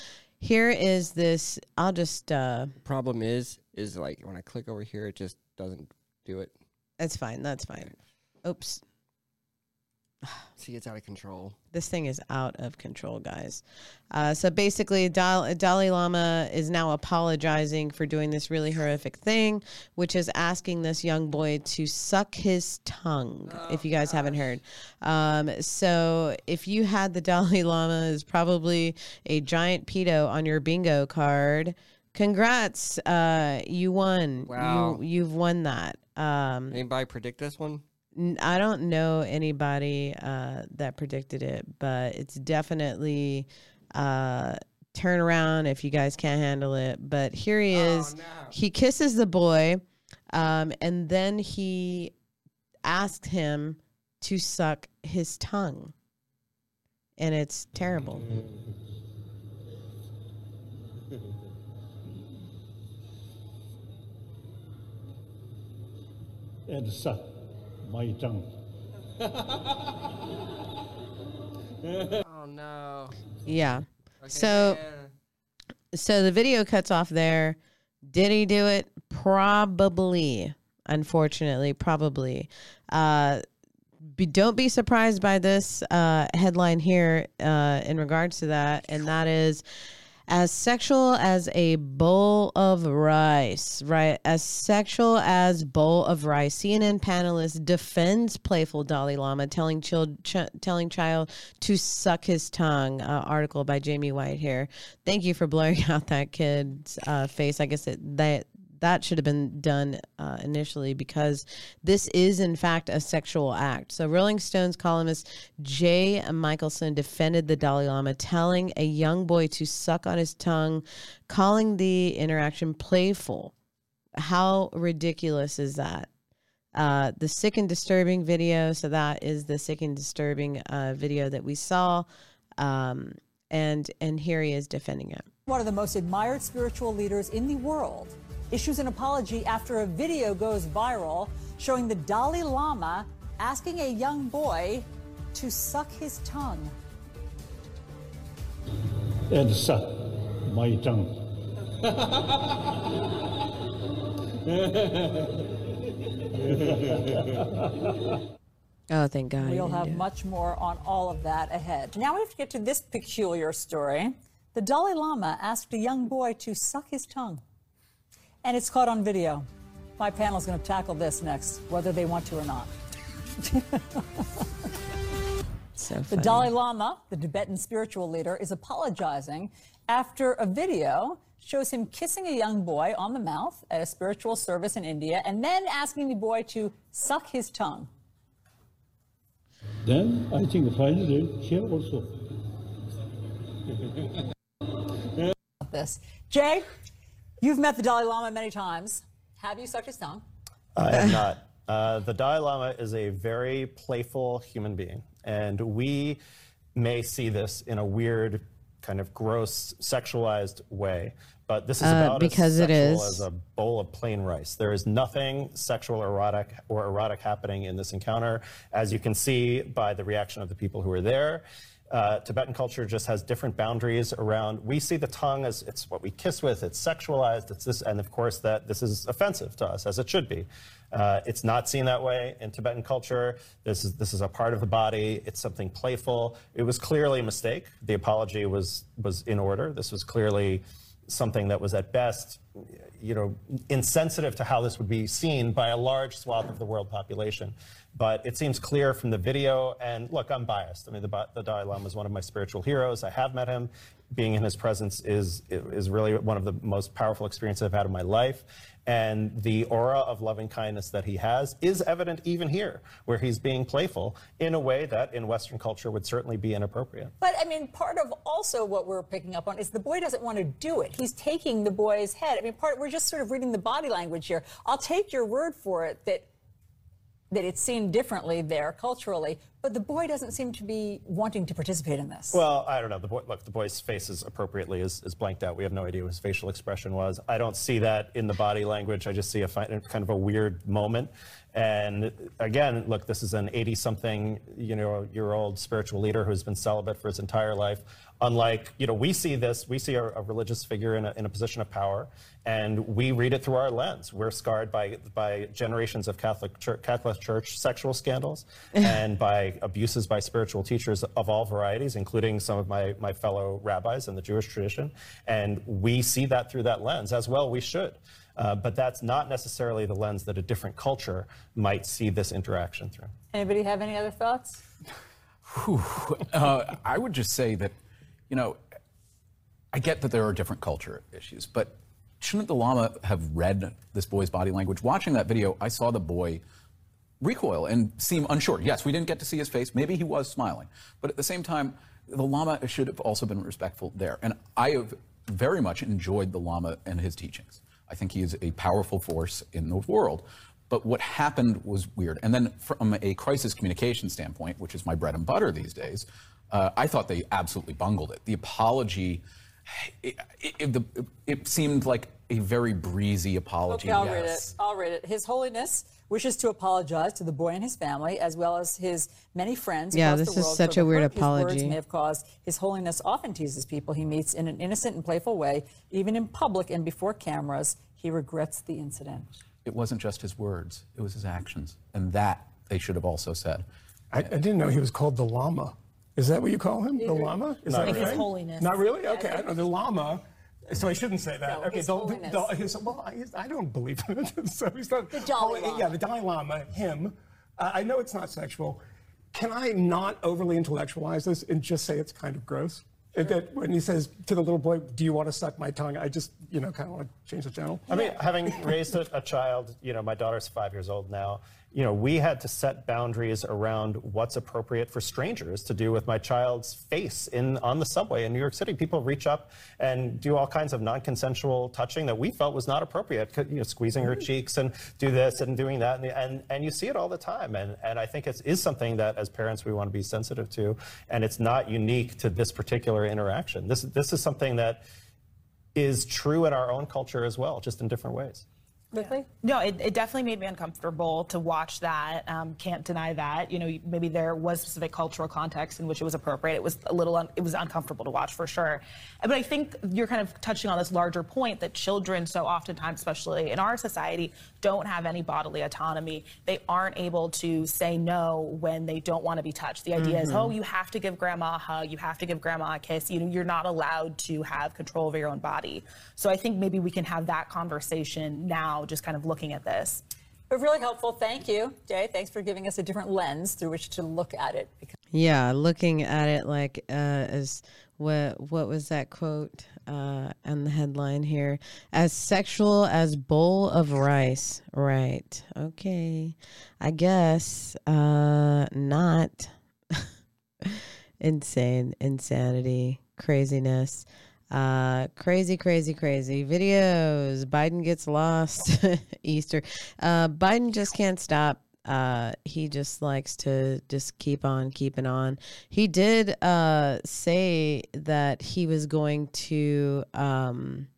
here is this i'll just uh Problem is, is like when I click over here, it just doesn't do it. that's fine that's fine. Oops See, it's out of control. this thing is out of control guys uh, so basically Dal- dalai lama is now apologizing for doing this really horrific thing which is asking this young boy to suck his tongue if you guys haven't heard um, so if you had the dalai lama is probably a giant pedo on your bingo card congrats uh, you won Wow. you, you've won that um, Anybody predict this one? I don't know anybody uh, that predicted it, but it's definitely uh, turn around if you guys can't handle it. But here he is. He kisses the boy, um, and then he asked him to suck his tongue, and it's terrible. and suck my tongue. oh no. Yeah. so so the video cuts off there. Did he do it? Probably. Unfortunately, probably. Uh be, don't be surprised by this uh, headline here uh, in regards to that, and that is as sexual as a bowl of rice, right? As sexual as bowl of rice. CNN panelist defends playful Dalai Lama telling child ch- telling child to suck his tongue. Uh, article by Jamie White here. Thank you for blurring out that kid's uh, face. I guess it, that that should have been done uh, initially because this is in fact a sexual act. So Rolling Stones columnist Jay Michaelson defended the Dalai Lama, telling a young boy to suck on his tongue, calling the interaction playful. How ridiculous is that? Uh, the sick and disturbing video. So that is the sick and disturbing uh, video that we saw, um, and and here he is defending it. One of the most admired spiritual leaders in the world issues an apology after a video goes viral showing the Dalai Lama asking a young boy to suck his tongue. And suck my tongue. Oh, thank God. We'll have much more on all of that ahead. Now we have to get to this peculiar story. The Dalai Lama asked a young boy to suck his tongue, and it's caught on video. My panel is going to tackle this next, whether they want to or not. So The. Dalai Lama, the Tibetan spiritual leader, is apologizing after a video shows him kissing a young boy on the mouth at a spiritual service in India and then asking the boy to suck his tongue. Then I think finally here also. This. Jay, you've met the Dalai Lama many times. Have you sucked his tongue? I am not. Uh, the Dalai Lama is a very playful human being, and we may see this in a weird, kind of gross, sexualized way. But this is Uh, about because as it sexual is. as a bowl of plain rice. There is nothing sexual or erotic or erotic happening in this encounter, as you can see by the reaction of the people who are there. Uh, Tibetan culture just has different boundaries around. We see the tongue as it's what we kiss with. It's sexualized. It's this, and of course that this is offensive to us, as it should be. Uh, it's not seen that way in Tibetan culture. This is this is a part of the body. It's something playful. It was clearly a mistake. The apology was was in order. This was clearly something that was at best, you know, insensitive to how this would be seen by a large swath of the world population. But it seems clear from the video, and look, I'm biased. I mean, the, the Dalai Lama is one of my spiritual heroes. I have met him. Being in his presence is is really one of the most powerful experiences I've had in my life. And the aura of loving kindness that he has is evident even here, where he's being playful in a way that in Western culture would certainly be inappropriate. But I mean, part of also what we're picking up on is the boy doesn't want to do it. He's taking the boy's head. I mean, part we're just sort of reading the body language here. I'll take your word for it that that it's seen differently there culturally, but the boy doesn't seem to be wanting to participate in this. Well, I don't know. The boy, look, the boy's face is appropriately is, is blanked out. We have no idea what his facial expression was. I don't see that in the body language. I just see a fi- kind of a weird moment. And again, look, this is an 80-something, you know, year old spiritual leader who's been celibate for his entire life. Unlike, you know, we see this, we see a, a religious figure in a, in a position of power, and we read it through our lens. We're scarred by by generations of Catholic Church, Catholic Church sexual scandals and by abuses by spiritual teachers of all varieties, including some of my, my fellow rabbis in the Jewish tradition. And we see that through that lens as well. We should. Uh, but that's not necessarily the lens that a different culture might see this interaction through. Anybody have any other thoughts? Whew. Uh, I would just say that, you know, I get that there are different culture issues, but shouldn't the Lama have read this boy's body language? Watching that video, I saw the boy recoil and seem unsure. Yes, we didn't get to see his face. Maybe he was smiling. But at the same time, the Lama should have also been respectful there. And I have very much enjoyed the Lama and his teachings. I think he is a powerful force in the world. But what happened was weird. And then from a crisis communication standpoint, which is my bread and butter these days, uh, I thought they absolutely bungled it. The apology, it, it, it, the, it seemed like a very breezy apology. Okay, I'll yes. read it. I'll read it. His Holiness wishes to apologize to the boy and his family, as well as his many friends Yeah, across this the is world such a weird apology. his words may have caused. His Holiness often teases people he meets in an innocent and playful way, even in public and before cameras. He regrets the incident. It wasn't just his words, it was his actions. And that they should have also said. I, I didn't know he was called the Lama. Is that what you call him? The Lama? Is Not that really. right? His Holiness. Not really? Okay, I know the Lama. So I shouldn't say that. No, okay, His the, Holiness. the, his, well, I, I don't believe it. so he's not. The Dalai oh, Lama. Yeah, the Dalai Lama, him. Uh, I know it's not sexual. Can I not overly intellectualize this and just say it's kind of gross? And That when he says to the little boy, "Do you want to suck my tongue?" I just, you know, kind of want to change the channel. I mean, having raised a, a child, you know, my daughter's five years old now. You know, we had to set boundaries around what's appropriate for strangers to do with my child's face in on the subway in New York City. People reach up and do all kinds of non-consensual touching that we felt was not appropriate. You know, squeezing her mm-hmm. cheeks and do this and doing that, and and, and you see it all the time. And and I think it is something that as parents we want to be sensitive to, and it's not unique to this particular interaction. This this is something that is true in our own culture as well, just in different ways. No, it, it definitely made me uncomfortable to watch that. Um, can't deny that. You know, maybe there was specific cultural context in which it was appropriate. It was a little, un- it was uncomfortable to watch for sure. But I think you're kind of touching on this larger point that children, so oftentimes, especially in our society, don't have any bodily autonomy. They aren't able to say no when they don't want to be touched. The idea is, Mhm. oh, you have to give grandma a hug, you have to give grandma a kiss. You know, you're not allowed to have control over your own body. So I think maybe we can have that conversation now, just kind of looking at this. But really helpful. Thank you, Jay. Thanks for giving us a different lens through which to look at it. Yeah, looking at it like uh, as what what was that quote uh, on the headline here? As sexual as bowl of rice. Right. Okay. I guess uh, not. Insane, insanity, craziness. Uh, crazy, crazy, crazy videos. Biden gets lost. Easter. Uh, Biden just can't stop. Uh, he just likes to just keep on keeping on. He did uh, say that he was going to um,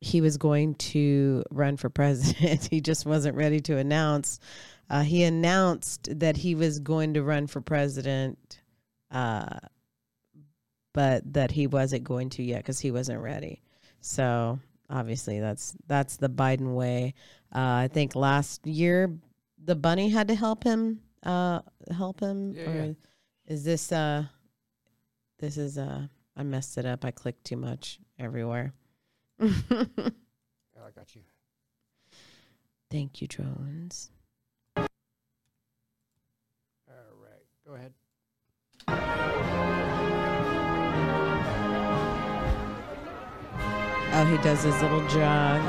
he was going to run for president. he just wasn't ready to announce. Uh, he announced that he was going to run for president, uh, but that he wasn't going to yet because he wasn't ready. So obviously, that's that's the Biden way. Uh, I think last year the bunny had to help him. Uh, help him. Yeah, or yeah. is this uh, this is uh, I messed it up. I clicked too much everywhere. I got you. Thank you, drones. All right, go ahead. Oh, he does his little jog.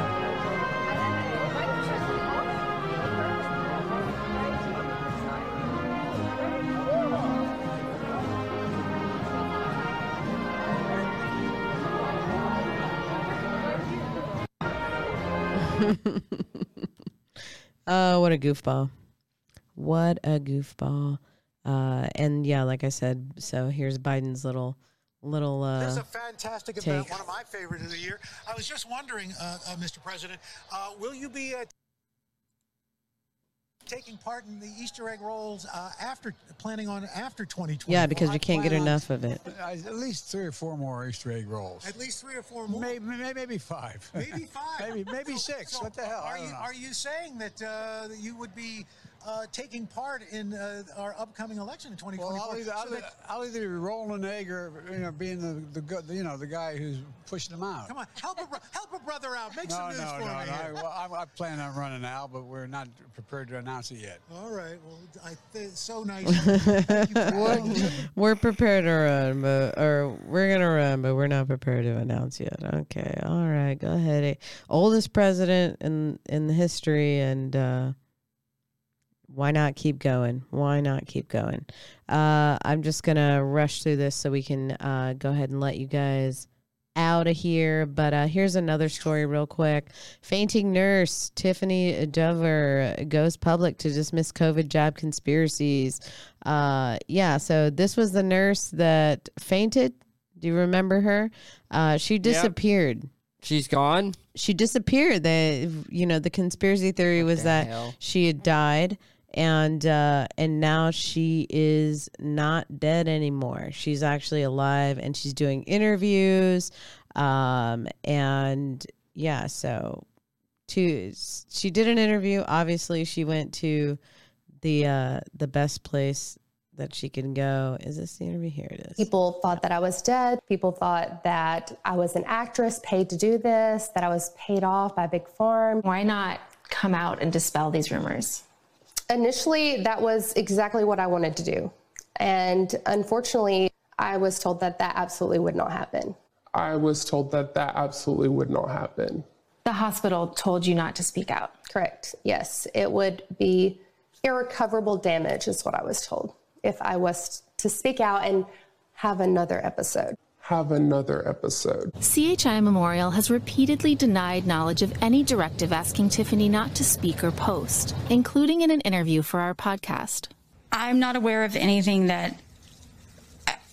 oh, what a goofball. What a goofball. Uh, and yeah, like I said, so here's Biden's little little uh This is a fantastic take. event, one of my favorite of the year. I was just wondering, uh, uh, Mr. President, uh, will you be uh, taking part in the Easter egg rolls uh, after planning on after 2020? Yeah, because you can't get enough of it. At least three or four more Easter egg rolls. At least three or four more. Maybe, maybe, maybe five. Maybe five. maybe, maybe So- six. so what the hell? Are you know. are you saying that, uh, that you would be uh, taking part in uh, our upcoming election in 2024? Well, I'll either, So I'll, that- I'll either be rolling an egg or you know being the, the good you know the guy who's pushing them out. come on, help a, help a brother out. Make no, some news no, for no, me. no. here. I, well, I, I plan on running out, but we're not prepared to announce it yet. All right. Well, I th- so nice. Thank you for- we're prepared to run, but or we're gonna run, but we're not prepared to announce yet. Okay, all right, go ahead. Oldest president in in the history, and uh, why not keep going? Why not keep going? Uh, I'm just gonna rush through this so we can uh, go ahead and let you guys out of here. But uh, here's another story, real quick. Fainting nurse Tiffany Dover goes public to dismiss COVID jab conspiracies. Uh, yeah, so this was the nurse that fainted. Do you remember her? Uh, she disappeared. She's gone. She disappeared. The you know the conspiracy theory was the that hell? she had died, and uh, and now she is not dead anymore. She's actually alive, and she's doing interviews. Um, and yeah, so to she did an interview. Obviously, she went to the uh, the best place that she can go. Is this the interview? Here it is. People thought that I was dead. People thought that I was an actress paid to do this, that I was paid off by Big Farm. Why not come out and dispel these rumors? Initially, that was exactly what I wanted to do. And unfortunately, I was told that that absolutely would not happen. I was told that that absolutely would not happen. The hospital told you not to speak out. Correct. Yes. It would be irrecoverable damage, is what I was told, if I was to speak out and have another episode. Have another episode. CHI Memorial has repeatedly denied knowledge of any directive asking Tiffany not to speak or post, including in an interview for our podcast. I'm not aware of anything that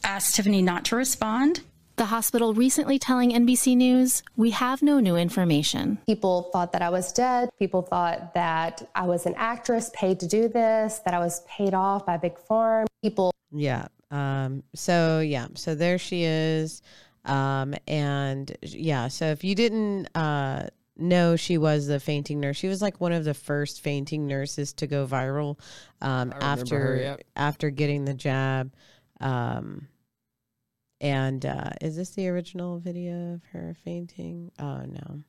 asked Tiffany not to respond. The hospital recently telling NBC News, we have no new information. People thought that I was dead. People thought that I was an actress paid to do this, that I was paid off by Big Farm. People. Yeah. Um, so yeah, so there she is. Um, and yeah, so if you didn't uh know she was the fainting nurse, she was like one of the first fainting nurses to go viral um after her, yep. after getting the jab. Um and uh is this the original video of her fainting? Oh no.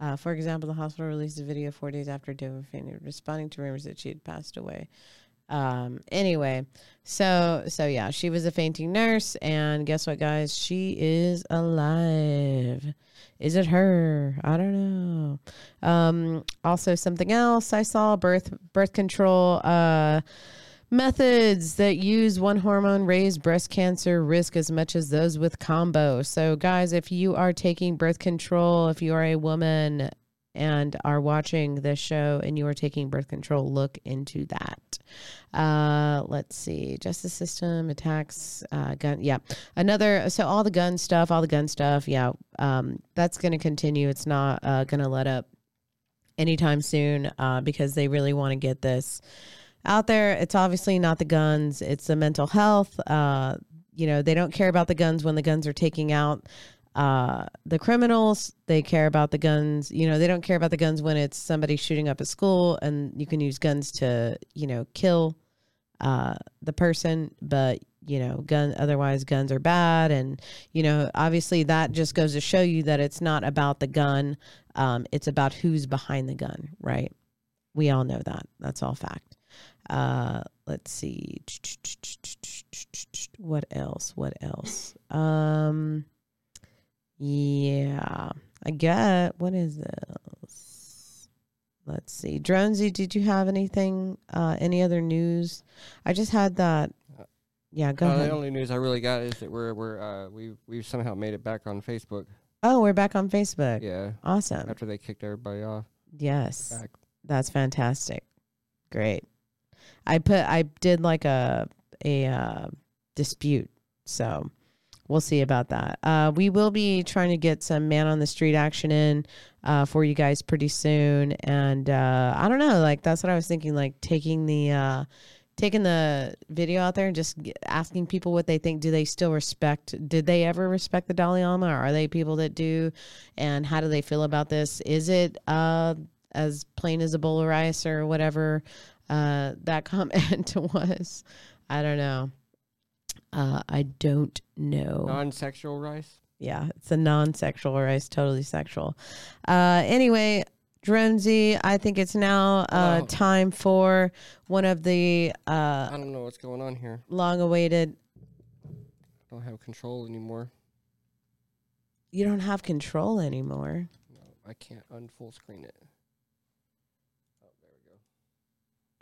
Uh, for example, the hospital released a video four days after Dover fainted, responding to rumors that she had passed away. Um, anyway, so so yeah, she was a fainting nurse, and guess what, guys? She is alive. Is it her? I don't know. Um, also, something else I saw birth birth control uh, methods that use one hormone raise breast cancer risk as much as those with combo. So, guys, if you are taking birth control, if you are a woman and are watching this show and you are taking birth control, look into that. Uh, let's see, justice system attacks, uh, gun. Yeah, another. So all the gun stuff, all the gun stuff. Yeah, um, that's going to continue. It's not uh, going to let up anytime soon uh, because they really want to get this out there. It's obviously not the guns; it's the mental health. Uh, you know, they don't care about the guns when the guns are taking out uh the criminals they care about the guns you know they don't care about the guns when it's somebody shooting up a school and you can use guns to you know kill uh the person but you know gun otherwise guns are bad. And you know obviously that just goes to show you that it's not about the gun um it's about who's behind the gun right? We all know that. That's all fact. Uh let's see. What else? What else? Um yeah, I get. What is this? Let's see. Dronesy, did you have anything? Uh, any other news? I just had that. Yeah, go Uh, ahead. The only news I really got is that we're we're uh, we we somehow made it back on Facebook. Oh, we're back on Facebook. Yeah, awesome. After they kicked everybody off. Yes, that's fantastic. Great. I put. I did like a a uh, dispute. So we'll see about that. Uh, we will be trying to get some man on the street action in uh, for you guys pretty soon. And uh, I don't know, like that's what I was thinking, like taking the uh, taking the video out there and just asking people what they think. Do they still respect? Did they ever respect the Dalai Lama? Or are they people that do? And how do they feel about this? Is it uh, as plain as a bowl of rice or whatever uh, that comment was? I don't know. Uh, I don't know. Non-sexual rice. Yeah, it's a non-sexual rice, totally sexual. Uh, anyway, Dronesy, I think it's now uh, time for one of the uh, I don't know what's going on here. long-awaited. I don't have control anymore. You don't have control anymore. No, I can't unfull screen it. Oh, there we go.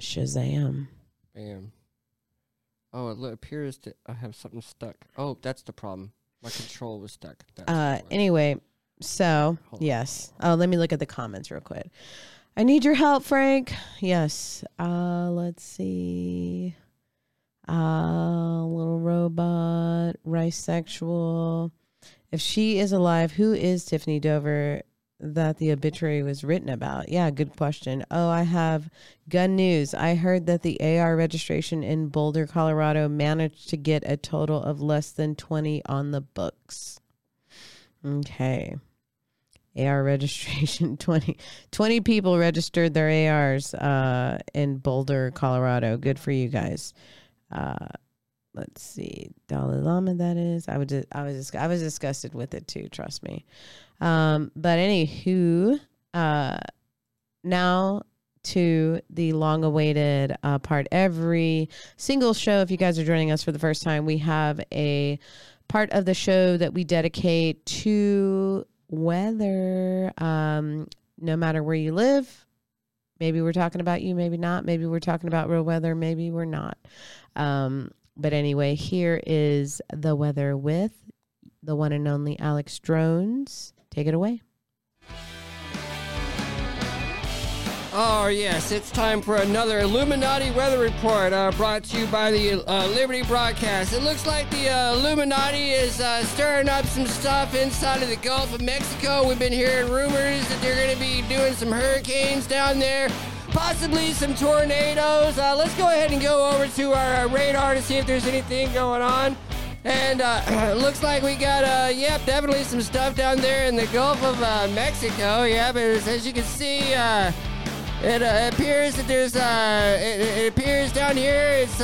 Shazam! Bam. Oh, it appears that I have something stuck. Oh, that's the problem. My control was stuck. That's Uh, anyway, so yes. Oh, let me look at the comments real quick. I need your help, Frank. Yes. Uh, let's see. Uh, little robot, rice sexual. If she is alive, who is Tiffany Dover that the obituary was written about? Yeah, good question. Oh, I have gun news. I heard that the AR registration in Boulder, Colorado managed to get a total of less than 20 on the books. Okay. AR registration 20, 20 people registered their ARs uh, in Boulder, Colorado. Good for you guys. Uh, let's see, Dalai Lama. That is. I would. I was. I was disgusted with it too. Trust me. Um, but anywho, uh, now to the long-awaited uh, part. Every single show, if you guys are joining us for the first time, we have a part of the show that we dedicate to weather. Um, no matter where you live, maybe we're talking about you, maybe not. Maybe we're talking about real weather, maybe we're not. Um, but anyway, here is the weather with the one and only Alex Drones. Take it away. Oh, yes, it's time for another Illuminati weather report uh, brought to you by the uh, Liberty broadcast. It looks like the uh, Illuminati is uh, stirring up some stuff inside of the Gulf of Mexico. We've been hearing rumors that they're going to be doing some hurricanes down there, possibly some tornadoes. Uh, let's go ahead and go over to our uh, radar to see if there's anything going on. And uh, looks like we got, uh, yep, definitely some stuff down there in the Gulf of uh, Mexico. Yeah, but as you can see, uh, it uh, appears that there's, uh, it, it appears down here it's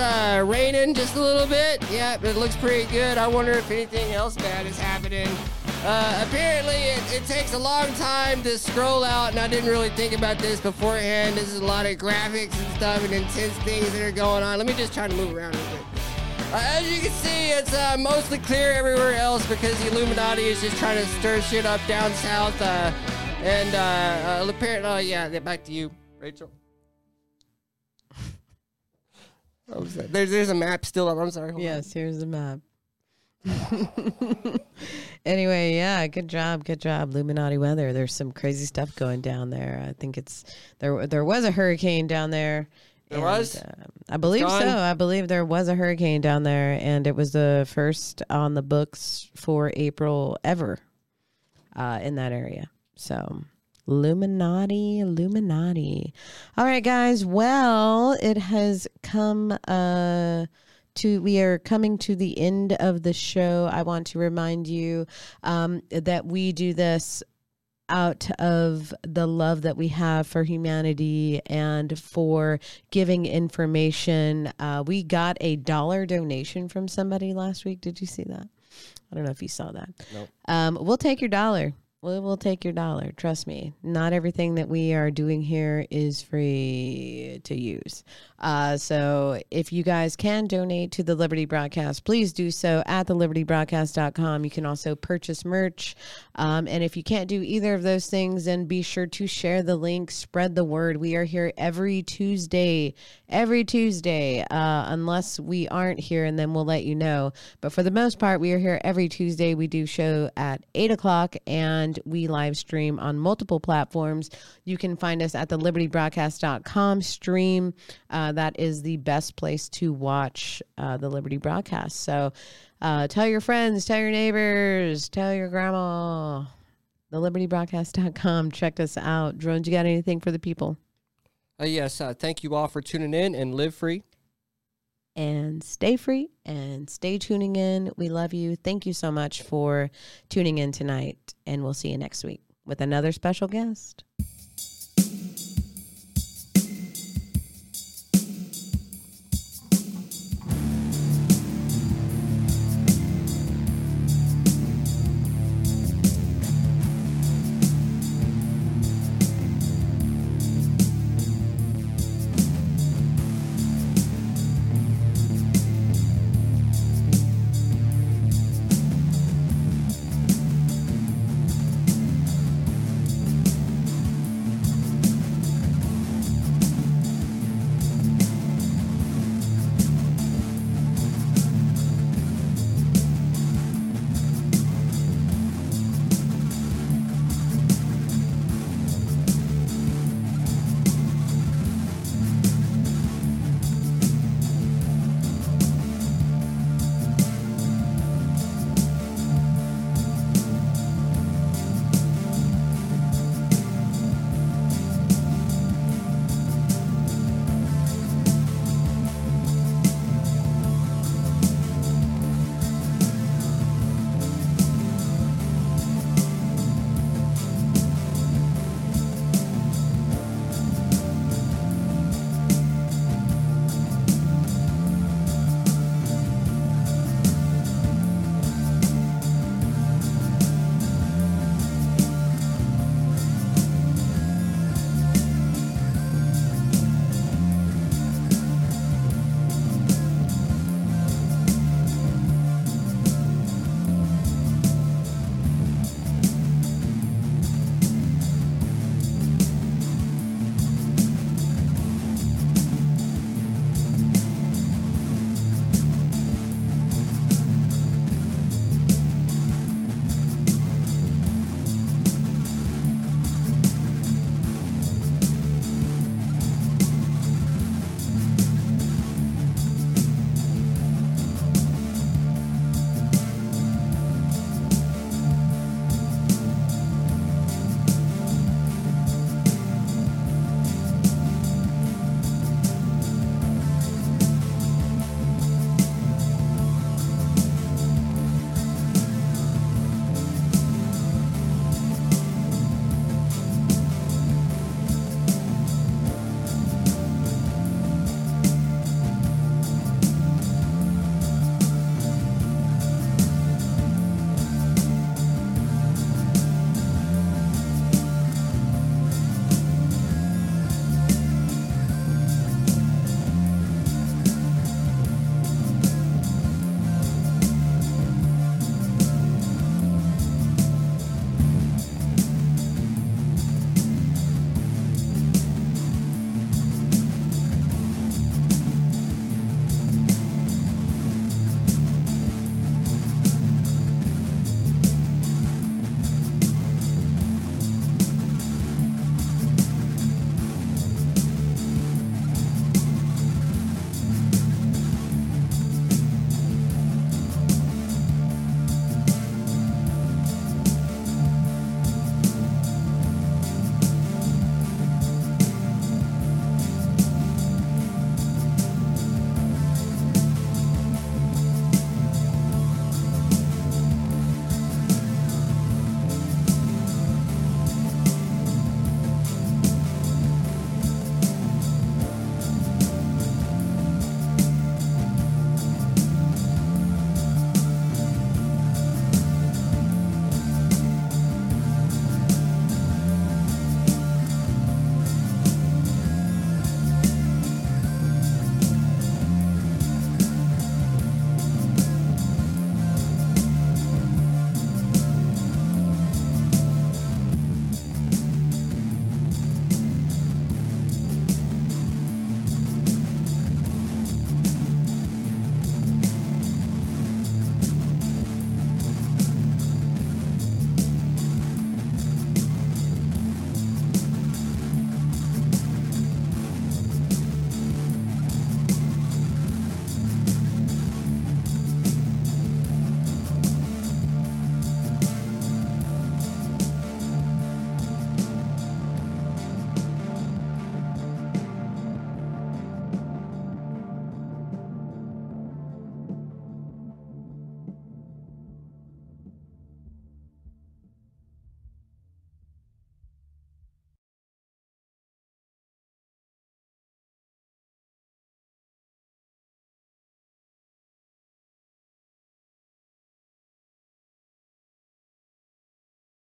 raining just a little bit. Yep, it looks pretty good. I wonder if anything else bad is happening. Apparently, it, it takes a long time to scroll out, and I didn't really think about this beforehand. This is a lot of graphics and stuff and intense things that are going on. Let me just try to move around a bit. As you can see, it's uh, mostly clear everywhere else because the Illuminati is just trying to stir shit up down south. Uh, and uh, uh, apparently, oh yeah, back to you, Rachel. There's there's a map still up. I'm sorry. hold on. Yes, here's the map. anyway, yeah, good job, good job, Illuminati weather. There's some crazy stuff going down there. I think it's there. There was a hurricane down there. There was? um, I believe so. I believe there was a hurricane down there, and it was the first on the books for April ever uh, in that area. So, Illuminati, Illuminati. All right, guys. Well, it has come uh, to, we are coming to the end of the show. I want to remind you um, that we do this out of the love that we have for humanity and for giving information. Uh, we got a dollar donation from somebody last week. Did you see that? I don't know if you saw that. Nope. Um, we'll take your dollar. We will take your dollar. Trust me. Not everything that we are doing here is free to use. Uh, so if you guys can donate to the Liberty Broadcast, please do so at thelibertybroadcast.com. You can also purchase merch. Um, and if you can't do either of those things, then be sure to share the link, spread the word. We are here every Tuesday, every Tuesday, uh, unless we aren't here, and then we'll let you know. But for the most part, we are here every Tuesday. We do show at 8 o'clock and we live stream on multiple platforms. You can find us at the libertybroadcast.com stream. Uh, that is the best place to watch uh, the Liberty broadcast. So uh, tell your friends, tell your neighbors, tell your grandma. The libertybroadcast.com. Check us out. Drones, you got anything for the people? Uh, yes, uh, thank you all for tuning in and live free. and stay free and stay tuning in. We love you. Thank you so much for tuning in tonight, and we'll see you next week with another special guest.